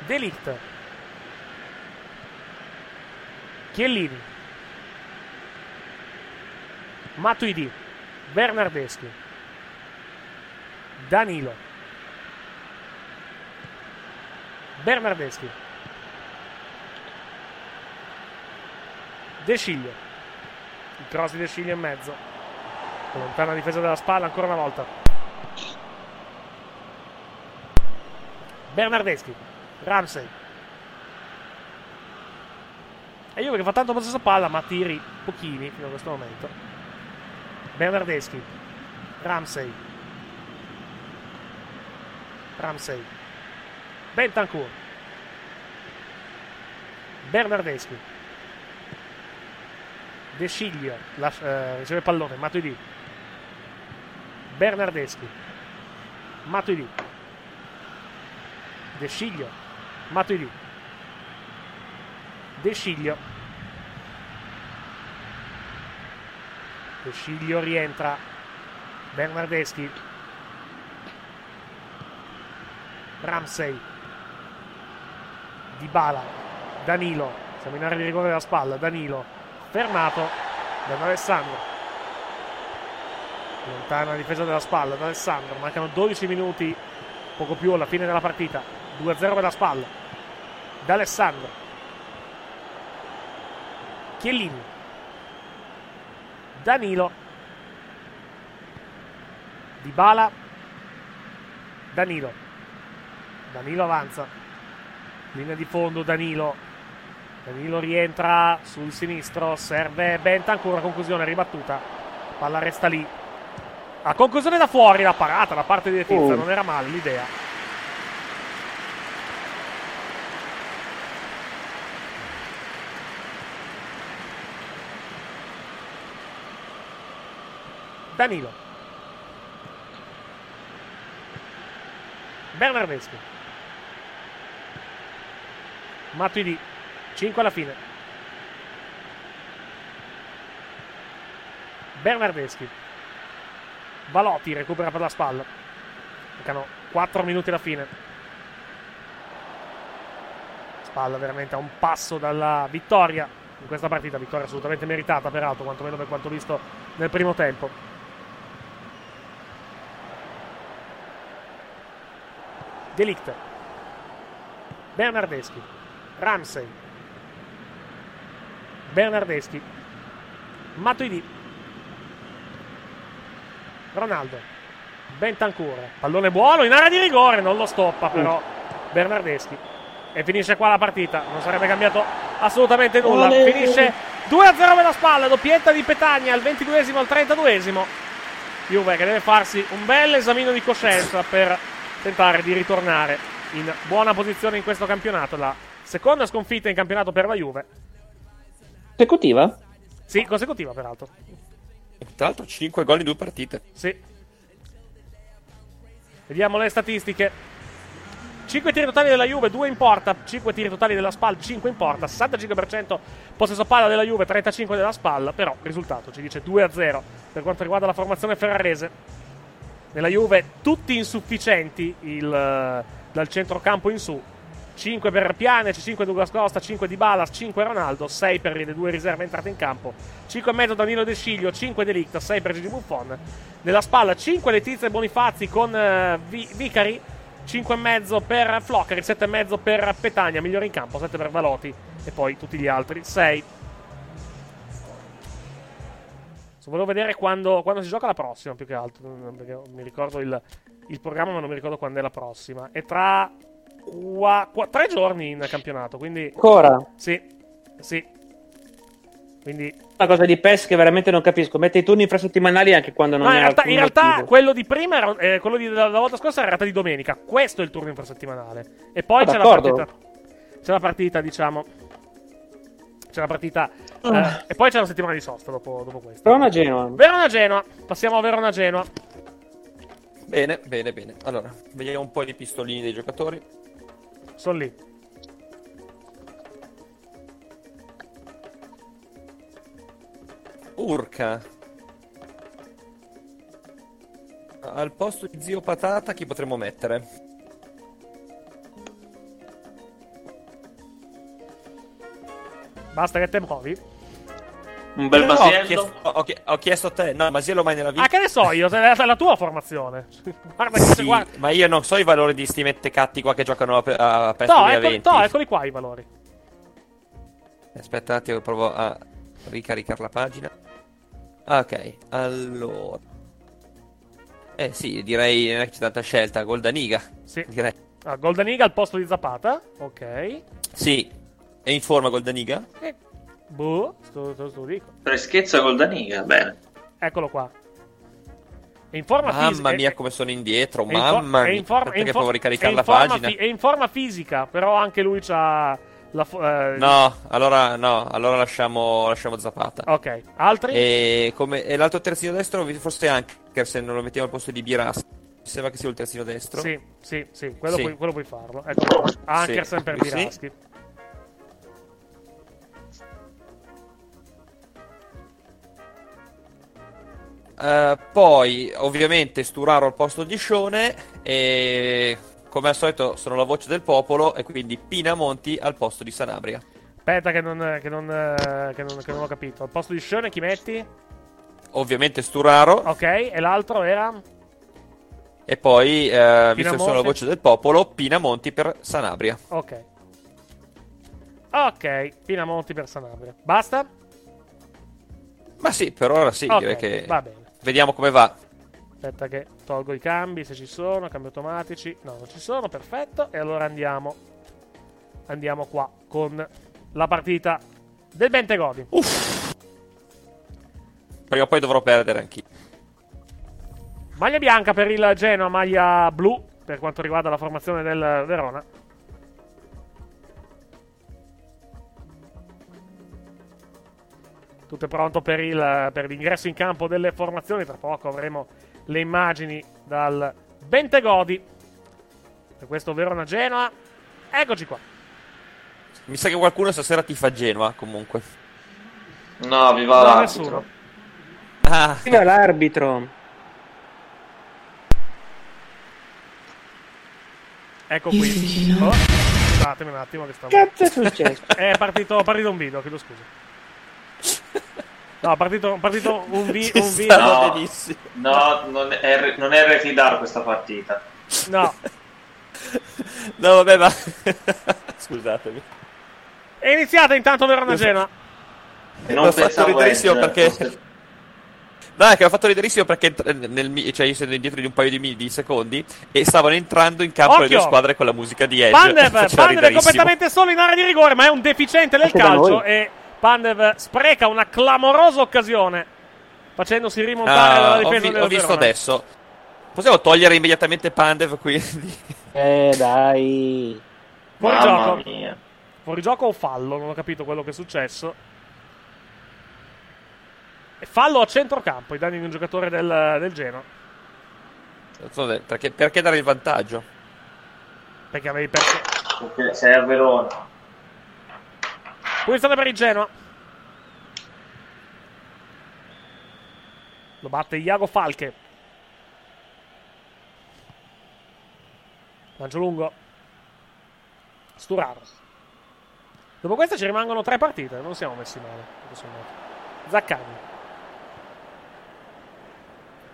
Delict. Chiellini. Matuidi. Bernardeschi. Danilo. Bernardeschi. De Sciglio. Il cross di De Sciglio in mezzo. Lontana difesa della spalla ancora una volta. Bernardeschi. Ramsey. E io che fa tanto possesso palla, ma tiri pochini fino a questo momento. Bernardeschi. Ramsey. Ramsey. Bentancur. Bernardeschi. De Sciglio. La, eh, riceve pallone. Matuidi. Bernardeschi. Matuidi. De Sciglio. Matuidi. De Sciglio. De Sciglio rientra. Bernardeschi. Ramsey. Dybala. Danilo. Siamo in area di rigore della spalla. Danilo. Fermato da Alessandro. Lontana la difesa della spalla da Alessandro. Mancano 12 minuti, poco più alla fine della partita. 2-0 per la spalla. Da Alessandro. Chiellini. Danilo. Dybala. Danilo. Danilo avanza. Linea di fondo Danilo. Danilo rientra sul sinistro. Serve Benta. Ancora conclusione ribattuta. Palla resta lì. A conclusione da fuori la parata da parte di Letizia. Oh. Non era male l'idea. Danilo. Bernardeschi. Matuidi. 5 alla fine. Bernardeschi. Balotti recupera per la spalla. Mancano 4 minuti alla fine. Spalla veramente a un passo dalla vittoria in questa partita. Vittoria assolutamente meritata, peraltro, quantomeno per quanto visto nel primo tempo. Delict. Bernardeschi. Ramsey. Bernardeschi. Matuidi. Ronaldo. Bentancur. Pallone buono in area di rigore, non lo stoppa però Bernardeschi. E finisce qua la partita. Non sarebbe cambiato assolutamente nulla. Olè. Finisce 2-0 per la spalla, doppietta di Petagna al 22esimo al 32esimo. Juve che deve farsi un bel esamino di coscienza per tentare di ritornare in buona posizione in questo campionato. La seconda sconfitta in campionato per la Juve. Consecutiva? Sì, consecutiva peraltro. Tra l'altro 5 gol in due partite. Sì. Vediamo le statistiche. 5 tiri totali della Juve, 2 in porta, 5 tiri totali della Spal, 5 in porta, 65% possesso palla della Juve, 35 della Spal, però il risultato ci dice 2-0 per quanto riguarda la formazione ferrarese. Nella Juve tutti insufficienti il, eh, dal centrocampo in su. 5 per Pianec, 5 Douglas Costa, 5 di Balas, 5 Ronaldo, 6 per le due riserve entrate in campo, 5,5 Danilo De Sciglio, 5 Delict, 6 per Gigi Buffon. Nella spalla 5 Letizia e Bonifazzi con eh, Vi- Vicari, 5,5 per Floccari, 7,5 per Petagna, migliore in campo, 7 per Valotti e poi tutti gli altri, 6. Volevo vedere quando, quando si gioca la prossima, più che altro, perché mi ricordo il, il programma ma non mi ricordo quando è la prossima. È tra qua, qua- tre giorni in campionato, quindi... Ancora? Sì, sì. Quindi... Una cosa di PES che veramente non capisco. Mette i turni infrasettimanali anche quando non No, è in realtà, in realtà quello di prima era, eh, quello di, della volta scorsa era in realtà di domenica. Questo è il turno infrasettimanale. E poi Ah, c'è la d'accordo. partita. C'è la partita, diciamo. C'è la partita. eh, Ah. e poi c'è la settimana di sosta dopo, dopo questo. Verona Genoa. Verona Genoa. Passiamo a Verona Genoa. Bene, bene, bene. Allora, vediamo un po' i pistolini dei giocatori. sono lì. Urca. Al posto di zio Patata chi potremmo mettere? Basta che te muovi. Un bel No, ho, Masiello. chiesto, ho ho chiesto a te. No, Masiello mai nella vita. Ah, che ne so io, è la tua formazione. [LAUGHS] Guarda che Sì, guarda. ma io non so i valori di sti mettecatti qua che giocano a, a, a PES No, 2020. ecco, no, eccoli qua i valori. Aspetta un attimo, provo a ricaricare la pagina. Ah, Ok, allora. Eh sì, direi non è che c'è tanta scelta. Goldaniga. Sì. Direi. Ah, Golden Eagle al posto di Zapata. Ok. Sì. È in forma Goldaniga? E... Boh, sto, sto, sto dico. Freschezza col Daniga, bene. Eccolo qua. È in forma Mamma fisica. mia, come sono indietro. è in for- Mamma è mia. a è ricaricare in la pagina. fi- è in forma fisica, però anche lui c'ha la. fo- eh, No, allora no, allora lasciamo, lasciamo Zapata. Ok, altri? E, come, e l'altro terzino destro, forse anche se non lo mettiamo al posto di Biras. Mi sembra che sia il terzino destro. Sì, sì, sì, quello, Sì. Puoi, quello puoi farlo. Ecco qua. Ankersen Sì. per Sì. Eh, poi, ovviamente, Sturaro al posto di Scione. E come al solito, sono la voce del popolo. E quindi Pinamonti al posto di Sanabria. Aspetta, che non, che, non, eh, che, non, che non ho capito. Al posto di Shone chi metti? Ovviamente Sturaro. Ok, e l'altro era? E poi, eh, visto che sono la voce del popolo, Pinamonti per Sanabria. Ok. Ok, Pinamonti per Sanabria. Basta? Ma sì, per ora sì, Ok, direi che. va bene. Vediamo come va. Aspetta che tolgo i cambi, se ci sono, cambi automatici. No, non ci sono, perfetto. E allora andiamo. Andiamo qua con la partita del Bentegodi. Prima o poi dovrò perdere anch'io. Maglia bianca per il Genoa, maglia blu per quanto riguarda la formazione del Verona. Tutto è pronto per, il- per l'ingresso in campo delle formazioni. Tra poco avremo le immagini dal Bentegodi. Per questo Verona-Genoa. Eccoci qua. Mi sa che qualcuno stasera ti fa Genoa, comunque. No, viva No, l'arbitro. nessuno. Ah, Viva l'arbitro. Ecco qui. Oh, scusatemi un attimo che stavo... Cazzo è successo? [LAUGHS] È partito, partito un video, chiedo scusa. No, è partito, partito [LAUGHS] un, vi- un video. No, no non, è, non è retidar questa partita. No. No, vabbè, ma. [LAUGHS] Scusatemi. È iniziata intanto Verona Genoa. Non Mi ha fatto pensavo riderissimo perché. [LAUGHS] No, è che ha fatto riderissimo perché nel, cioè io sono indietro di un paio di, di secondi e stavano entrando in campo le due Occhio! squadre con la musica di Edge. Pandev, Faceva Pandev è completamente solo in area di rigore, ma è un deficiente del calcio noi. e Pandev spreca una clamorosa occasione facendosi rimontare Ah, dalla ho, difesa vi- del ho visto Verona. adesso. Possiamo togliere immediatamente Pandev quindi? [LAUGHS] Eh, dai. Fuori Mamma gioco. mia. Fuori gioco o fallo? Non ho capito quello che è successo. E fallo a centrocampo, i danni di un giocatore del, del Genoa. Perché, perché dare il vantaggio? Perché avevi perso. Perché sei a Verona. Punizione per il Genoa. Lo batte Iago Falche. Lancio lungo. Sturaro. Dopo questa ci rimangono tre partite. Non siamo messi male. Zaccani.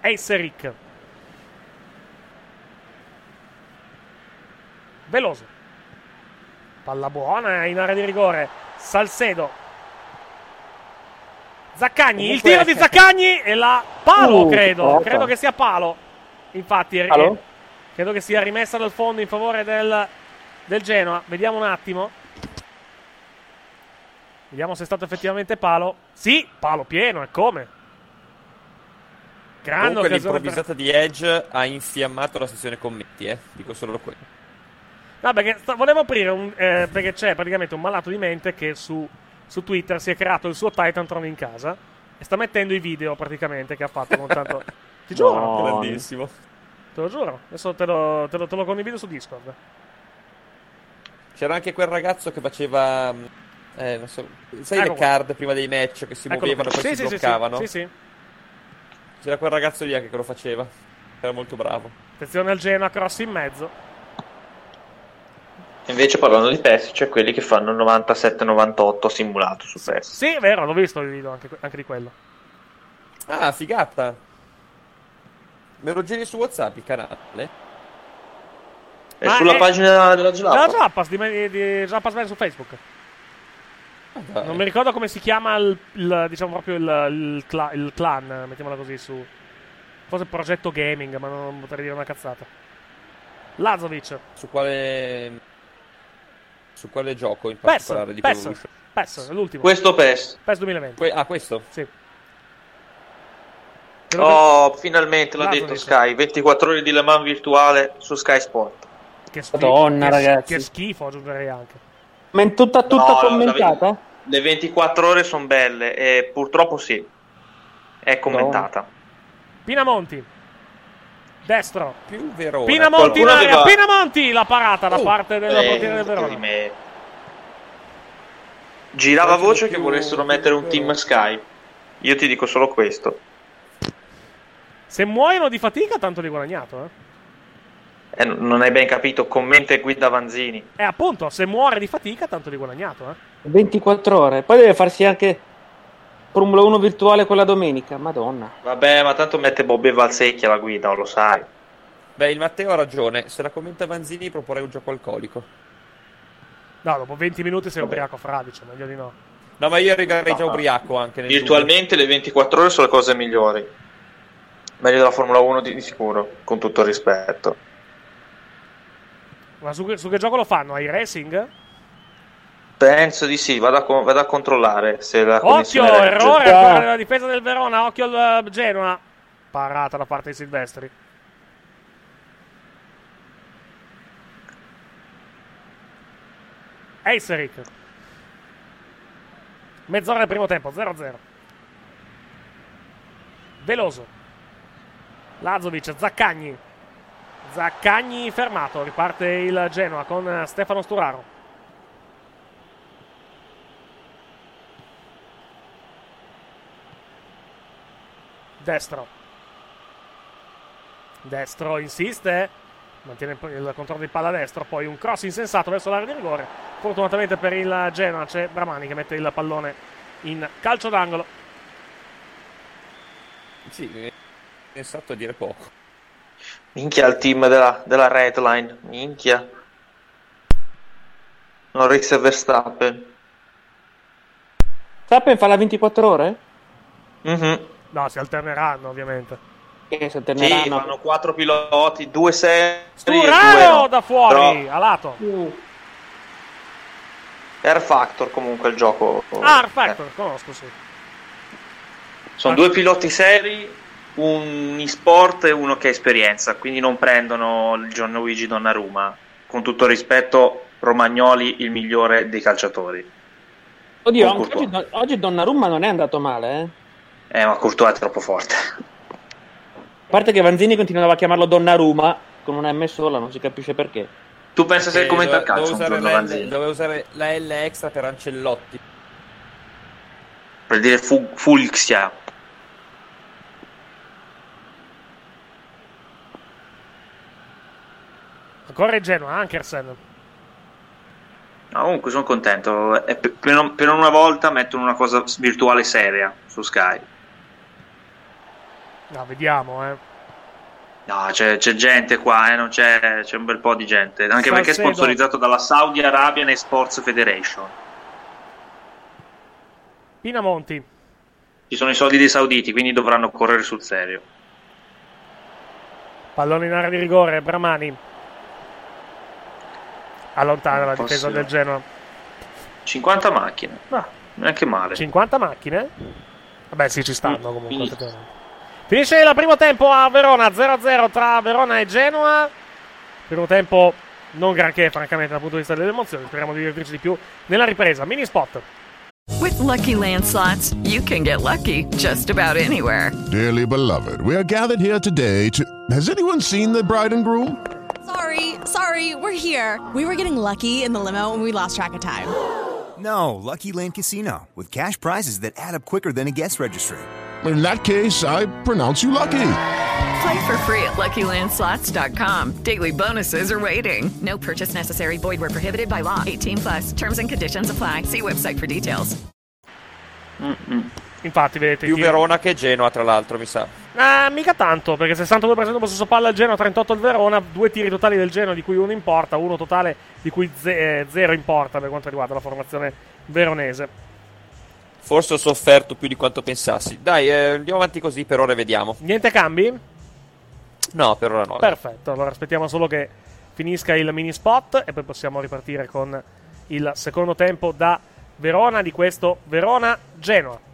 Eiseric. Veloso. Palla buona in area di rigore. Salcedo. Zaccagni, il tiro di Zaccagni e la palo, Uh, credo. Credo che sia palo. Infatti, Palo? credo che sia rimessa dal fondo in favore del, del Genoa. Vediamo un attimo. Vediamo se è stato effettivamente palo. Sì, palo pieno, e come? Grande Comunque occasione per... l'improvvisata di Edge ha infiammato la sezione commenti, eh. Dico solo quello. No, perché sta- volevo aprire un. eh, perché c'è praticamente un malato di mente che su, su Twitter si è creato il suo Titantron in casa e sta mettendo i video praticamente che ha fatto con tanto. [LAUGHS] Ti giuro, No. Grandissimo. te lo giuro. Adesso te lo, te lo, te lo condivido su Discord. C'era anche quel ragazzo che faceva. mm, Eh, non so, sai Ecco le qua. card prima dei match che si Eccolo muovevano e qua. poi Sì, si sì, sì, bloccavano? sì, sì. C'era quel ragazzo lì anche che lo faceva. Era molto bravo. Attenzione al Genoa, cross in mezzo. Invece parlando di PES, c'è quelli che fanno il 97-98 simulato su PES. Sì, è vero, l'ho visto il video anche, anche di quello. Ah, figata. Me lo giri su WhatsApp il canale? È Ma sulla è- pagina della Gelapa. Della Zappas, di, di, di su Facebook. dai. Non mi ricordo come si chiama il, il- diciamo proprio il, il cla- il clan, mettiamola così su. Forse progetto gaming, ma non potrei dire una cazzata. Lazovic. Su quale. Su quale gioco in PES, particolare di PES, Evolution? PES, l'ultimo. Questo PES. PES 2020. Que- ah, questo? Sì. Oh, finalmente l'ha detto. Sky. 24 ore di Le Mans virtuale su Sky Sport. Che schifo, Madonna, che, ragazzi. Che schifo, aggiungerei anche. Ma in tutta, tutta No, no, commentata? Le 24 ore sono belle e purtroppo sì. È commentata. Pinamonti. Destro. Più Verona. Pinamonti in aveva- Pinamonti la parata da Oh, parte del eh, portiere del Verona. me. Girava voce che volessero mettere un team Sky. Io ti dico solo questo. Se muoiono di fatica, tanto di guadagnato, eh. Eh, non hai ben capito. Commenta e guida Vanzini. E appunto, se muore di fatica, tanto di guadagnato, eh. 24 ore. Poi deve farsi anche Formula 1 virtuale quella domenica. Madonna. Vabbè, ma tanto mette Bobby Valsecchi alla guida, lo sai. Beh, il Matteo ha ragione. Se la commenta Vanzini proporrei un gioco alcolico. No, dopo 20 minuti sei ubriaco fradicio, meglio di no. No, ma io arriverei già No. ubriaco anche nel Virtualmente le 24 ore sono le cose migliori. Meglio della Formula 1 di, di sicuro, con tutto il rispetto. Ma su, su che gioco lo fanno? Ai racing? Penso di sì, vado a, vado a controllare se la Occhio, errore ancora nella difesa del Verona. Occhio al eh, Genoa. Parata da parte di Silvestri. Eiseric. Mezz'ora del primo tempo, 0-0. Veloso. Lazovic, Zaccagni. Zaccagni fermato, riparte il Genoa con eh, Stefano Sturaro. Destro. Destro insiste. Mantiene il controllo di palla destro. Poi un cross insensato verso l'area di rigore. Fortunatamente per il Genoa c'è Bramani che mette il pallone in calcio d'angolo. Sì, è sensato a dire poco. Minchia il team della, della Redline, minchia. Norris e Verstappen. Sappen fa la 24 ore? Mhm. No, si alterneranno ovviamente. Che si Sì, alterneranno. fanno quattro piloti, due serie e due no. da fuori, Però a lato. Air Factor comunque il gioco. Ah, Eh. Factor, conosco, sì. Sono due piloti seri, un e-sport e uno che ha esperienza, quindi non prendono il Gianluigi Donnarumma. Con tutto il rispetto, Romagnoli il migliore dei calciatori. Oddio, oggi, oggi Donnarumma non è andato male, eh. Eh, ma Courtois è troppo forte. A parte che Vanzini continuava a chiamarlo Donnarumma con una M sola, non si capisce perché. Tu pensa se Eh, commenta il dove- calcio dove un usare la L- doveva usare la L extra per Ancellotti. Per dire fu- Fulxia. Ancora il Genoa, Ankersen. No, comunque sono contento. E per, per- per una volta mettono una cosa virtuale seria su Sky. No, vediamo, eh. No, c'è, c'è gente qua, eh, non c'è, c'è un bel po' di gente. Anche perché è Salcedo. sponsorizzato dalla Saudi Arabian Sports Federation. Pinamonti. Ci sono i soldi dei sauditi, quindi dovranno correre sul serio. Pallone in area di rigore, Bramani. Allontana la difesa del Genoa. 50 macchine. Ah. Neanche male. 50 macchine? Vabbè, sì, ci stanno comunque. effettivamente. Finisce il primo tempo a Verona, 0-0 tra Verona e Genoa. Primo tempo non granché, francamente, dal punto di vista delle emozioni. Speriamo di divertirci di più nella ripresa. Mini spot. With Lucky Land slots, you can get lucky just about anywhere. Dearly beloved, we are gathered here today to. Has anyone seen the bride and groom? Sorry, Sorry, sorry, we're here. We were getting lucky in the limo and we lost track of time. No, Lucky Land Casino, with cash prizes that add up quicker than a guest registry. In that case, I pronounce you lucky. Play for free at LuckyLandSlots.com. Daily bonuses are waiting. No purchase necessary. Void were prohibited by law. 18 plus. Terms and conditions apply. See website for details. Infatti, vedete. Più chi- Verona che Genoa, tra l'altro, mi sa. Ah, mica tanto, perché 62% possesso palla al Genoa, 38 il Verona, due tiri totali del Genoa di cui uno in porta, uno totale di cui ze- eh, zero in porta per quanto riguarda la formazione veronese. Forse ho sofferto più di quanto pensassi. Dai, eh, andiamo avanti così, per ora vediamo. Niente cambi? No, per ora no. Perfetto, allora aspettiamo solo che finisca il mini spot e poi possiamo ripartire con il secondo tempo da Verona di questo Verona-Genoa.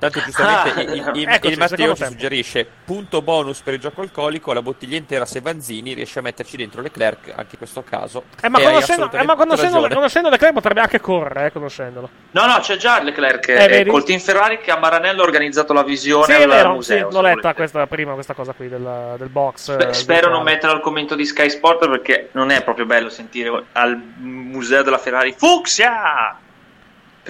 Tanto giustamente Ah, [LAUGHS] il, il- il- eccoci, il Matteo ci tempo. suggerisce punto bonus per il gioco alcolico, la bottiglia intera se Vanzini riesce a metterci dentro Leclerc, anche in questo caso. Eh, ma conoscendo, eh, ma conoscendo, conoscendo Leclerc potrebbe anche correre, eh, conoscendolo. No, no, c'è già Leclerc Eh, eh, col team Ferrari che a Maranello ha organizzato la visione Sì, al vero, sì, museo. l'ho letta questa, prima questa cosa qui del, del box. Spe- eh, spero non metterlo al commento di Sky Sport perché non è proprio bello sentire al museo della Ferrari Fuxia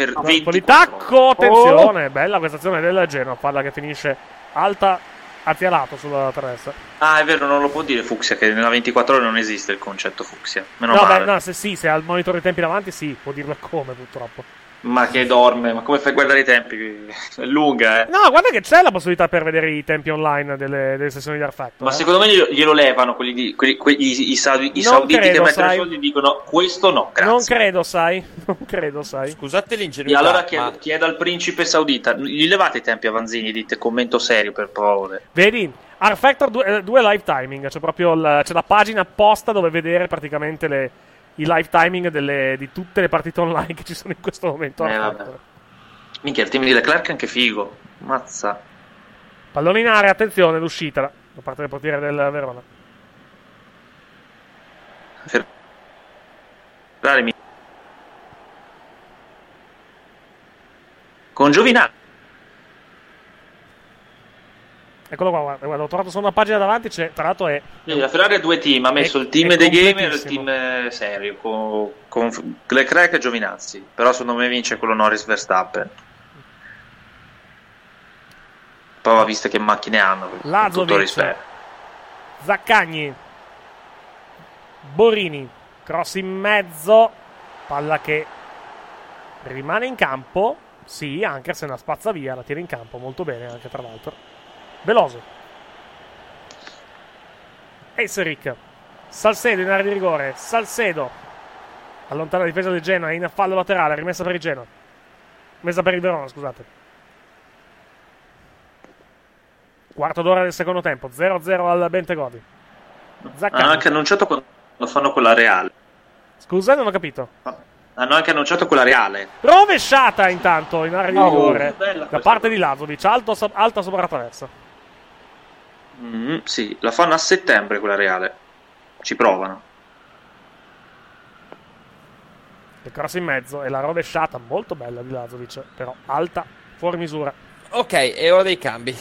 per No, 20 po' di tacco, attenzione, bella questa azione del Genoa, palla che finisce alta a lato sulla terrestre. Ah, è vero, non lo può dire Fuxia che nella 24 ore non esiste il concetto Fuxia. Meno no, male. beh, no, se sì, se ha il monitor dei tempi davanti, sì, può dirlo come purtroppo. Ma che dorme, ma come fai a guardare i tempi? È lunga, eh. No, guarda che c'è la possibilità per vedere i tempi online delle, delle sessioni di Arfactor. Ma eh. secondo me glielo, glielo levano quelli di, quelli, quelli- i, saudi- i sauditi credo, che mettono i soldi dicono questo no, grazie. Non credo, sai. [LAUGHS] Non credo, sai. Scusate E l'ingenuità. allora chieda, ma- chieda al principe saudita, gli levate i tempi a Vanzini, dite commento serio per favore. Vedi? Arfactor 2, live timing, c'è proprio il- c'è la pagina apposta dove vedere praticamente le- i live timing delle- di tutte le partite online che ci sono in questo momento. Eh, vabbè. Minchia, il team di Leclerc è anche figo. Mazza. Pallone in area, attenzione, l'uscita da parte del portiere del Verona. Ferrari mi- Con Giovinazzi. Eccolo qua, guarda, guarda, ho trovato solo una pagina davanti, c'è, tra l'altro è... La Ferrari ha due team, ha messo È- il team dei gamer e il team eh, serio, con, con Leclerc e Giovinazzi. Però secondo me vince quello Norris Verstappen. Poi va visto che macchine hanno, con tutto rispetto. Zaccagni. Borini. Cross in mezzo. Palla che rimane in campo. Sì, anche se la spazza via, la tira in campo molto bene anche tra l'altro. Veloso. Esseric. Salcedo in area di rigore. Salcedo. Allontana la difesa del Genoa. In fallo laterale. Rimessa per il Genoa. Messa per il Verona, scusate. Quarto d'ora del secondo tempo. 0-0 al Bentegodi. Zaccagni. Hanno anche annunciato quando fanno quella reale. Scusa, non ho capito. Hanno anche annunciato quella reale. Rovesciata intanto in area di Oh, rigore da questa parte di Lazovic, alto alta sopra la traversa. Mm, sì, la fanno a settembre quella reale. Ci provano. Il cross in mezzo e la rovesciata molto bella di Lazovic, però alta, fuori misura. Ok, è ora dei cambi.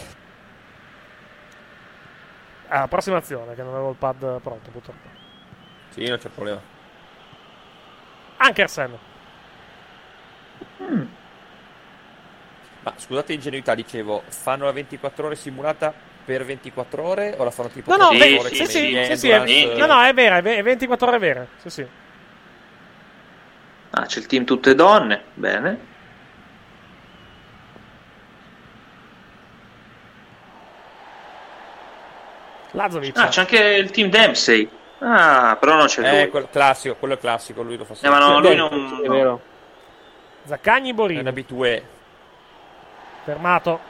Ah, prossima azione, che non avevo il pad pronto purtroppo. Sì, non c'è problema. Ankersen. Ma scusate l'ingenuità, dicevo, fanno la 24 ore simulata per 24 ore o la fanno tipo No, no, per ve- ore sì, sì, sì, sì, è, no, no, è vera, è ve- è 24 ore vere. Sì, sì. Ah, c'è il team tutte donne. Bene. Lazovic. Ah, c'è anche il team Dempsey. Ah, però non c'è Eh, lui. quel classico, quello è classico, lui lo fa Eh, ma no, lui non... È vero. Zaccagni È un Borini. abitué. Fermato.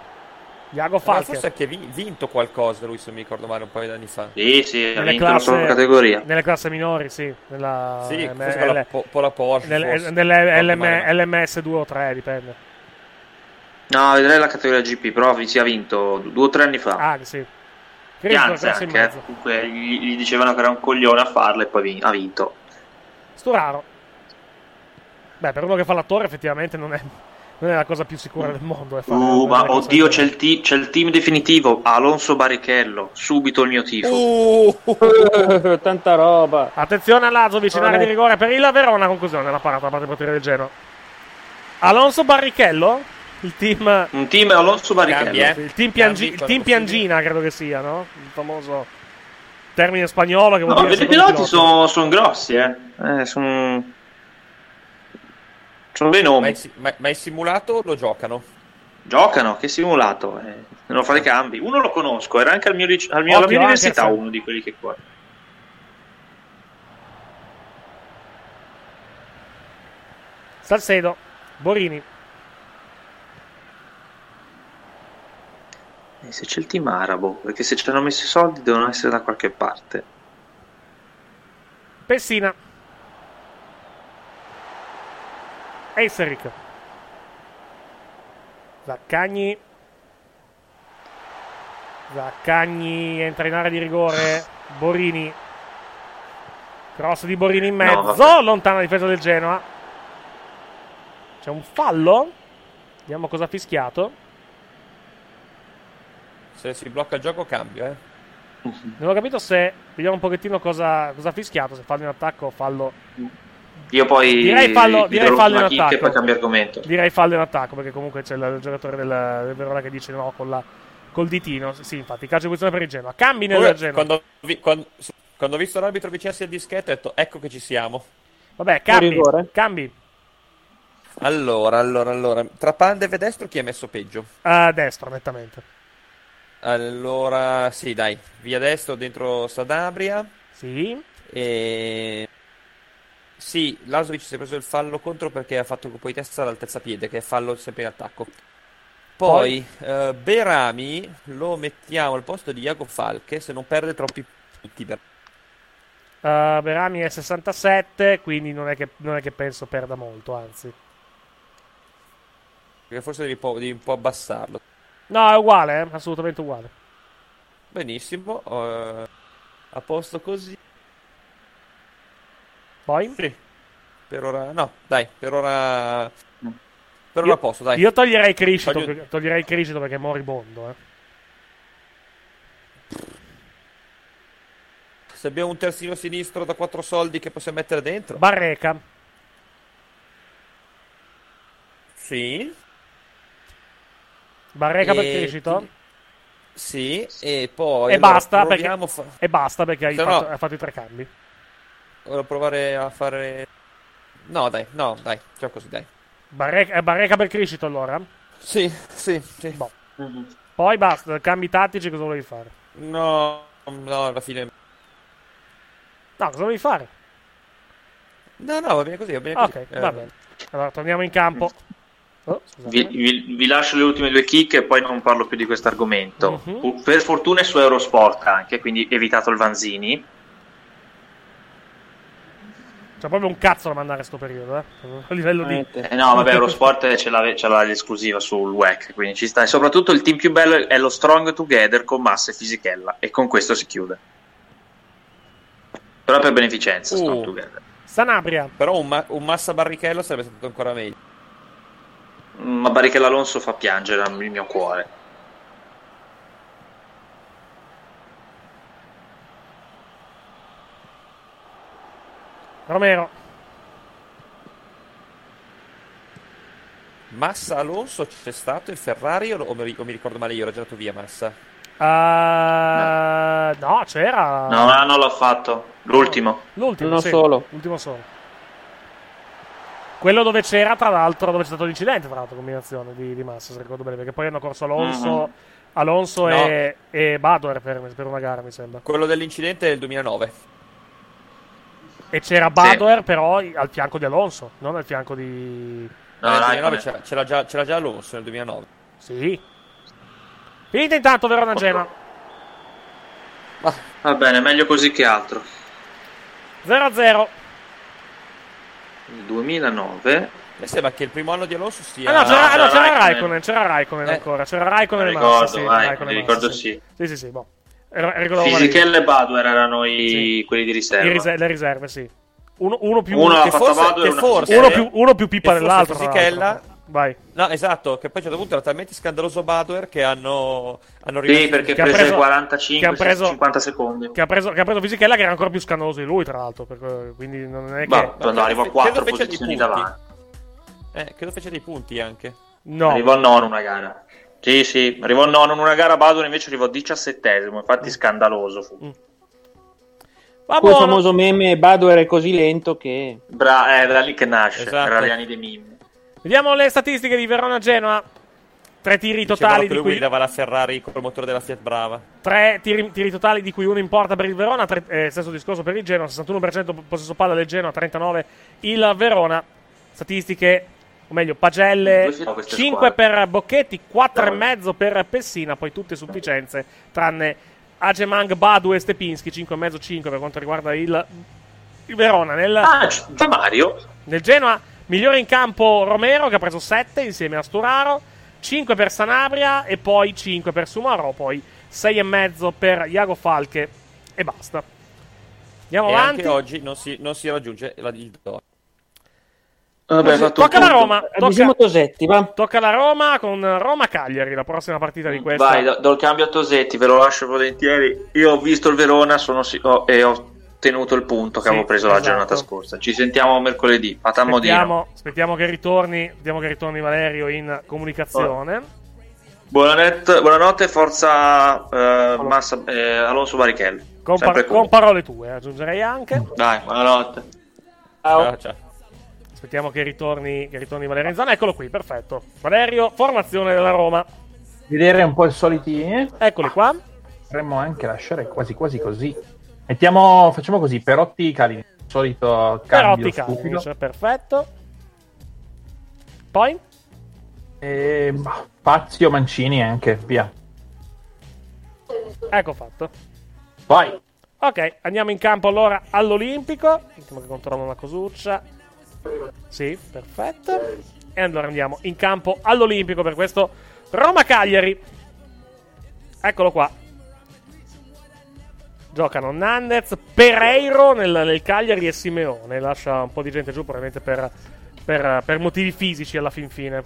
Iago Ma Falche. forse ha anche vi- vinto qualcosa lui, se mi ricordo male, un paio di anni fa. Sì, sì, ha Nelle vinto la sua classe- categoria. Nelle classi minori, sì. Nella, Sì, M- la, L- po- la Porsche. nelle, forse. nelle LM. LMS 2 o 3, dipende. No, vedrei la categoria GP, però si ha vinto due o tre anni fa. Ah, sì. Pianza anche, eh. mezzo. comunque gli, gli dicevano che era un coglione a farla e poi vin- ha vinto. Sturaro. Beh, per uno che fa l'attore effettivamente non è, non è la cosa più sicura del mondo. È fare Uh, ma oddio, c'è il, ti- c'è il team definitivo. Alonso Barrichello. Subito il mio tifo. Uh. [LAUGHS] Tanta roba. Attenzione a Lazovic in area di rigore per il Verona. Conclusione della parata da parte del portiere del Genoa. Alonso Barrichello? Il team. Un team Alonso Barrichello. Cambi, eh. Il team, Piangi- Cambi il team. Piangina, credo che sia, no? Il famoso termine spagnolo che vuol No, dire. i secondo piloti pilota. sono grossi, eh. eh sono sono dei Ma nomi. si- ma- ma in simulato lo giocano. Giocano, che simulato. Eh. Devono fare i cambi. Uno lo conosco, era anche al mio, al mio- alla Occhio, mia università Ankersen. uno di quelli che corre. Salcedo, Borini. E se c'è il team arabo, perché se ci hanno messo i soldi devono essere da qualche parte. Pessina. Eiseric. Zaccagni. Zaccagni entra in area di rigore. Borini. Cross di Borini in No, mezzo. vabbè. lontana difesa del Genoa. C'è un fallo. Vediamo cosa ha fischiato. Se si blocca il gioco cambio, eh. Non ho capito se. Vediamo un pochettino cosa, cosa ha fischiato. Se fallo in attacco o fallo. Io poi Direi fallo, direi fallo in chicca e attacco. poi cambio argomento. Direi fallo in attacco perché comunque c'è il, giocatore del, del Verona che dice no con la, col ditino. Sì, infatti, calcio di posizione per il Genoa. Cambi nel Genoa. quando, vi- quando- quando ho visto l'arbitro avvicinarsi al dischetto ho detto ecco che ci siamo. Vabbè, cambi. Cambi. Allora, allora, allora. Tra Pandev e destro chi è messo peggio? A destra, nettamente. Allora, sì, dai, via destro dentro Sadabria. Sì. E... Sì, Lasovic si è preso il fallo contro perché ha fatto un colpo di testa all'altezza piede, che è fallo sempre in attacco. Poi, eh, Berami lo mettiamo al posto di Iago Falche se non perde troppi punti. Per... Uh, Berami è 67, quindi non è, che, non è che penso perda molto, anzi. Perché forse devi, un po', devi un po' abbassarlo. No, è uguale, eh, assolutamente uguale. Benissimo, eh, a posto così. Poi? Sì. Per ora, no, dai, per ora. Per Io- ora posso, dai. Io toglierei Criscito, Voglio- perché- toglierei Criscito perché è moribondo, eh. Se abbiamo un terzino sinistro da 4 soldi che possiamo mettere dentro. Barreca. Sì. Barreca per E- Criscito. Sì, e poi E allora, basta, perché, fa- e basta perché hai fatto, no- hai fatto i tre cambi. Voglio provare a fare. No, dai, no, dai, facciamo così, dai. Barreca, eh, Barreca per Criscito allora? Sì, sì, sì. Boh. Poi basta, cambi tattici, cosa volevi fare? No, no, alla fine. No, cosa volevi fare? No, no, va bene così, va bene Ok, così. Eh, va bene. Allora, torniamo in campo. Oh. Vi, vi- vi lascio le ultime due chicche e poi non parlo più di questo argomento. Mhm. Per fortuna è su Eurosport anche, quindi evitato il Vanzini. C'è proprio un cazzo da mandare a sto periodo, eh. A livello di... Eh no, vabbè, [LAUGHS] Eurosport ce l'ha, ce l'ha l'esclusiva sul WEC, quindi ci sta. E soprattutto il team più bello è lo Strong Together con Massa e Fisichella, e con questo si chiude. Però per beneficenza, Strong Uh. Together. Sanabria. Però un, ma- un Massa Barrichello sarebbe stato ancora meglio. Ma Barrichello Alonso fa piangere il mio cuore. Romero. Massa Alonso c'è stato in Ferrari o, o mi, o mi ricordo male io, ero girato via Massa. Ah, no, c'era. No, no, non l'ho fatto. L'ultimo. L'ultimo, sì. solo. L'ultimo solo. Quello dove c'era, tra l'altro, dove c'è stato l'incidente, tra l'altro, combinazione di, di Massa, se ricordo bene, perché poi hanno corso Alonso, Mhm. Alonso No. e, e Badoer per, per una gara, mi sembra. Quello dell'incidente è del 2009. E c'era Badoer, però, i- al fianco di Alonso, non al fianco di... No, nel dai, 2009 come- c'era, c'era già, c'era già Alonso nel 2009. Sì. Finita intanto Verona Genoa. Va bene, meglio così che altro. 0-0. Il 2009. Mi sembra che il primo anno di Alonso sia. Ah no, c'era, ah, no, c'era Raikkonen. Raikkonen, c'era Raikkonen Eh. ancora, c'era Raikkonen e Massa, sì, Raikkonen mi e Massa, ricordo sì. sì. Sì, sì, sì, boh. Male Fisichella e Baduer erano i, Sì. quelli di riserva. I rise- le riserve, sì. Uno, uno più Uno Che forse, che forse, uno più, uno più pippa dell'altro. Fisichella. Vai. No, esatto, che poi a un certo punto era talmente scandaloso Badoer che hanno, hanno Sì, perché ha preso- 45, che ha preso- 50 secondi. Che ha preso, che ha preso Fisichella che era ancora più scandaloso di lui, tra l'altro. per- quindi non è che. Ma quando arriva a Credo 4 fece dei posizioni punti. davanti. Eh, credo fece dei punti anche. No. Arrivò nono una gara. Sì, sì, arrivò nono in una gara, Badoer invece arrivò diciassettesimo, infatti scandaloso fu. Mm. Va Quel famoso meme Badoer è così lento che... Bra- è da lì che nasce, Esatto. era gli anni dei meme. Vediamo le statistiche di Verona-Genoa. Tre tiri Dicevano totali che di lui cui guidava la Ferrari col motore della Fiat Brava. Tre tiri, tiri totali di cui uno importa per il Verona, tre- eh, stesso discorso per il Genoa, 61% possesso palla del Genoa, 39% il Verona. Statistiche, o meglio, pagelle, Dove sono queste 5 squadre? per Bocchetti, 4,5 per Pessina, poi tutte sufficienze, tranne Agemang, Badu e Stepinski, 5,5-5 per quanto riguarda il, il Verona. Nel, Ah, già Mario. nel Genoa, migliore in campo Romero che ha preso 7 insieme a Sturaro, 5 per Sanabria e poi 5 per Sumaro, poi 6,5 per Iago Falche e basta. Andiamo e avanti. anche oggi non si, non si raggiunge la, il do. Vabbè, Tocca la. Roma. Avvisiamo Tocca, Tosetti, va. tocca la Roma con Roma-Cagliari, la prossima partita di questa. Vai, do, do il cambio a Tosetti, ve lo lascio volentieri. Io ho visto il Verona sono ho- e ho tenuto il punto che Sì, avevo preso la esatto. giornata scorsa. Ci sentiamo mercoledì. Aspettiamo, aspettiamo che ritorni, aspettiamo che ritorni Valerio in comunicazione. Buonanotte, buonanotte forza eh, Massa, eh, Alonso Barrichello. Con, par- con parole tue, aggiungerei anche. Dai, buonanotte. Ciao, ciao. Aspettiamo che ritorni, che ritorni Valerio in zona. Eccolo qui, perfetto. Valerio, formazione della Roma. Vedere un po' i soliti. eh? Eccoli qua. Potremmo anche lasciare quasi quasi così. Mettiamo, facciamo così, Perotti Calini. Solito cambio Perotti. Kalinic, perfetto. Poi? E, bah, Fazio, Mancini anche, via. Ecco fatto. Vai. Ok, andiamo in campo allora all'Olimpico. Mettiamo che controllo una cosuccia. Sì, perfetto. E allora andiamo in campo all'Olimpico per questo Roma-Cagliari. Eccolo qua. Giocano Nandez, Pereiro nel, nel Cagliari e Simeone. Lascia un po' di gente giù, probabilmente per, per- per motivi fisici alla fin fine.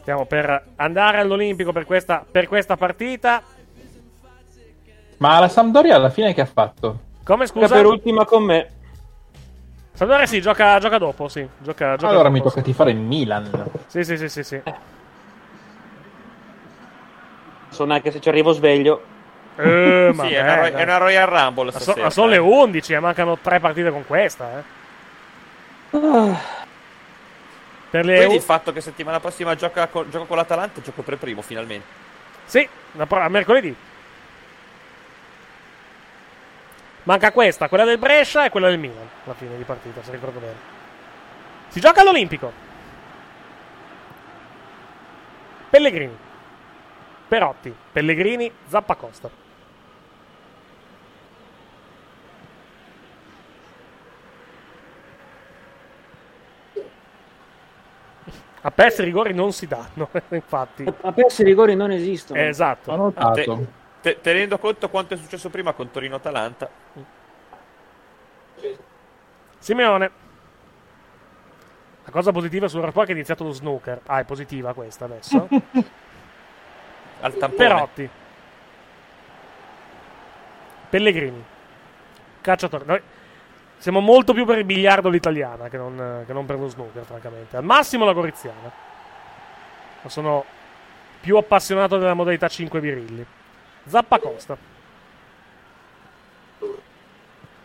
Stiamo per andare all'Olimpico per questa, per questa partita. Ma la Sampdoria alla fine che ha fatto? Come scusa? Per ultima con me. Sampdoria sì, gioca, gioca dopo, sì. Gioca, gioca allora dopo, mi tocca sì. tifare il Milan. Sì, sì, sì, sì, sì. Sono anche se ci arrivo sveglio. Eh, [LAUGHS] Sì, è una, è una Royal Rumble Ma, so- ma sono le 11, eh, mancano tre partite con questa, eh. Per le Quindi U- il fatto che settimana prossima gioca con, gioco con l'Atalanta, gioco per primo finalmente. Sì, a mercoledì. Manca questa, quella del Brescia e quella del Milan, alla fine di partita, se ricordo bene. Si gioca all'Olimpico. Pellegrini. Perotti, Pellegrini, Zappacosta. A PES i rigori non si danno, [LAUGHS] infatti. A persi i rigori non esistono. Esatto. Te- te- tenendo conto quanto è successo prima con Torino-Atalanta. Simeone. La cosa positiva sul rapporto è che è iniziato lo snooker. Ah, è positiva questa adesso. [LAUGHS] Al tampone. Perotti. Pellegrini. Cacciatore. Noi siamo molto più per il biliardo all'italiana che non, che non per lo snooker, francamente. Al massimo la goriziana. Ma sono più appassionato della modalità 5 Zappacosta.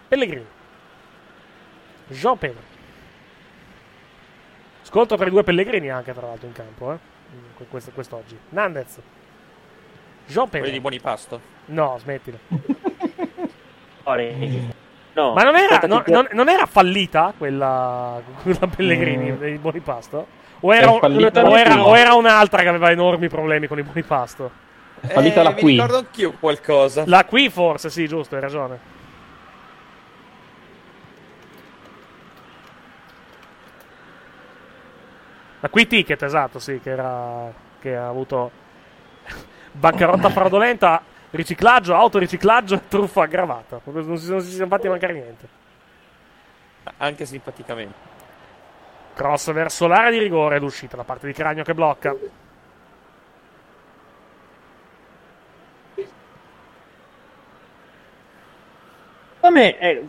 Pellegrini. Jean Pedro. Scontro tra i due Pellegrini anche, tra l'altro, in campo, eh. Que- questo- Quest'oggi. Nandez. Jean Pedro. Quelli di Buonipasto. No, smettila. No, Ma non era, non, non- non era fallita quella, quella Pellegrini Mm. dei buoni pasto? O era, un- o era- o era un'altra che aveva enormi problemi con i buoni Fallita la mi qui. ricordo anch'io qualcosa. La qui forse, sì, giusto, hai ragione. La qui ticket, esatto, sì, che era che ha avuto [LAUGHS] bancarotta [LAUGHS] fraudolenta, riciclaggio, autoriciclaggio e truffa aggravata. Non si, non si sono fatti mancare niente. anche simpaticamente. Cross verso l'area di rigore, l'uscita da parte di Cragno che blocca. Come eh,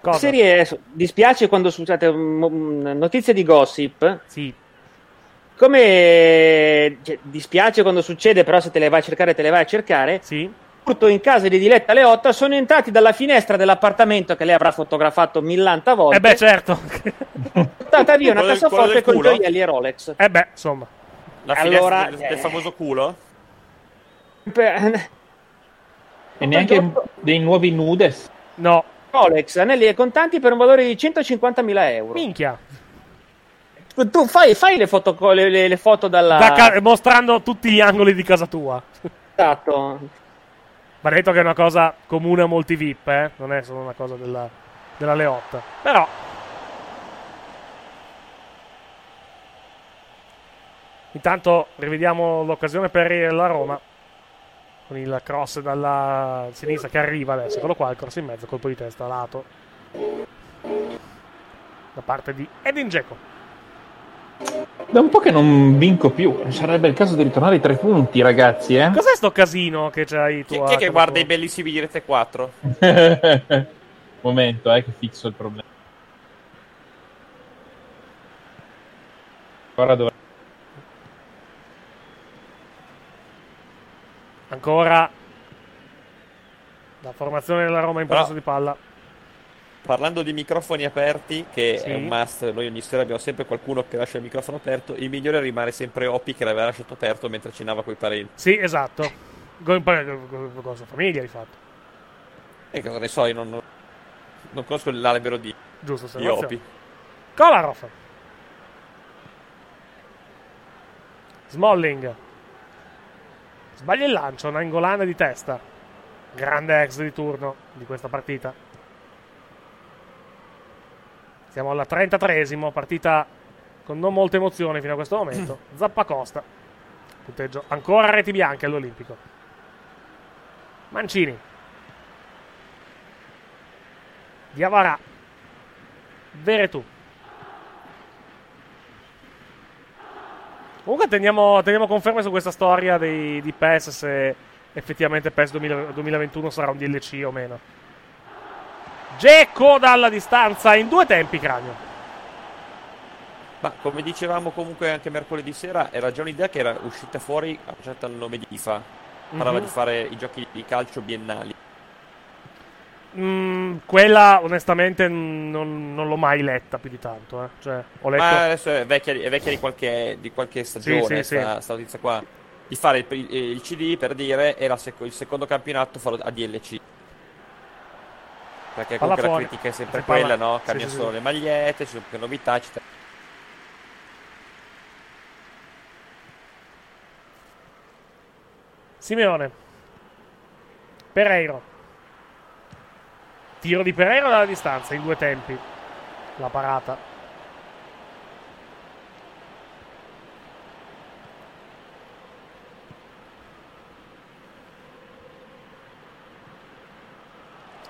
Cosa? serie dispiace quando succede notizie di gossip. Sì. Come cioè, dispiace quando succede, però se te le vai a cercare, te le vai a cercare. Sì. Furto in casa di Diletta Leotta sono entrati dalla finestra dell'appartamento che lei avrà fotografato millanta volte. Eh beh, certo. Portata via una cassaforte con gioielli e Rolex. Eh beh, insomma. La Allora, finestra del, del eh. famoso culo? Per- E neanche dei nuovi nudes. No. Rolex, anelli e contanti per un valore di 150.000 euro. Minchia. Tu fai, fai le, foto, le, le- le foto dalla... Da ca- mostrando tutti gli angoli di casa tua. Esatto. Va detto che è una cosa comune a molti VIP, eh? Non è solo una cosa della, della Leotta. Però. Intanto rivediamo l'occasione per la Roma. Con il cross dalla sinistra che arriva adesso. Eccolo qua, il cross in mezzo, colpo di testa a lato. Da parte di Edin Dzeko. Da un po' che non vinco più. Sarebbe il caso di ritornare ai tre punti, ragazzi, eh? Cos'è sto casino che c'hai tu? Chi, chi è che guarda i bellissimi di Rete 4? [LAUGHS] Momento, eh, che fixo il problema. Ora dovrei... Ancora. La formazione della Roma in possesso di palla. Parlando di microfoni aperti, che Sì. è un must, noi ogni sera abbiamo sempre qualcuno che lascia il microfono aperto. Il migliore rimane sempre Oppi che l'aveva lasciato aperto mentre cenava coi parenti. Sì, esatto. Con, la sua famiglia, di fatto. E cosa ne so, io non, non conosco l'albero di, Giusto, di. Oppi. Kolarov. Smalling. Sbaglia il lancio, una ingolana di testa. Grande ex di turno di questa partita. Siamo alla 33esimo, partita con non molte emozioni fino a questo momento. [CLEARS THROAT] Zappacosta. Punteggio ancora reti bianche all'Olimpico. Mancini. Diavarà. Veretù. Comunque teniamo, teniamo conferme su questa storia dei, di PES se effettivamente PES 2000 2021 sarà un DLC o meno. Gecko dalla distanza in due tempi, cranio. Ma come dicevamo comunque anche mercoledì sera, era già un'idea che era uscita fuori associata al nome di IFA. Parlava Mhm. di fare i giochi di calcio biennali. Mm, quella onestamente non, non l'ho mai letta più di tanto. Eh. Cioè, ho letto... Ma adesso è vecchia, è vecchia di, qualche, di qualche stagione, sì, sta, sta notizia qua. Di fare il, il CD per dire e la seco- il secondo campionato farò a DLC. Perché comunque la critica è sempre Sì, palla- quella, no? sì, Cambiano sì, solo sì. le magliette, ci sono più novità, eccetera. Simeone. Pereiro. Tiro di Pereiro dalla distanza in due tempi. La parata.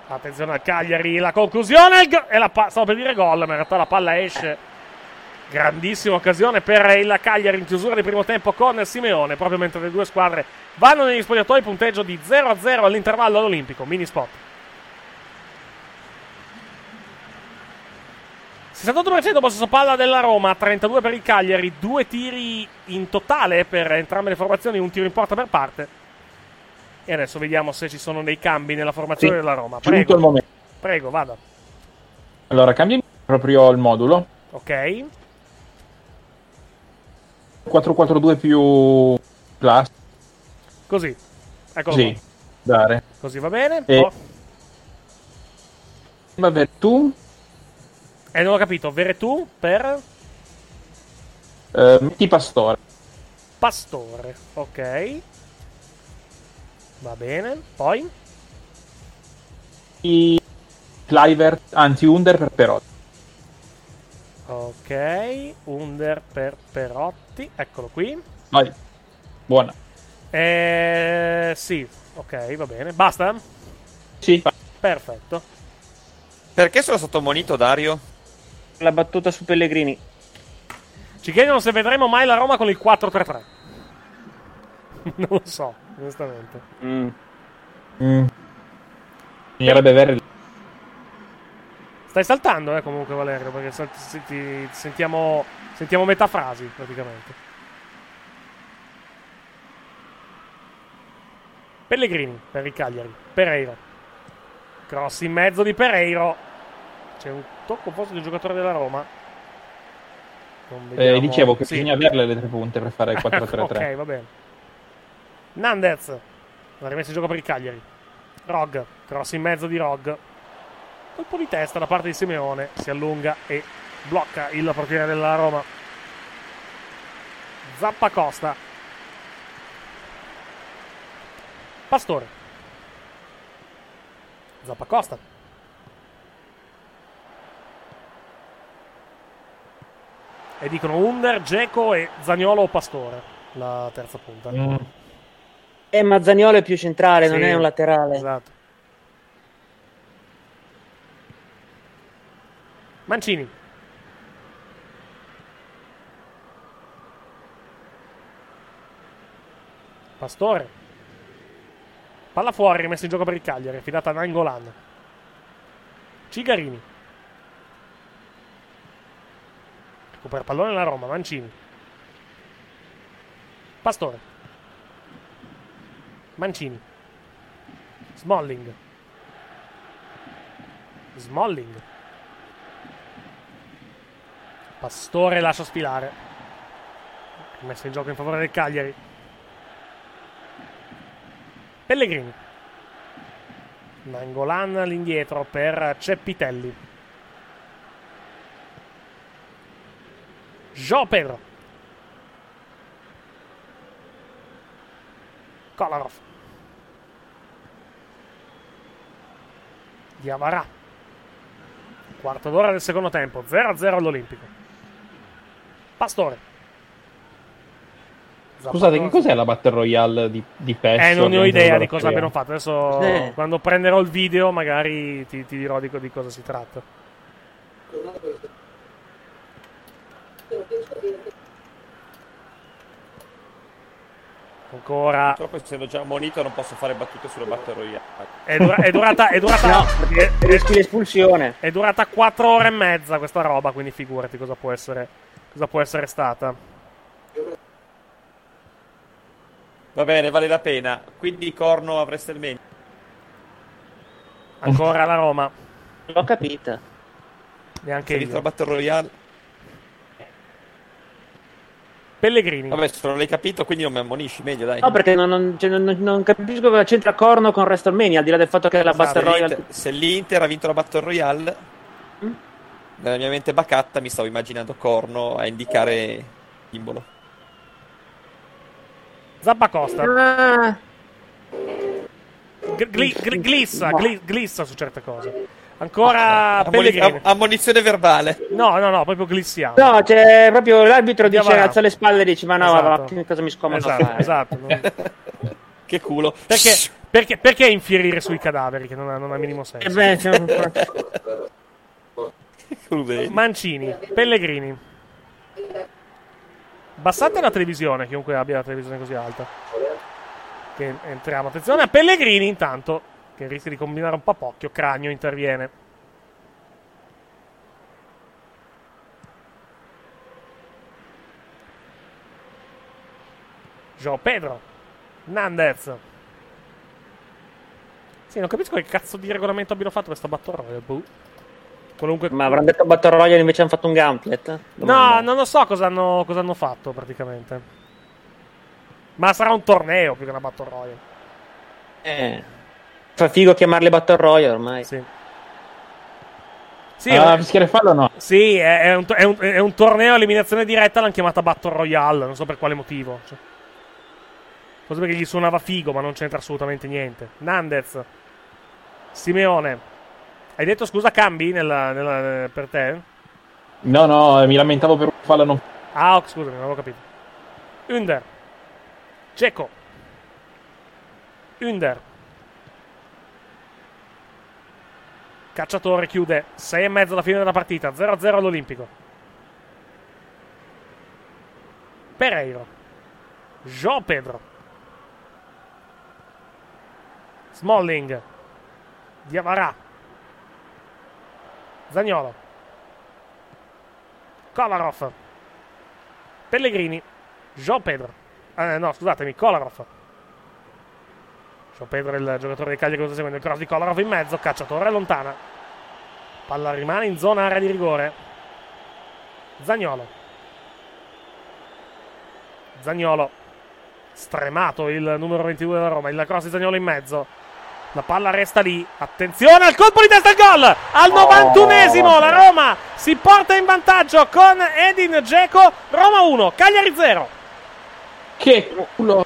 Attenzione al Cagliari, la conclusione e la pa- stavo per dire gol, ma in realtà la palla esce. Grandissima occasione per il Cagliari in chiusura di primo tempo con Simeone, proprio mentre le due squadre vanno negli spogliatoi, punteggio di 0-0 all'intervallo all'Olimpico, mini spot. 68% possesso palla della Roma, 32 per il Cagliari, due tiri in totale per entrambe le formazioni, un tiro in porta per parte. E adesso vediamo se ci sono dei cambi nella formazione Sì, della Roma. giunto Prego, il momento. prego, vada. Allora, cambia proprio il modulo. Ok. 442 più plus. Così. Eccolo Sì, qua. dare. Così va bene. E- Oh, Vabbè, tu eh, non ho capito. Veretù per eh, metti Pastore. Pastore. Ok. Va bene. Poi. I Clivert, anzi Under per Perotti. Ok. Under per Perotti. Eccolo qui. Vai. Buona. Eh, sì. Ok, va bene. Basta? Sì. Perfetto. Perché sono stato ammonito, Dario? La battuta su Pellegrini. Ci chiedono se vedremo mai la Roma con il 4-3-3. [LAUGHS] non lo so, onestamente. Mm. Mm. Bisognerebbe avere Stai saltando, eh, comunque, Valerio, perché sal- ti- sentiamo, sentiamo metà frasi, praticamente. Pellegrini per il Cagliari. Pereiro. Cross in mezzo di Pereiro. C'è un tocco forse del giocatore della Roma. Eh, vediamo- dicevo che Sì. bisogna averle le tre punte per fare il [LAUGHS] 4-3-3. ok, va bene. Nandez. La rimessa in gioco per il Cagliari. Rog. Cross in mezzo di Rog. Colpo di testa da parte di Simeone. Si allunga e blocca il portiere della Roma. Zappa Costa. Pastore. Zappa Costa. E dicono Under, Geco e Zagnolo o Pastore. La terza punta. Mm. Eh, Mazzaniolo è più centrale, non Sì, è un laterale. Esatto. Mancini. Pastore. Palla fuori, rimessa in gioco per il Cagliari, affidata a Nangolan. Cigarini. Recupera pallone la Roma, Mancini. Pastore. Mancini. Smalling. Smalling. Pastore lascia sfilare. Messa in gioco in favore del Cagliari. Pellegrini. Nangolan all'indietro per Ceppitelli. Joao Pedro. Kolarov. Diavara. Quarto d'ora del secondo tempo. 0-0 all'Olimpico. Pastore. Scusate, che cos'è la Battle Royale di, di PES? Eh, non ne ho idea di cosa abbiano fatto. Adesso, Eh. quando prenderò il video, magari ti, ti dirò di, di cosa si tratta. Ancora. Purtroppo essendo già ammonito non posso fare battute sulle Battle Royale. È, dura- è durata. È durata, No, perché rischi l'espulsione. è durata 4 ore e mezza questa roba, quindi figurati cosa può essere, cosa può essere stata. Va bene, vale la pena. Quindi Corno a WrestleMania. Ancora la Roma. L'ho capita. Neanche Sei io. Battle Royale? Pellegrini. Vabbè, se non l'hai capito, quindi non mi ammonisci meglio, dai. No, perché non, non- cioè, non- non capisco cosa c'entra Corno con WrestleMania, al di là del fatto che la Esatto, Battle se Royale... l'Inter- Se l'Inter ha vinto la Battle Royale, nella mia mente bacatta mi stavo immaginando Corno a indicare il simbolo. Zappa Costa. Ah, Gl- gli- gl- glissa, gli- glissa su certe cose. Ancora Pellegrini. am- ammonizione verbale. No, no, no, proprio glissiamo. no, cioè, proprio l'arbitro dice, Diavara. alza le spalle e dice, ma no, Esatto. ma che cosa mi scomodo a Esatto, fare? esatto. [LAUGHS] non- Che culo. Perché, perché, perché infierire sui cadaveri che non ha, non ha minimo senso? Eh beh, cioè. Mancini, Pellegrini. Abbassate la televisione, chiunque abbia la televisione così alta. Che entriamo. Attenzione a Pellegrini intanto, che rischia di combinare un po' pocchio. Cragno interviene. Joao Pedro. Nandez. Sì, non capisco che cazzo di regolamento abbiano fatto questa Battle Royale. boh. Qualunque... Ma avranno detto Battle Royale invece hanno fatto un gauntlet? No, non lo so cosa hanno, cosa hanno fatto praticamente. Ma sarà un torneo più che una Battle Royale. Eh, fa figo chiamarle Battle Royale ormai. Sì. Sì, Ah, eh, fischiare fallo no. sì è, è un, è un- è un torneo a eliminazione diretta, l'hanno chiamata Battle Royale, non so per quale motivo. Cioè, forse perché gli suonava figo, ma non c'entra assolutamente niente. Nandez. Simeone. Hai detto scusa cambi nella- nella- per te? No, no, mi lamentavo per un fallo non... Ah, ok, scusami, non avevo capito. Under. Ceco. Under. Cacciatore chiude 6 e mezzo alla fine della partita, 0-0 all'Olimpico. Pereiro. João Pedro. Smalling. Diavarà. Zagnolo. Kolarov. Pellegrini. João Pedro. Eh, no, scusatemi, Kolarov. Pedro è il giocatore dei Cagliari che seguendo il cross di Kolarov in mezzo, cacciatore lontana. Palla rimane in zona area di rigore. Zagnolo. Zagnolo. Stremato il numero 22 della Roma. Il cross di Zagnolo in mezzo. La palla resta lì. Attenzione al colpo di testa al gol. Al 91esimo la Roma si porta in vantaggio con Edin Dzeko. Roma 1, Cagliari 0. Che culo.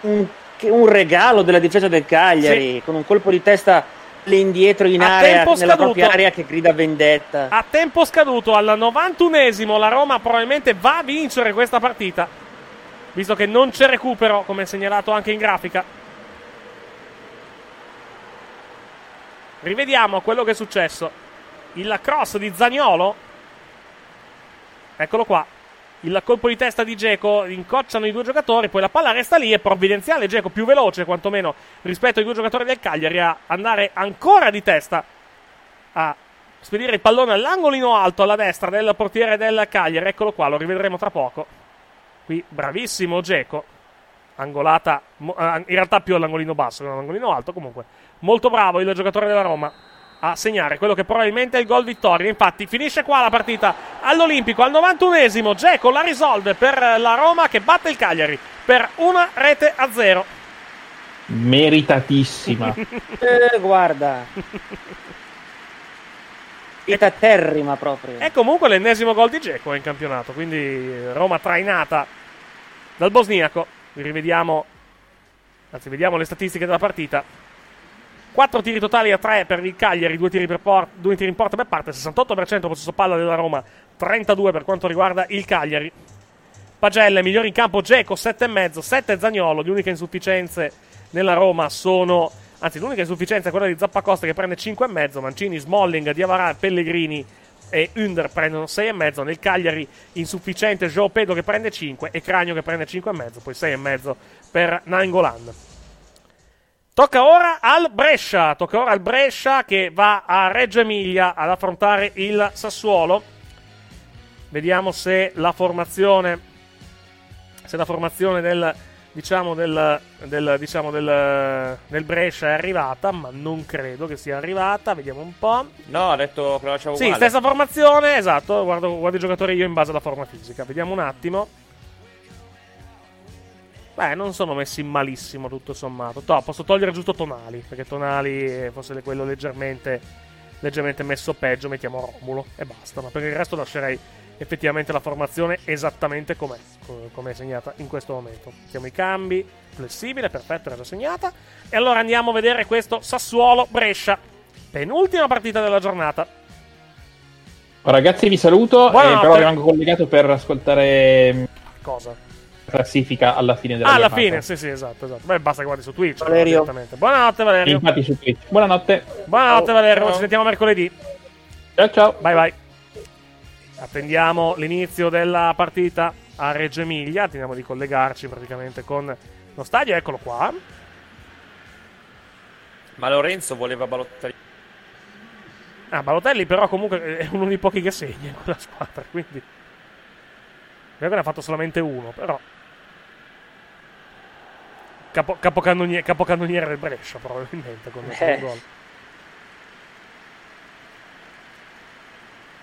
Che un regalo della difesa del Cagliari. Con un colpo di testa indietro in A area, nella propria area che grida vendetta. A tempo scaduto al 91esimo la Roma probabilmente va a vincere questa partita. Visto che non c'è recupero, come segnalato anche in grafica. Rivediamo quello che è successo. Il cross di Zagnolo. Eccolo qua. Il colpo di testa di Geco incocciano i due giocatori, poi la palla resta lì. È provvidenziale Geco, più veloce quantomeno rispetto ai due giocatori del Cagliari, a andare ancora di testa a spedire il pallone all'angolino alto alla destra del portiere del Cagliari. Eccolo qua, lo rivedremo tra poco. Qui bravissimo Geco. Angolata, eh, in realtà più all'angolino basso che all'angolino alto. Comunque, molto bravo il giocatore della Roma a segnare quello che probabilmente è il gol vittoria. Infatti, finisce qua la partita all'Olimpico al 91esimo. Geco la risolve per la Roma che batte il Cagliari per una rete a zero. Meritatissima. [LAUGHS] Eh, guarda. Vita terrima proprio. È comunque l'ennesimo gol di Geco in campionato. Quindi Roma trainata dal bosniaco. Rivediamo, anzi, vediamo le statistiche della partita. 4 tiri totali a 3 per il Cagliari, 2 tiri, por- tiri in porta per parte, 68% possesso palla della Roma, 32 per quanto riguarda il Cagliari. Pagelle, migliore in campo Geco, 7,5, 7 Zagnolo, le uniche insufficienze nella Roma sono... Anzi, l'unica insufficienza è quella di Zappacosta che prende 5,5, Mancini, Smalling, Diavarà, Pellegrini e Under prendono 6,5, nel Cagliari insufficiente Joe Pedro che prende 5 e Cranio che prende 5,5, poi 6,5 per Nainggolan. Tocca ora al Brescia. Tocca ora al Brescia che va a Reggio Emilia ad affrontare il Sassuolo. Vediamo se la formazione. Se la formazione del. Diciamo del, del, diciamo del, del Brescia è arrivata, ma non credo che sia arrivata. Vediamo un po'. No, ha detto che lo lasciavo Sì, uguale. stessa formazione, esatto. Guardo, guardo i giocatori io in base alla forma fisica. Vediamo un attimo. Beh, non sono messi malissimo tutto sommato. To- posso togliere giusto Tonali, perché Tonali è forse quello leggermente, leggermente messo peggio. Mettiamo Romulo e basta. Ma per il resto lascerei effettivamente la formazione esattamente com'è, co- come è segnata in questo momento. Mettiamo i cambi, flessibile, perfetto, era già segnata. E allora andiamo a vedere questo Sassuolo-Brescia. Penultima partita della giornata. Ragazzi, vi saluto, eh, Buonanotte. però rimango collegato per ascoltare mm, Cosa? La classifica alla fine della Ah, alla fine, sì, sì, esatto, esatto. Beh, basta che guardi su Twitch. Valerio. Buonanotte, Valerio. Infatti su Twitch. Buonanotte. Buonanotte, Ciao. Valerio. Ciao. Ci sentiamo mercoledì. Ciao, ciao. Bye, bye. Attendiamo l'inizio della partita a Reggio Emilia. Teniamo di collegarci praticamente con lo stadio. Eccolo qua. Ma Lorenzo voleva Balotelli. Ah, Balotelli, però, comunque è uno dei pochi che segna in quella squadra. Quindi. Ne ha fatto solamente uno, però. Capo, capocannoniere, capocannoniere del Brescia, probabilmente. Con il Eh. gol.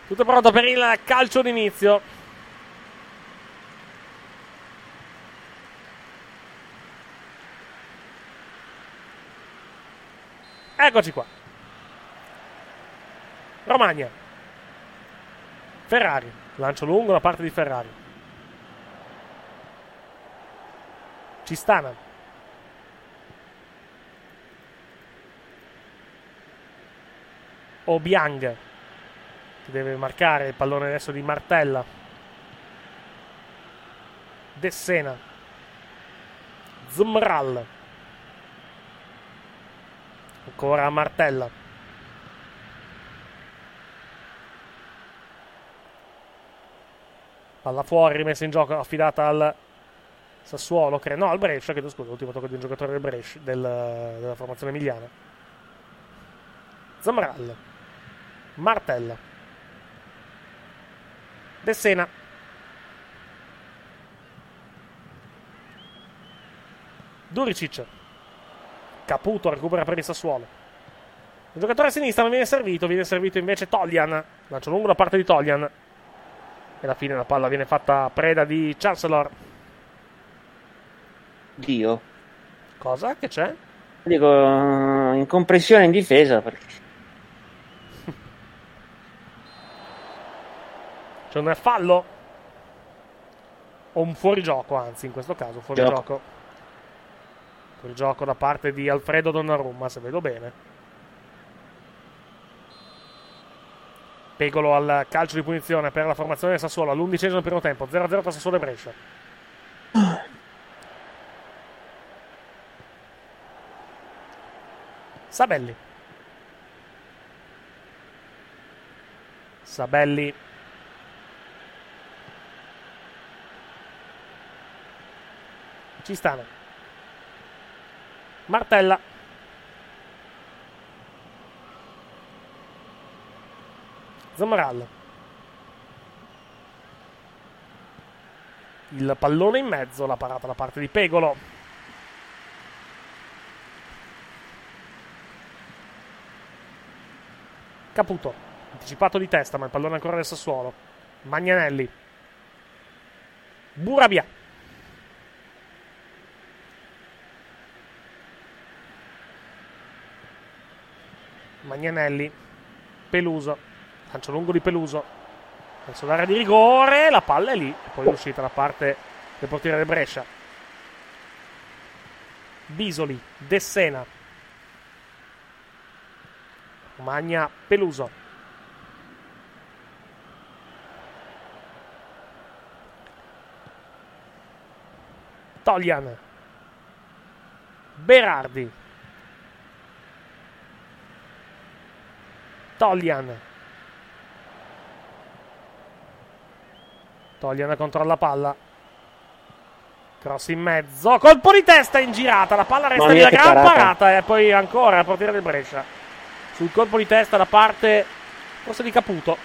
Tutto pronto per il calcio d'inizio. Eccoci qua. Romagna. Ferrari. Lancio lungo da parte di Ferrari. Cistana. Obiang che deve marcare il pallone adesso di Martella. De Sena. Zmral. Ancora Martella. Palla fuori, rimessa in gioco, affidata al Sassuolo, cre- no, al Brescia, chiedo scusa, l'ultimo tocco di un giocatore del Brescia, del, della formazione emiliana. Zamral Martella. De Sena. Duricic. Caputo recupera per il Sassuolo. Il giocatore a sinistra non viene servito, viene servito invece Tolian. Lancio lungo da parte di Tolian. E alla fine la palla viene fatta preda di Chancellor. Dio. Cosa? Che c'è? Dico, eh, in compressione in difesa. Perché... C'è un fallo? O un fuorigioco, anzi, in questo caso, fuorigioco. Fuorigioco da parte di Alfredo Donnarumma, se vedo bene. Pegolo al calcio di punizione per la formazione del Sassuolo all'undicesimo primo tempo, 0-0 tra Sassuolo e Brescia. Sabelli. Sabelli. Ci stanno. Martella. Zamaral. Il pallone in mezzo, la parata da parte di Pegolo. Caputo. Anticipato di testa, ma il pallone ancora del Sassuolo. Magnanelli. Burabia. Magnanelli. Peluso. Lancio lungo di Peluso. Verso l'area di rigore. La palla è lì. E poi è uscita da parte del portiere del Brescia. Bisoli. Dessena. Magna Peluso. Tolian. Berardi. Tolian. Tolian controlla la palla. Cross in mezzo. Colpo di testa in girata. La palla resta Mamma mia, La gran parata. parata. E poi ancora il portiere del Brescia. Sul colpo di testa da parte forse di Caputo.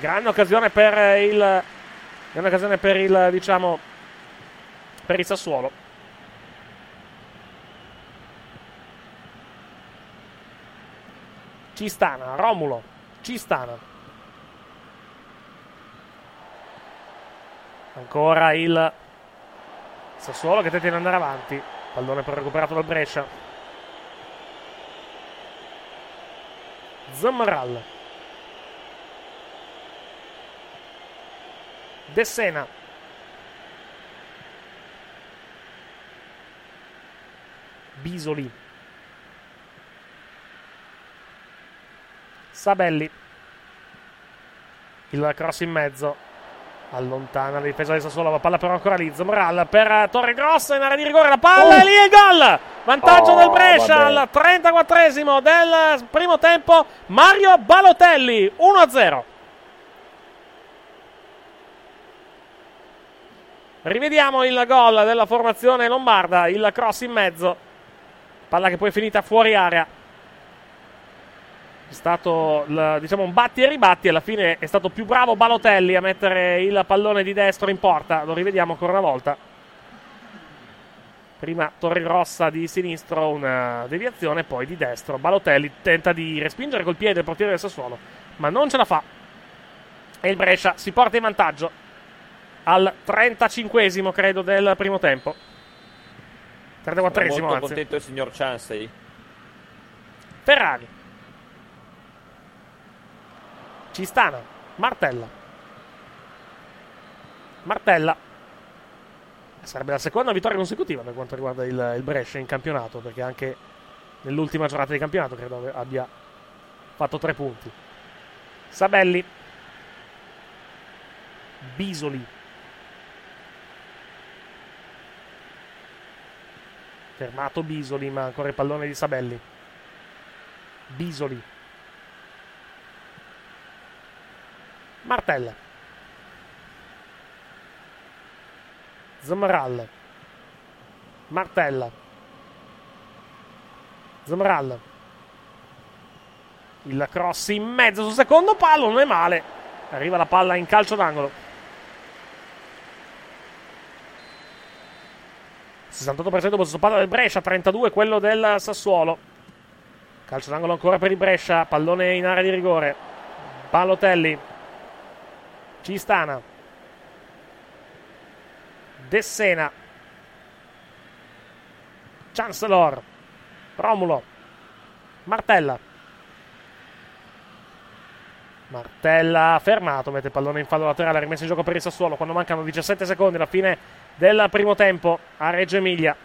Grande occasione per il. Grande occasione per il, diciamo. Per il Sassuolo. Cistana, Romulo, Cistana. Ancora il Sassuolo che tenta di andare avanti. Pallone poi recuperato dal Brescia. Zammaral. De Sena. Bisoli. Sabelli. Il cross in mezzo. Allontana la difesa del Sassuolo. La palla però ancora lì. Zammaral per Torre Grossa in area di rigore. La palla è lì e gol. Vantaggio Oh, del Brescia vabbè. al 34esimo del primo tempo. Mario Balotelli 1-0. Rivediamo il gol della formazione lombarda. Il cross in mezzo. Palla che poi è finita fuori area. È stato diciamo un batti e ribatti. Alla fine è stato più bravo Balotelli a mettere il pallone di destro in porta. Lo rivediamo ancora una volta. Prima Torregrossa di sinistro, una deviazione, poi di destro. Balotelli tenta di respingere col piede il portiere del Sassuolo, ma non ce la fa. E il Brescia si porta in vantaggio al 35esimo, credo, del primo tempo. 34esimo, Sono molto anzi. contento il signor Chansey. Ferrari. Cistana. Martella. Martella. Sarebbe la seconda vittoria consecutiva per quanto riguarda il, il Brescia in campionato, perché anche nell'ultima giornata di campionato credo abbia fatto tre punti. Sabelli. Bisoli. Fermato Bisoli, ma ancora il pallone di Sabelli. Bisoli. Martella. Zamral. Martella. Zamral. Il cross in mezzo sul secondo palo, non è male. Arriva la palla in calcio d'angolo. 68% possesso palla del Brescia, 32 quello del Sassuolo. Calcio d'angolo ancora per il Brescia, pallone in area di rigore. Balotelli. Cistana. Dessena. Chancellor. Romulo. Martella. Martella fermato, mette pallone in fallo laterale, rimesso in gioco per il Sassuolo quando mancano 17 secondi alla fine del primo tempo a Reggio Emilia.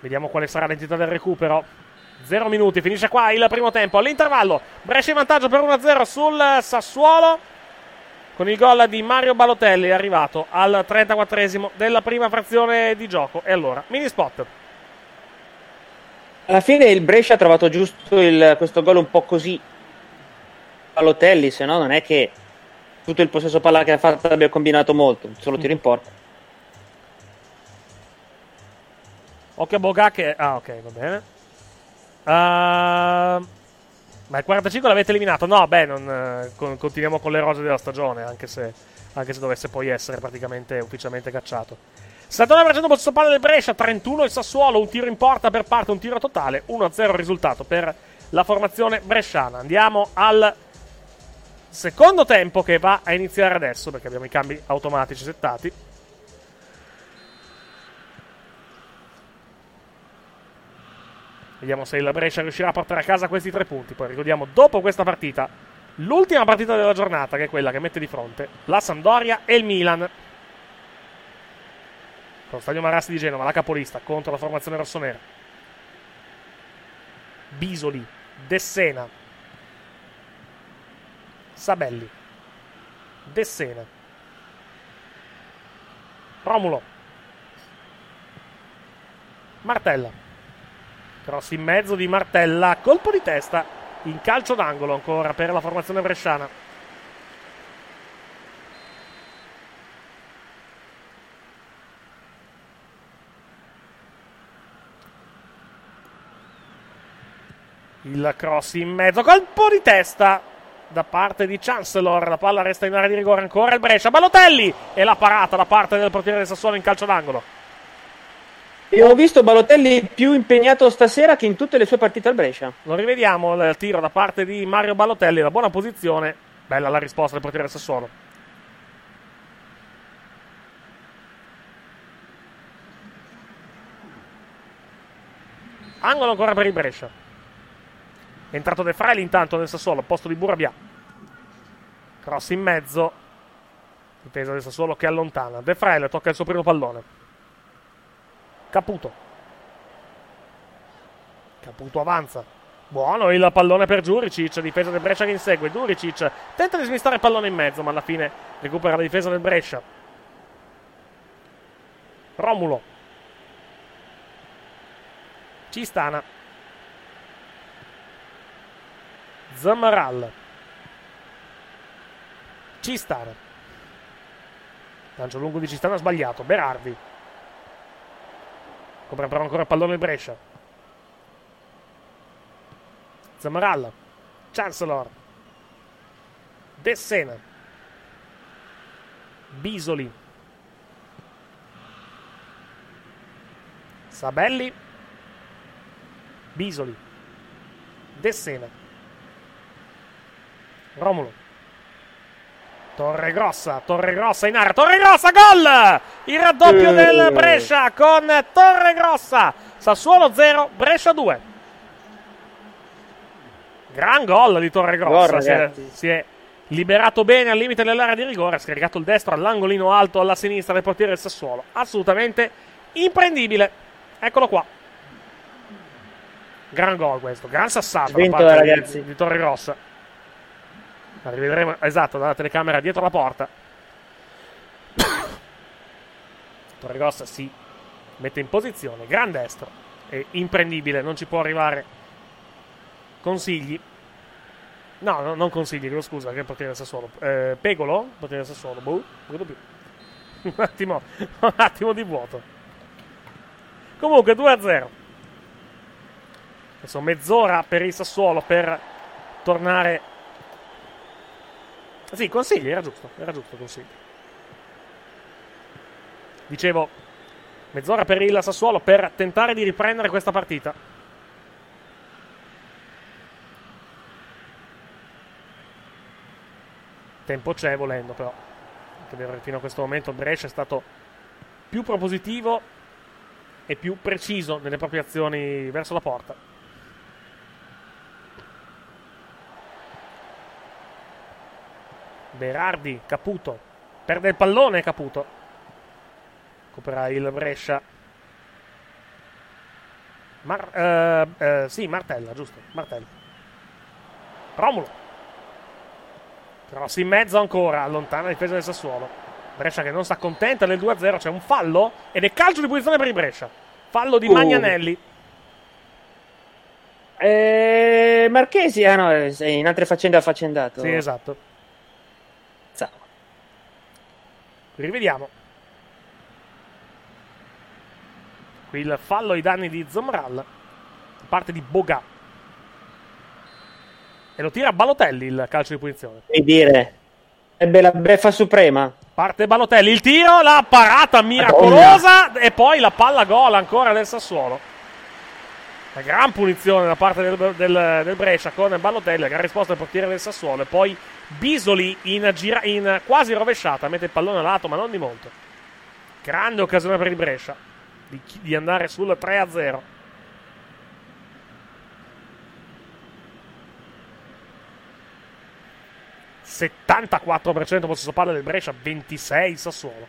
Vediamo quale sarà l'entità del recupero. 0 minuti, finisce qua il primo tempo. All'intervallo, Brescia in vantaggio per 1-0 sul Sassuolo. Con il gol di Mario Balotelli arrivato al 34esimo della prima frazione di gioco. E allora, mini spot. Alla fine il Brescia ha trovato giusto il- questo gol un po' così. Balotelli, se no non è che tutto il possesso palla che ha fatto abbia combinato molto, solo tiro in porta. Occhio a Boga che... Ah, ok, va bene. Ehm, ma il 45 l'avete eliminato? No, beh, non, eh, con- continuiamo con le rose della stagione, anche se, anche se dovesse poi essere praticamente ufficialmente cacciato. 79% possesso palla del Brescia, 31 il Sassuolo, un tiro in porta per parte, un tiro totale, 1-0 il risultato per la formazione bresciana. Andiamo al secondo tempo che va a iniziare adesso, perché abbiamo i cambi automatici settati. Vediamo se il Brescia riuscirà a portare a casa questi tre punti. Poi ricordiamo, dopo questa partita, l'ultima partita della giornata, che è quella che mette di fronte la Sampdoria e il Milan. Con Stadio Marassi di Genova, la capolista contro la formazione rossonera. Bisoli, Dessena, Sabelli, Dessena, Romulo, Martella. Cross in mezzo di Martella, colpo di testa in calcio d'angolo ancora per la formazione bresciana. Il cross in mezzo, colpo di testa da parte di Chancellor. La palla resta in area di rigore ancora il Brescia. Balotelli e la parata da parte del portiere del Sassuolo in calcio d'angolo. Io ho visto Balotelli più impegnato stasera che in tutte le sue partite al Brescia. Lo rivediamo il tiro da parte di Mario Balotelli, la buona posizione. Bella la risposta del portiere Sassuolo. Angolo ancora per il Brescia. È entrato De Freli intanto nel Sassuolo, al posto di Burabia. Cross in mezzo. Difesa del Sassuolo che allontana. De Freli tocca il suo primo pallone. Caputo. Caputo avanza. Buono il pallone per Giuricic. Difesa del Brescia che insegue. Giuricic tenta di smistare il pallone in mezzo, ma alla fine recupera la difesa del Brescia. Romulo. Cistana. Zamaral. Cistana. Lancio lungo di Cistana sbagliato. Berardi. Compra però ancora il pallone il Brescia. Zamaral. Chancellor. Dessena. Bisoli. Sabelli. Bisoli. Dessena. Romulo. Torregrossa, Torregrossa in area, Torregrossa, gol! Il raddoppio del Brescia con Torregrossa. Sassuolo 0, Brescia 2. Gran gol di Torregrossa. Gol, si, è, si è liberato bene al limite dell'area di rigore, ha scaricato il destro all'angolino alto alla sinistra del portiere del Sassuolo. Assolutamente imprendibile. Eccolo qua. Gran gol questo, gran sassata da parte di- ragazzi. di Torregrossa. La rivedremo esatto dalla telecamera dietro la porta. [COUGHS] Torregrossa si mette in posizione, gran destro, è imprendibile, non ci può arrivare. Consigli. No, no, non consigli, chiedo scusa, che portiere Sassuolo. Eh, Pegolo, portiere Sassuolo, boh, più. [LAUGHS] un, attimo, un attimo di vuoto. Comunque 2-0. Adesso mezz'ora per il Sassuolo per tornare. Sì, consigli, era giusto, era giusto consigli. Dicevo, mezz'ora per il Sassuolo per tentare di riprendere questa partita. Tempo c'è volendo, però. Fino a questo momento Brescia è stato più propositivo e più preciso nelle proprie azioni verso la porta. Berardi, Caputo. Perde il pallone Caputo. Recupera il Brescia. Mar- eh, eh, sì, Martella, giusto. Martella. Romulo. Cross in mezzo ancora, allontana la difesa del Sassuolo. Brescia che non si accontenta del 2-0, c'è un fallo ed è calcio di punizione per il Brescia. Fallo di Uh. Magnanelli. Eh, Marchesi, ah no, è in altre faccende affaccendato. Sì, esatto. Rivediamo. Qui il fallo ai danni di Zomral. Da parte di Boga. E lo tira Balotelli il calcio di punizione. Devi dire, ebbe la beffa suprema. Parte Balotelli, il tiro, la parata miracolosa e poi la palla gol ancora del Sassuolo. Gran punizione da parte del, del- del Brescia con Balotelli, la gran risposta del portiere del Sassuolo. E poi Bisoli in, gira- in quasi rovesciata, mette il pallone a lato, ma non di molto. Grande occasione per il Brescia di, di andare sul 3-0. ...74% possesso palla del Brescia, 26 Sassuolo.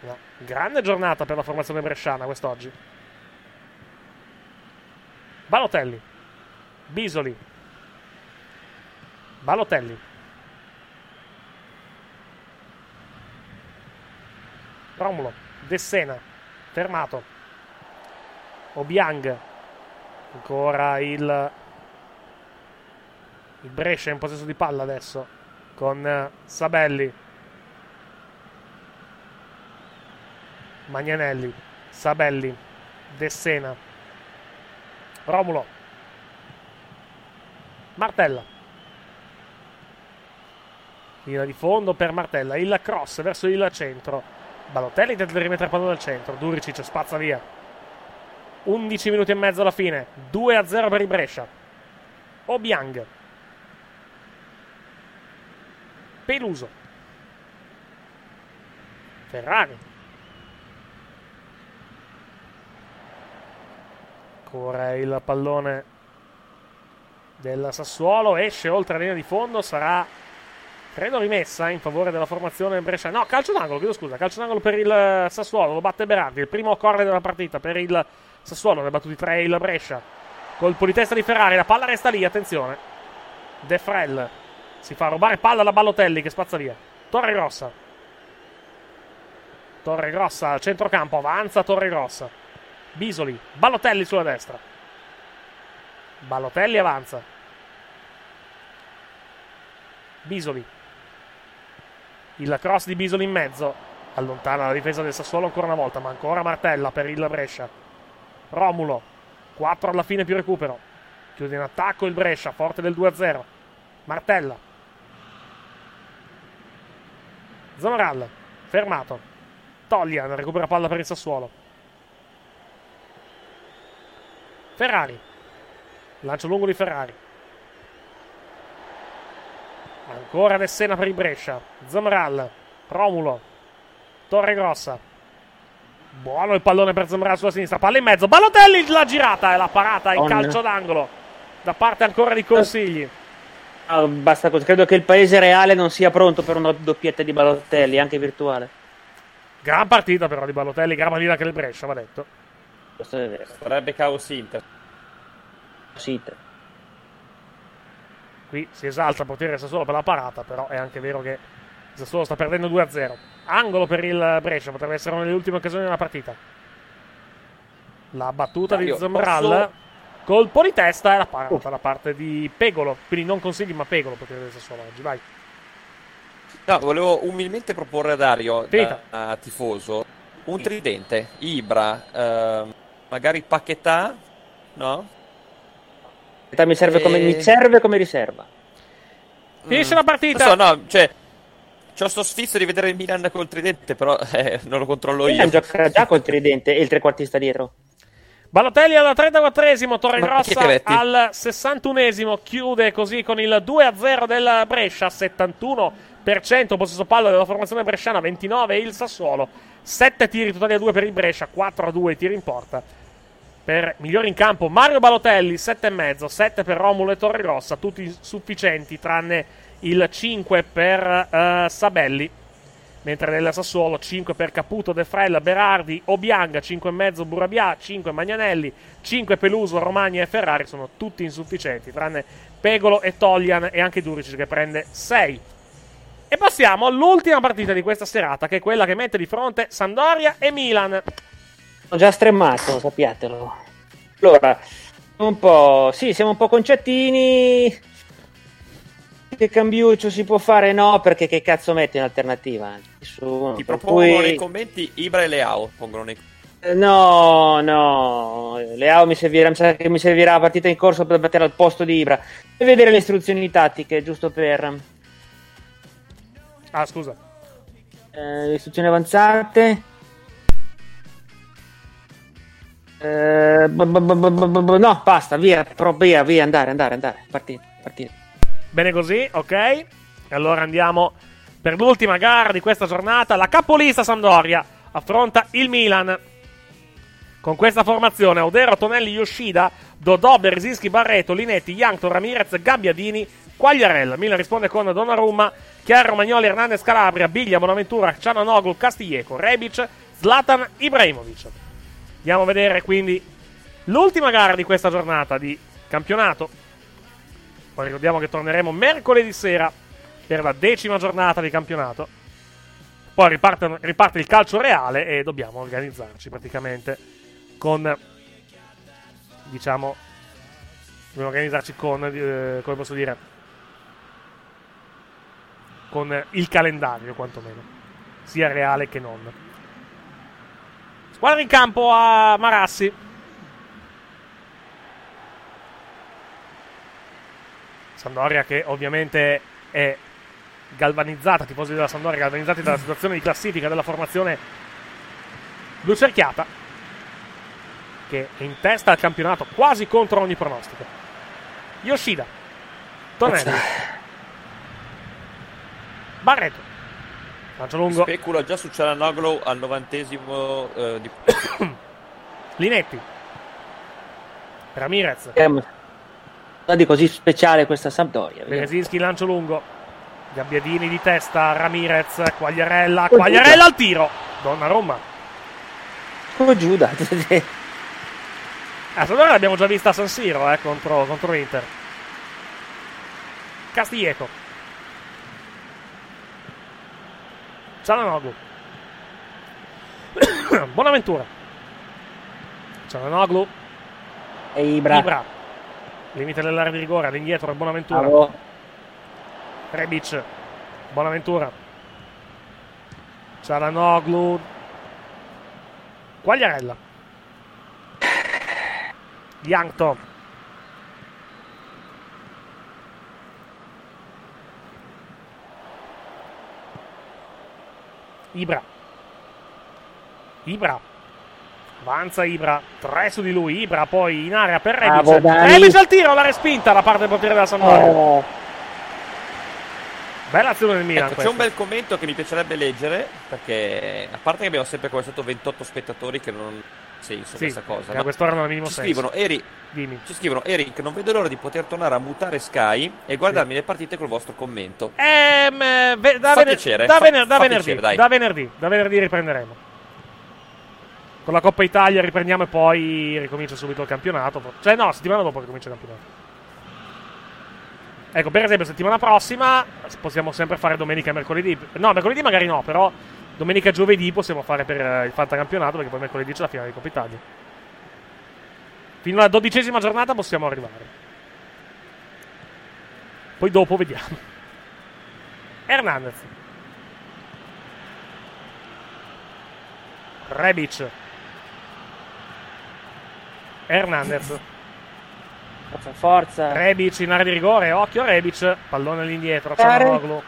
Una grande giornata per la formazione bresciana quest'oggi. Balotelli. Bisoli. Balotelli. Romulo. Dessena. Fermato. Obiang. Ancora il. Il Brescia in possesso di palla adesso. Con eh, Sabelli. Magnanelli. Sabelli. Dessena. Romulo. Martella. Linea di fondo per Martella. Il cross verso il centro. Balotelli tenta di rimettere il pallone al centro. Duricic spazza via. 11 minuti e mezzo alla fine. 2 a 0 per il Brescia. Obiang. Peluso. Ferrari. Ancora il pallone del Sassuolo. Esce oltre la linea di fondo. Sarà, credo, rimessa in favore della formazione Brescia. No, calcio d'angolo, chiedo scusa. Calcio d'angolo per il Sassuolo. Lo batte Berardi. Il primo corner della partita per il Sassuolo. Ne ha battuti tre il Brescia. Colpo di testa di Ferrari. La palla resta lì. Attenzione. De Frel si fa rubare palla da Balotelli che spazza via. Torre Grossa. Torre Grossa centrocampo. Avanza Torre Grossa. Bisoli. Balotelli sulla destra. Balotelli avanza. Bisoli. Il cross di Bisoli in mezzo. Allontana la difesa del Sassuolo ancora una volta, ma ancora Martella per il Brescia. Romulo. 4 alla fine più recupero. Chiude in attacco il Brescia, forte del 2-0. Martella. Zonoral. Fermato. Tolian recupera palla per il Sassuolo. Ferrari. Lancio lungo di Ferrari. Ancora Dessena per il Brescia. Zamral. Romulo. Torre Grossa. Buono il pallone per Zamral sulla sinistra. Palla in mezzo. Balotelli la girata e la parata in calcio d'angolo. Da parte ancora di Consigli. Ah, basta così. Credo che il paese reale non sia pronto per una doppietta di Balotelli, anche virtuale. Gran partita però di Balotelli. Gran partita anche del Brescia, va detto. Questo è vero. Sarebbe caos Inter. Sì. Qui si esalta il portiere del Sassuolo per la parata, però è anche vero che Sassuolo sta perdendo 2-0. Angolo per il Brescia, potrebbe essere una delle ultime occasioni della partita. La battuta di Io Zomral. posso- Colpo di testa e la parata da parte di Pegolo. Quindi non consigli, ma Pegolo, portiere del Sassuolo oggi. Vai. No, volevo umilmente proporre a Dario, da, da tifoso, un tridente, Ibra, ehm, magari Paquetà, no? Mi serve, come, Eh. mi serve come riserva. Finisce la partita. Non so, no, cioè, c'ho sto sfizio di vedere il Milan col tridente, però [LAUGHS] eh, non lo controllo io. Milan gioca già col tridente e il trequartista dietro. Balotelli al 34esimo, Torregrossa al 61esimo, chiude così con il 2-0 del Brescia, 71% possesso palla della formazione bresciana, 29 il Sassuolo, 7 tiri totali a 2 per il Brescia, 4 a 2 tiri in porta. Per migliori in campo Mario Balotelli, 7,5, 7 per Romulo e Torregrossa, tutti sufficienti tranne il 5 per eh, Sabelli. Mentre nel Sassuolo 5 per Caputo, De Frella, Berardi, Obianga, 5,5 Burabia, 5 Magnanelli, 5 Peluso, Romagna e Ferrari sono tutti insufficienti, tranne Pegolo e Toglian e anche Duricic che prende 6. E passiamo all'ultima partita di questa serata, che è quella che mette di fronte Sandoria e Milan. Ho già stremato, sappiatelo. Allora, un po'. Sì, siamo un po' conciattini. Che cambiuccio si può fare? No, perché che cazzo metti in alternativa? Nessuno. Ti Per propongono cui- nei commenti Ibra e Leao. Pongono nei... Eh, No, no, Leao mi servirà, mi sa che mi servirà la partita in corso per battere al posto di Ibra. E vedere le istruzioni tattiche, giusto per Ah, scusa. eh, le istruzioni avanzate. Eh, b- b- b- no, basta, via, pro- via, via, andare, andare, andare, partire, partire. Bene così, ok. E allora andiamo per l'ultima gara di questa giornata. La capolista Sampdoria affronta il Milan. Con questa formazione, Audero, Tonelli, Yoshida, Dodò, Berzinski, Barreto, Linetti, Yankto, Ramirez, Gabbiadini, Quagliarella. Milan risponde con Donnarumma, Chiaro, Romagnoli, Hernandez, Calabria, Biglia, Bonaventura, Ciananoglu, Castiglieco, Rebic, Zlatan, Ibrahimovic. Andiamo a vedere quindi l'ultima gara di questa giornata di campionato. Poi ricordiamo che torneremo mercoledì sera per la decima giornata di campionato. Poi riparte, riparte il calcio reale e dobbiamo organizzarci praticamente con, diciamo, dobbiamo organizzarci con, eh, come posso dire, con il calendario quantomeno, sia reale che non. Squadra in campo a Marassi. Sandoria che ovviamente è galvanizzata, tifosi della Sandoria galvanizzati dalla situazione di classifica della formazione blu cerchiata che è in testa al campionato quasi contro ogni pronostico. Yoshida, Tonelli, Barreto, lancio lungo, Specula già su Cialanoglu al novantesimo eh, di... [COUGHS] Linetti, Ramirez, Di così speciale questa Sampdoria. Berezinski lancio lungo. Gabbiadini di testa, Ramirez, Quagliarella, Quagliarella al tiro. Donnarumma. Come Giuda. [LAUGHS] Ah, allora l'abbiamo già vista a San Siro, eh, contro, contro Inter. Castiglieco. Cialanoglu. [COUGHS] Buonaventura. Cialanoglu. E Ibra. Ibra. Limite dell'area di rigore, all'indietro, Buonaventura. Bravo. Rebic, Bonaventura, Cialanoglu, Quagliarella, Yankto, Ibra, Ibra, avanza Ibra, tre su di lui, Ibra poi in area per Rebic. Rebic al tiro, la respinta da parte del portiere della Sampdoria. Oh. Bella azione del Milan Ecco, c'è un bel commento che mi piacerebbe leggere, perché a parte che abbiamo sempre come stato 28 spettatori che non senso Sì, questa cosa. a quest'ora non ha minimo ci senso. scrivono, Eri, Dimmi. ci scrivono, Eric, non vedo l'ora di poter tornare a mutare Sky e guardarmi le partite col vostro commento. Ehm, eh, ve- da, Fa vene- piacere, da fa- vener- da fa venerdì, piacere, da venerdì, da venerdì riprenderemo. Con la Coppa Italia riprendiamo e poi ricomincia subito il campionato. Cioè, no, settimana dopo ricomincia il campionato. Ecco, per esempio, settimana prossima possiamo sempre fare domenica e mercoledì. No, mercoledì magari no, però domenica e giovedì possiamo fare per eh, il fantacampionato perché poi mercoledì c'è la finale di Coppa Italia. Fino alla dodicesima giornata possiamo arrivare. Poi dopo vediamo. [LAUGHS] Hernandez. Rebic. Hernandez. Forza, forza. Rebic in area di rigore, occhio Rebic, pallone all'indietro. Cialanoglu.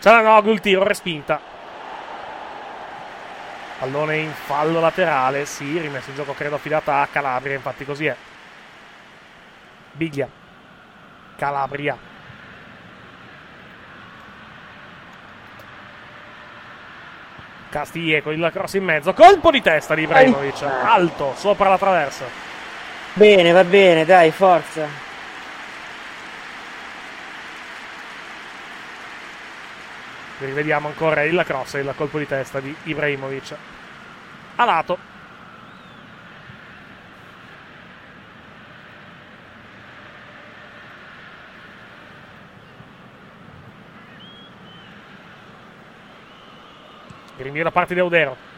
Cialanoglu il tiro, respinta. Pallone in fallo laterale, sì, rimesso in gioco credo affidata a Calabria, infatti così è. Biglia. Calabria. Castiglieco, il cross in mezzo, colpo di testa di Ibrahimovic, alto, sopra la traversa. Bene, va bene, dai, forza. Rivediamo ancora il cross e il colpo di testa di Ibrahimovic. A lato. Rinvio da parte di Audero.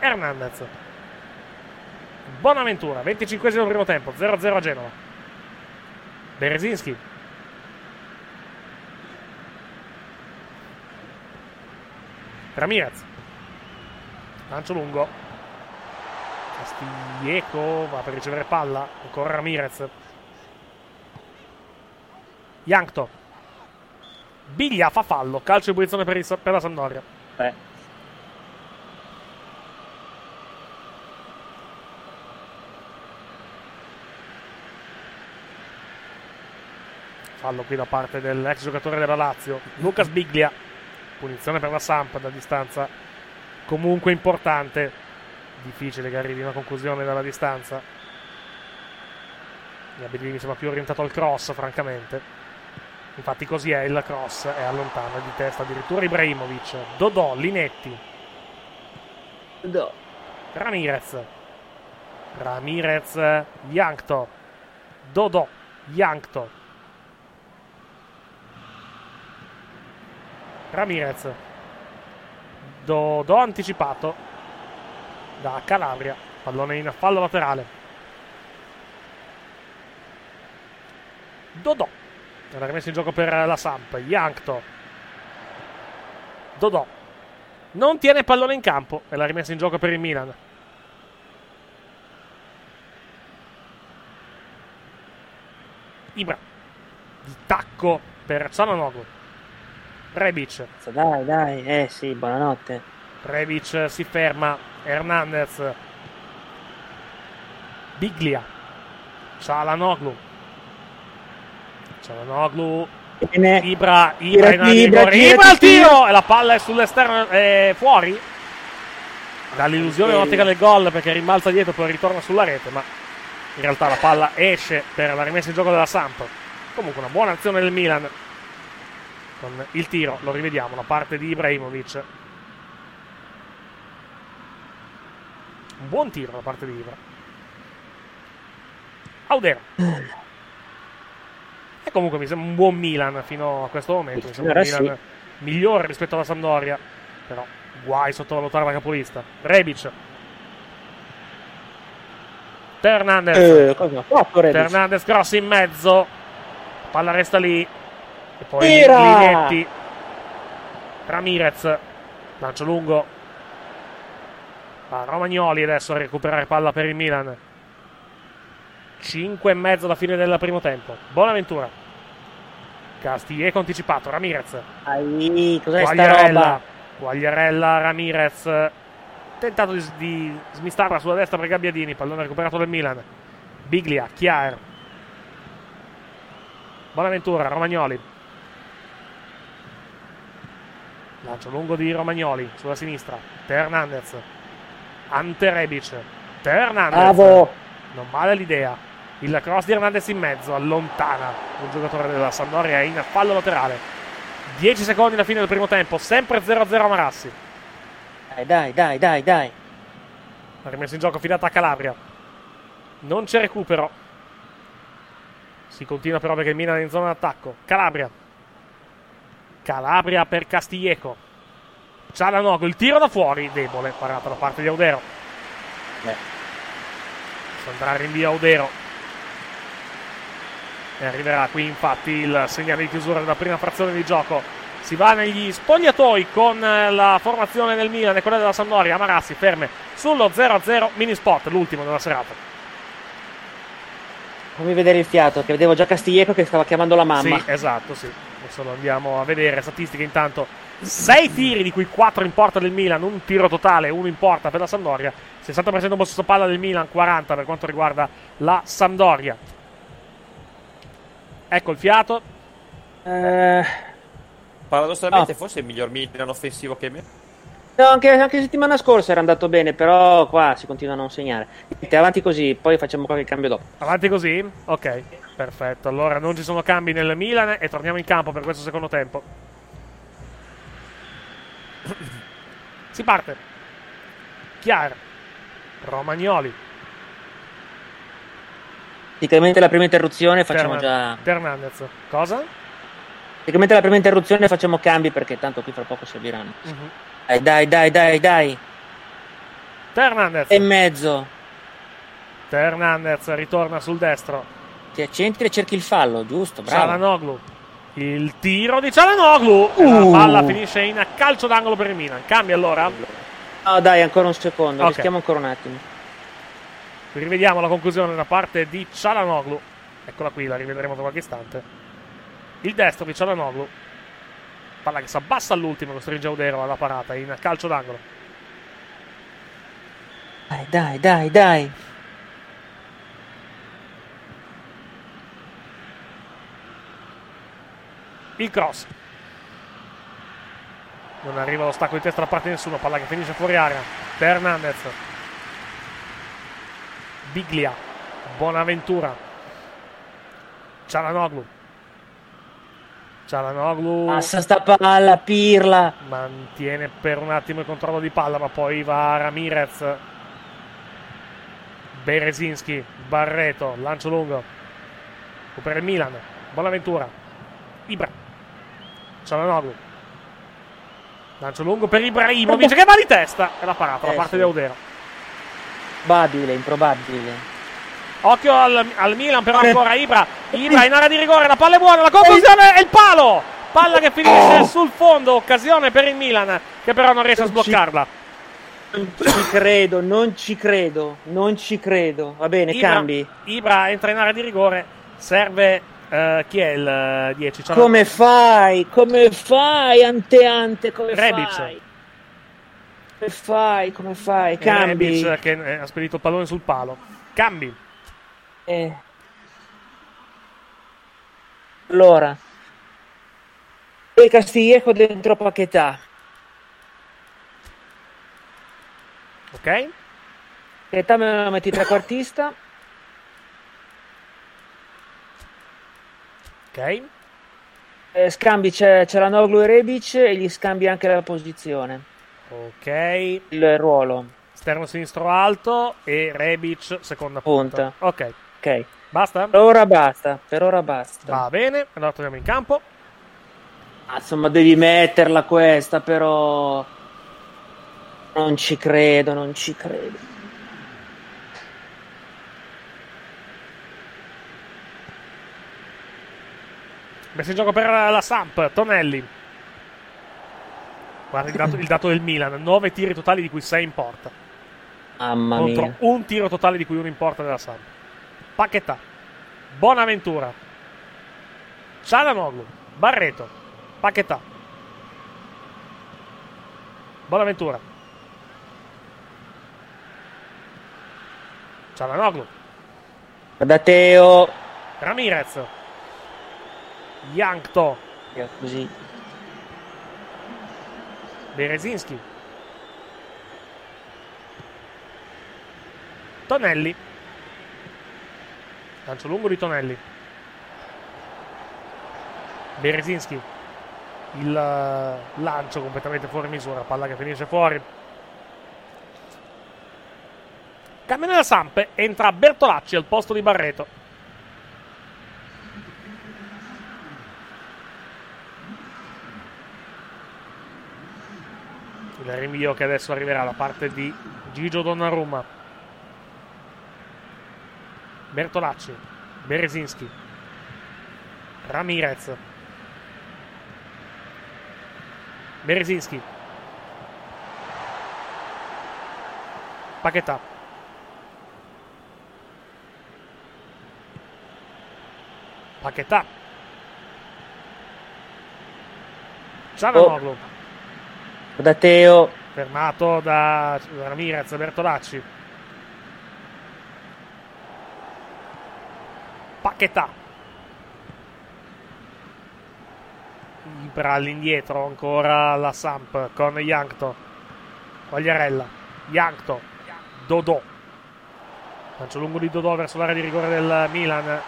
Hernandez. Bonaventura, 25 del primo tempo, 0-0 a Genova. Berezinski. Ramirez. Lancio lungo. Castiglieco va per ricevere palla. Ancora Ramirez. Yankto. Biglia fa fallo. Calcio di punizione per, per la Sampdoria. Eh. Fallo qui da parte dell'ex giocatore della Lazio, Lucas Biglia. Punizione per la Samp da distanza comunque importante. Difficile che arrivi una conclusione dalla distanza. Gabellini mi sembra più orientato al cross, francamente. Infatti così è il cross, è allontana di testa addirittura Ibrahimovic. Dodò, Linetti. Dodò. Ramirez. Ramirez, Yankto. Dodò, Yankto. Ramirez. Dodò anticipato da Calabria. Pallone in fallo laterale. Dodò. L'ha rimesso in gioco per la Samp. Yankto. Dodò. Non tiene pallone in campo e l'ha rimesso in gioco per il Milan. Ibra. Di tacco per Cialanoglu. Rebic. Dai, dai, eh sì, buonanotte. Rebic si ferma. Hernandez. Biglia. Cialanoglu. Cialanoglu. Bene. Ibra, Ibra di Ibra, Ibra al tiro. e la palla è sull'esterno eh, fuori. Dall'illusione Ok. ottica del gol perché rimbalza dietro poi ritorna sulla rete, ma in realtà la palla esce per la rimessa in gioco della Samp. Comunque una buona azione del Milan con il tiro, lo rivediamo, da parte di Ibrahimovic. Un buon tiro da parte di Ibra. Audero. E comunque mi sembra un buon Milan fino a questo momento. Mi sembra un Milan migliore rispetto alla Sampdoria. Però guai sottovalutare la capolista. Rebic. Teo Hernandez. Eh, Hernandez cross in mezzo. Palla resta lì. E poi Tira! Linetti. Ramirez. Lancio lungo. Va Romagnoli adesso a recuperare palla per il Milan. 5 e mezzo alla fine del primo tempo. Bonaventura. Castiglieco anticipato. Ramirez. Ai, cos'è Quagliarella. roba? Quagliarella, Ramirez. Tentato di, di smistarla sulla destra per Gabbiadini. Pallone recuperato del Milan. Biglia, Chiar. Bonaventura, Romagnoli. Lancio lungo di Romagnoli sulla sinistra. Teo Hernandez. Ante Rebic. Teo Hernandez. Bravo. Non male l'idea. Il cross di Hernandez in mezzo. Allontana un giocatore della Sampdoria in fallo laterale. 10 secondi alla fine del primo tempo. Sempre 0-0 a Marassi. Dai, dai, dai, dai, dai. Ha rimesso in gioco affidata a Calabria. Non c'è recupero. Si continua però perché il Milan è in zona d'attacco. Calabria. Calabria per Castiglieco. Cialanoglu, il tiro da fuori, debole, parato da parte di Audero. Si andrà rinvio Audero. E arriverà qui infatti il segnale di chiusura della prima frazione di gioco. Si va negli spogliatoi con eh, la formazione del Milan e quella della Sampdoria. Marassi ferme sullo 0-0 mini spot, l'ultimo della serata. Fammi vedere il fiato, che vedevo già Castiglieco che stava chiamando la mamma. Sì, esatto, sì. Adesso lo andiamo a vedere. Statistiche intanto. 6 tiri, di cui 4 in porta del Milan, un tiro totale, uno in porta per la Sampdoria. 60% possesso palla del Milan, 40 per quanto riguarda la Sampdoria. Ecco il fiato. Eh, Paradossalmente, Ah. forse è il miglior Milan offensivo che me. no, anche, anche settimana scorsa era andato bene, però qua si continua a non segnare. Niente, avanti così, poi facciamo qualche cambio dopo. Avanti così? Ok, perfetto. Allora non ci sono cambi nel Milan e torniamo in campo per questo secondo tempo. [COUGHS] Si parte. Chiar. Romagnoli. Praticamente la prima interruzione facciamo Fernan- già. Fernandez. Cosa? Praticamente la prima interruzione facciamo cambi perché tanto qui fra poco serviranno. Mhm. Dai, dai, dai, dai, dai. Fernandez. E mezzo. Fernandez ritorna sul destro. Ti accentri e cerchi il fallo, giusto? Bravo. Cialanoglu. Il tiro di Cialanoglu. Uh. La palla finisce in calcio d'angolo per il Milan. Cambia allora. No, dai, ancora un secondo. Ok. Rischiamo ancora un attimo. Rivediamo la conclusione da parte di Cialanoglu. Eccola qui, la rivedremo tra qualche istante. Il destro di Cialanoglu. Palla che si abbassa all'ultimo, costringe Audero alla parata in calcio d'angolo. Dai, dai, dai, dai. Il cross. Non arriva lo stacco di testa da parte di nessuno. Palla che finisce fuori area. Fernandez. Biglia. Bonaventura. Cialanoglu. Cialanoglu Passa sta palla, pirla. mantiene per un attimo il controllo di palla, ma poi va Ramirez. Berezinski, Barreto, lancio lungo. Per il Milan. Bonaventura. Ibra. Cialanoglu. Lancio lungo per Ibrahimovic che va di testa. E la parata da Eh, parte sì. di Audero. Probabile, improbabile. Occhio al, al Milan, però ancora Ibra. Ibra in area di rigore, la palla è buona, la conclusione è il palo. Palla che finisce sul fondo, occasione per il Milan, che però non riesce a sbloccarla. Non ci credo, non ci credo, non ci credo. Va bene, Ibra, cambi. Ibra entra in area di rigore, serve eh, chi è il eh, 10? Ciao- Come fai? Come fai, ante ante? Come Rebic. fai? Come fai? Come fai? Cambi. Rebic che eh, ha spedito il pallone sul palo. Cambi. Eh. Allora. E Castiglieco dentro Paquetà. Ok? Paquetà me lo metti trequartista. Ok. Eh, scambi c'è, c'è la Noglu e Rebic e gli scambi anche la posizione. Ok. Il ruolo. Esterno sinistro alto e Rebic seconda punta. Punta. Ok. Ok. Basta? Per ora basta. Per ora basta. Va bene, allora torniamo in campo. Ah, insomma, devi metterla questa, però. Non ci credo, non ci credo. Messo in gioco per la Samp, Tonelli. Guarda il dato, il dato del Milan, 9 tiri totali di cui 6 in porta. Mamma Contro mia. un tiro totale di cui uno in porta della Samp. Paquetà. Bonaventura. Cialanoglu. Barreto. Paquetà. Bonaventura. Cialanoglu. Teo. Ramirez. Yankto. Così. Berezinski. Tonelli. Lancio lungo di Tonelli. Berezinski. Il eh, lancio completamente fuori misura. Palla che finisce fuori. Cambia nella Samp. Entra Bertolacci al posto di Barreto. Il rinvio che adesso arriverà da parte di Gigio Donnarumma. Bertolacci. Berezinski. Ramirez. Berezinski. Paquetà. Paquetà. Cialanoglu. Da Teo. Fermato da Ramirez, Bertolacci. Paquetà. Ibra all'indietro, ancora la Samp con Yankto. Quagliarella. Yankto. Dodò. Lancio lungo di Dodò verso l'area di rigore del Milan.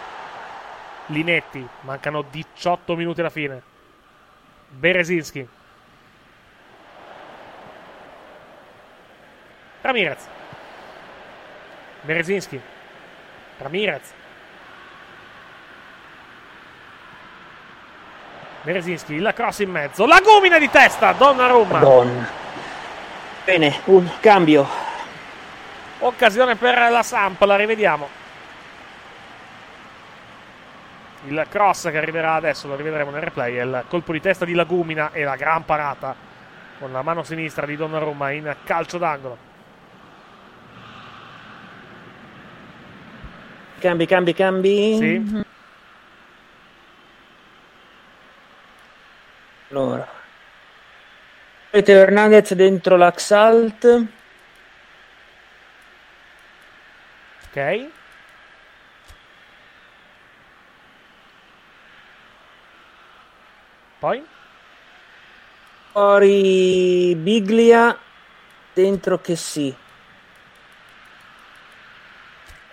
Linetti. Mancano 18 minuti alla fine. Berezinski. Ramirez. Berezinski. Ramirez. Berezinski, la cross in mezzo. La gomina di testa, Donnarumma. Madonna. Bene, un cambio. Occasione per la Samp, la rivediamo. Il cross che arriverà adesso, lo rivedremo nel replay, è il colpo di testa di Lagumina e la gran parata con la mano sinistra di Donnarumma in calcio d'angolo. Cambi, cambi, cambi. Sì. Allora. Teo Hernandez dentro l'Axalt. Ok. Poi? Fuori Biglia. Dentro che sì.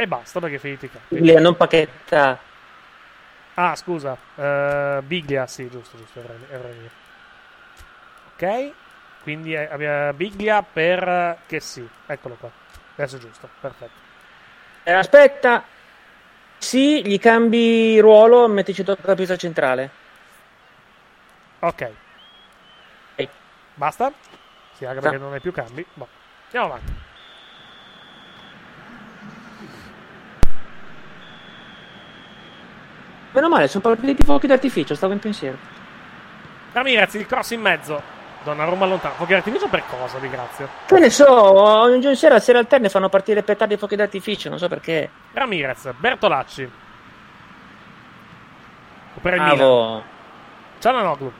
E basta perché è finito i campi. Biglia, non Paquetta. Ah, scusa. eh, Biglia, sì, giusto, giusto. avrei- avrei. Ok. Quindi eh, abbiamo Biglia per che sì. Eccolo qua. Adesso è giusto. Perfetto. Eh, aspetta. Sì, gli cambi ruolo, mettici centrocampista centrale. Ok. Basta? Sì, anche perché non hai più cambi. Boh. Andiamo avanti. Meno male, sono partiti fuochi d'artificio, stavo in pensiero. Ramirez, il cross in mezzo. Donnarumma lontano. Fuochi d'artificio per cosa, di grazia? Che ne so, ogni giorno sera, a sera alterne fanno partire petardi e fuochi d'artificio, non so perché. Ramirez, Bertolacci. Per il. Milan. Cialanoglu.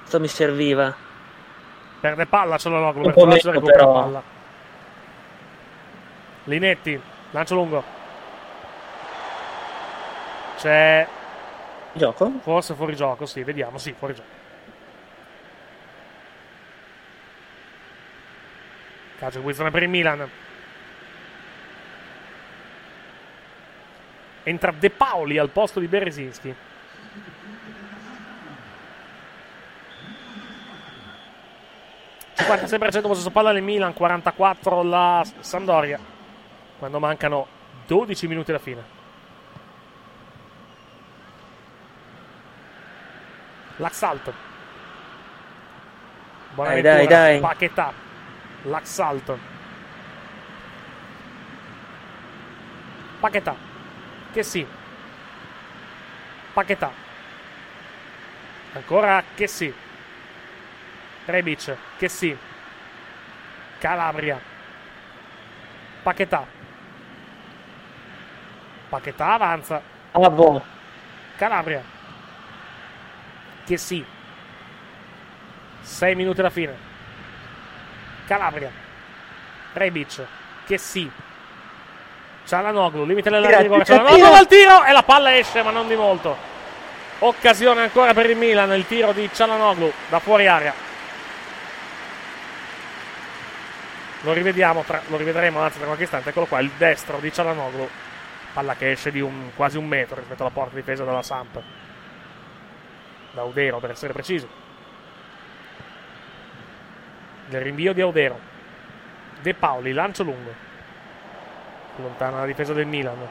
Questo mi serviva. Perde palla Cialanoglu. Bertolacci recupera però. palla. Linetti, lancio lungo. C'è Gioco? forse fuori gioco, sì, vediamo, sì, fuori gioco. Calcio guizzone per il Milan. Entra De Paoli al posto di Berezinski. ...56% possesso palla nel Milan, 44 la Sampdoria. Quando mancano 12 minuti alla fine. L'assalto. Buona Dai, dai, dai. Paquetà. L'assalto. Paquetà. Che sì. Paquetà. Ancora che sì. Rebic. Che sì. Calabria. Paquetà. Paquetà avanza. Ah, boh. Calabria. Che sì. 6 minuti alla fine. Calabria. Rebic. Che sì. Cialanoglu, limite della Tira, rigore. tira, Cialanoglu al tiro e la palla esce, ma non di molto. Occasione ancora per il Milan, il tiro di Cialanoglu da fuori area. Lo rivediamo, tra- lo rivedremo anzi tra qualche istante. Eccolo qua, il destro di Cialanoglu. Palla che esce di un- quasi un metro rispetto alla porta difesa della Samp. Da Udero, per essere precisi. Il rinvio di Audero. De Paoli, lancio lungo. Lontana la difesa del Milan.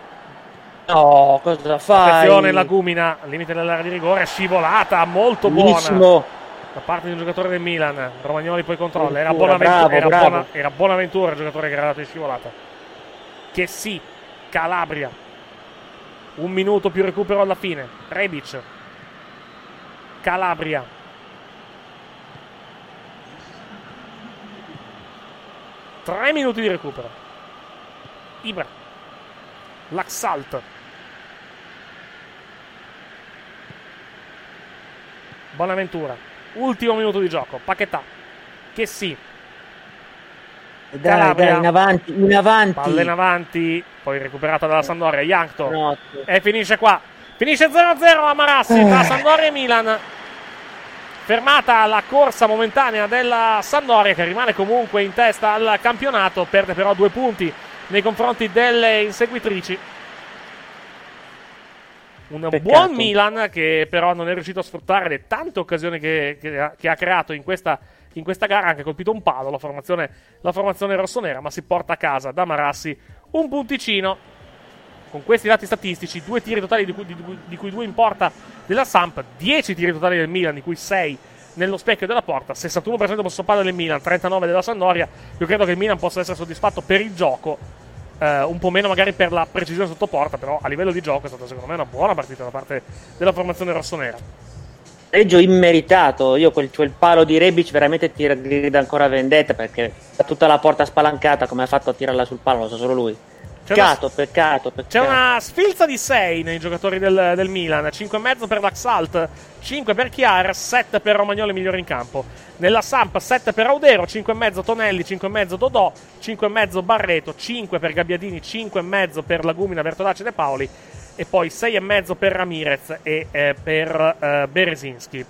No, cosa fai? Attenzione, Lagumina, limite dell'area di rigore, scivolata molto buona Benissimo. da parte di un giocatore del Milan. Romagnoli poi controlla. Era Ventura, Bonaventura, bravo, era, bravo. Bona- era Bonaventura il giocatore che era dato in scivolata. Che sì, Calabria. Un minuto più recupero alla fine. Rebic. Calabria. Tre minuti di recupero. Ibra. Laxalt. Bonaventura. Ultimo minuto di gioco. Paquetà. Che sì. Dai, dai, in avanti, in avanti. Palla in avanti. Poi recuperata dalla Sandoria. Yankto. Notte. E finisce qua. Finisce 0-0 a Marassi tra Sandoria e Milan. Fermata la corsa momentanea della Sandoria che rimane comunque in testa al campionato, perde però due punti nei confronti delle inseguitrici. Un Peccato. buon Milan che però non è riuscito a sfruttare le tante occasioni che, che ha, che ha creato in questa, in questa gara, ha anche colpito un palo la formazione, la formazione rossonera, ma si porta a casa da Marassi un punticino con questi dati statistici, due tiri totali di cui, di, di cui due in porta della Samp, 10 tiri totali del Milan, di cui 6 nello specchio della porta, 61% possesso palla del Milan, 39 della Sandoria. Io credo che il Milan possa essere soddisfatto per il gioco, eh, un po' meno magari per la precisione sotto porta, però a livello di gioco è stata secondo me una buona partita da parte della formazione rossonera. Reggio immeritato. Io quel, quel palo di Rebic veramente ti grida ancora vendetta perché ha tutta la porta spalancata. Come ha fatto a tirarla sul palo? Lo sa solo lui. Peccato, peccato, peccato. C'è una sfilza di 6 nei giocatori del, del Milan, 5,5 per Laxalt, 5 per Chiar, 7 per Romagnoli migliore in campo. Nella Samp 7 per Audero, 5,5 Tonelli, 5,5 Dodò, 5,5 Barreto, 5 per Gabbiadini, 5,5 per Lagumina, Bertolacci e De Paoli e poi 6,5 per Ramirez e eh, per eh, Berezinski.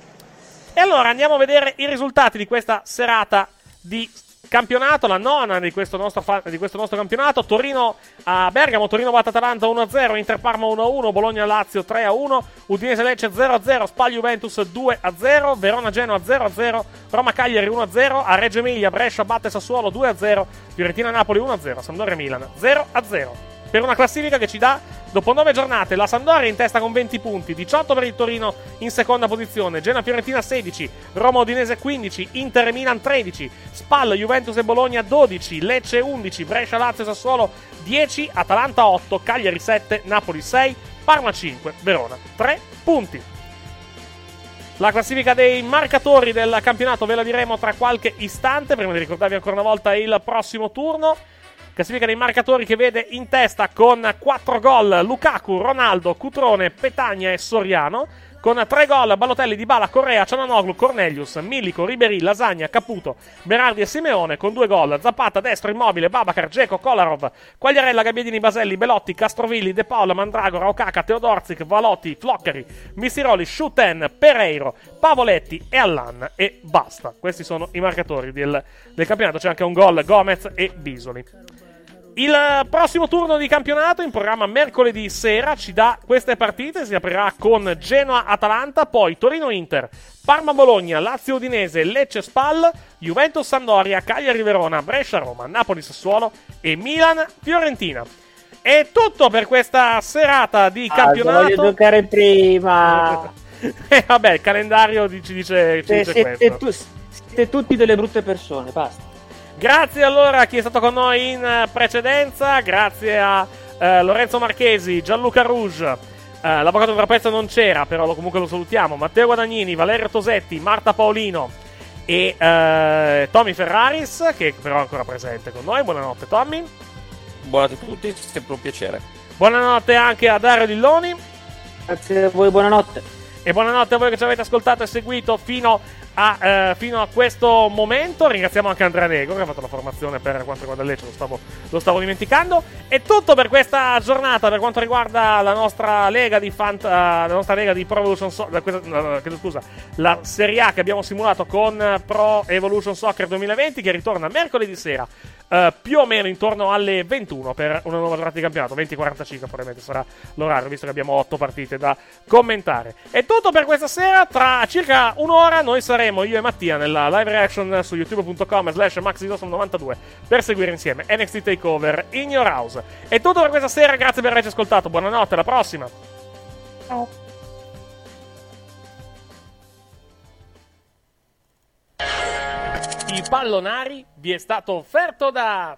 E allora andiamo a vedere i risultati di questa serata di campionato, la nona di questo nostro, fa- di questo nostro campionato. Torino a Bergamo, Torino batte Atalanta 1-0, Inter Parma 1-1, Bologna Lazio 3-1, Udinese Lecce 0-0, Spal Juventus 2-0, Verona Genoa 0-0, Roma Cagliari 1-0, a Reggio Emilia Brescia batte Sassuolo 2-0, Fiorentina Napoli 1-0, Sampdoria Milan 0-0. Per una classifica che ci dà Dopo nove giornate, la Sampdoria in testa con 20 punti, 18 per il Torino in seconda posizione, Genoa Fiorentina 16, Roma Udinese 15, Inter Milan 13, Spal, Juventus e Bologna 12, Lecce 11, Brescia Lazio e Sassuolo 10, Atalanta 8, Cagliari 7, Napoli 6, Parma 5, Verona 3 punti. La classifica dei marcatori del campionato ve la diremo tra qualche istante, prima di ricordarvi ancora una volta il prossimo turno. Classifica dei marcatori che vede in testa con 4 gol Lukaku, Ronaldo, Cutrone, Petagna e Soriano. Con 3 gol Balotelli, Dybala, Correa, Ciananoglu, Cornelius, Milico, Ribery, Lasagna, Caputo, Berardi e Simeone. Con 2 gol Zapata, Destro, Immobile, Babacar, Geco, Kolarov, Quagliarella, Gabbiadini, Baselli, Belotti, Castrovilli, De Paola, Mandragora, Okaka, Teodorzic, Valotti, Floccheri, Mistiroli, Schuten, Pereiro, Pavoletti e Allan. E basta. Questi sono i marcatori del, del campionato. C'è anche un gol Gomez e Bisoli. Il prossimo turno di campionato in programma mercoledì sera ci dà queste partite. Si aprirà con Genoa-Atalanta, poi Torino-Inter, Parma-Bologna, Lazio-Udinese, Lecce-Spal, Juventus-Sandoria, Cagliari-Verona, Brescia-Roma, Napoli-Sassuolo e Milan-Fiorentina. È tutto per questa serata di Ah, campionato. voglio giocare prima. [LAUGHS] Eh, vabbè, il calendario ci dice, ci Se- dice siete, questo. tu- siete tutti delle brutte persone, basta. Grazie allora a chi è stato con noi in eh, precedenza, grazie a eh, Lorenzo Marchesi, Gianluca Rouge, eh, l'avvocato di Trapezzo non c'era, però lo- comunque lo salutiamo, Matteo Guadagnini, Valerio Tosetti, Marta Paolino e eh, Tommy Ferraris, che però è ancora presente con noi. Buonanotte Tommy. Buonanotte a tutti, sempre un piacere. Buonanotte anche a Dario Dilloni. Grazie a voi, buonanotte. E buonanotte a voi che ci avete ascoltato e seguito fino a, eh, fino a questo momento. Ringraziamo anche Andrea Nego che ha fatto la formazione per quanto riguarda il Lecce, lo stavo, lo stavo dimenticando. È tutto per questa giornata per quanto riguarda la nostra lega di, fant- eh, la nostra lega di Pro Evolution Soccer. scusa, la Serie A che abbiamo simulato con Pro Evolution Soccer 2020 che ritorna mercoledì sera. eh, più o meno intorno alle 21 per una nuova giornata di campionato 20.45 probabilmente sarà l'orario visto che abbiamo 8 partite da commentare è tutto per questa sera tra circa un'ora noi saremo io e Mattia nella live reaction su youtube.com slash maxidosom92 per seguire insieme NXT TakeOver in your house è tutto per questa sera grazie per averci ascoltato buonanotte alla prossima Ciao. il pallonari vi è stato offerto da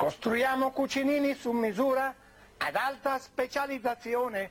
Costruiamo cucinini su misura ad alta specializzazione.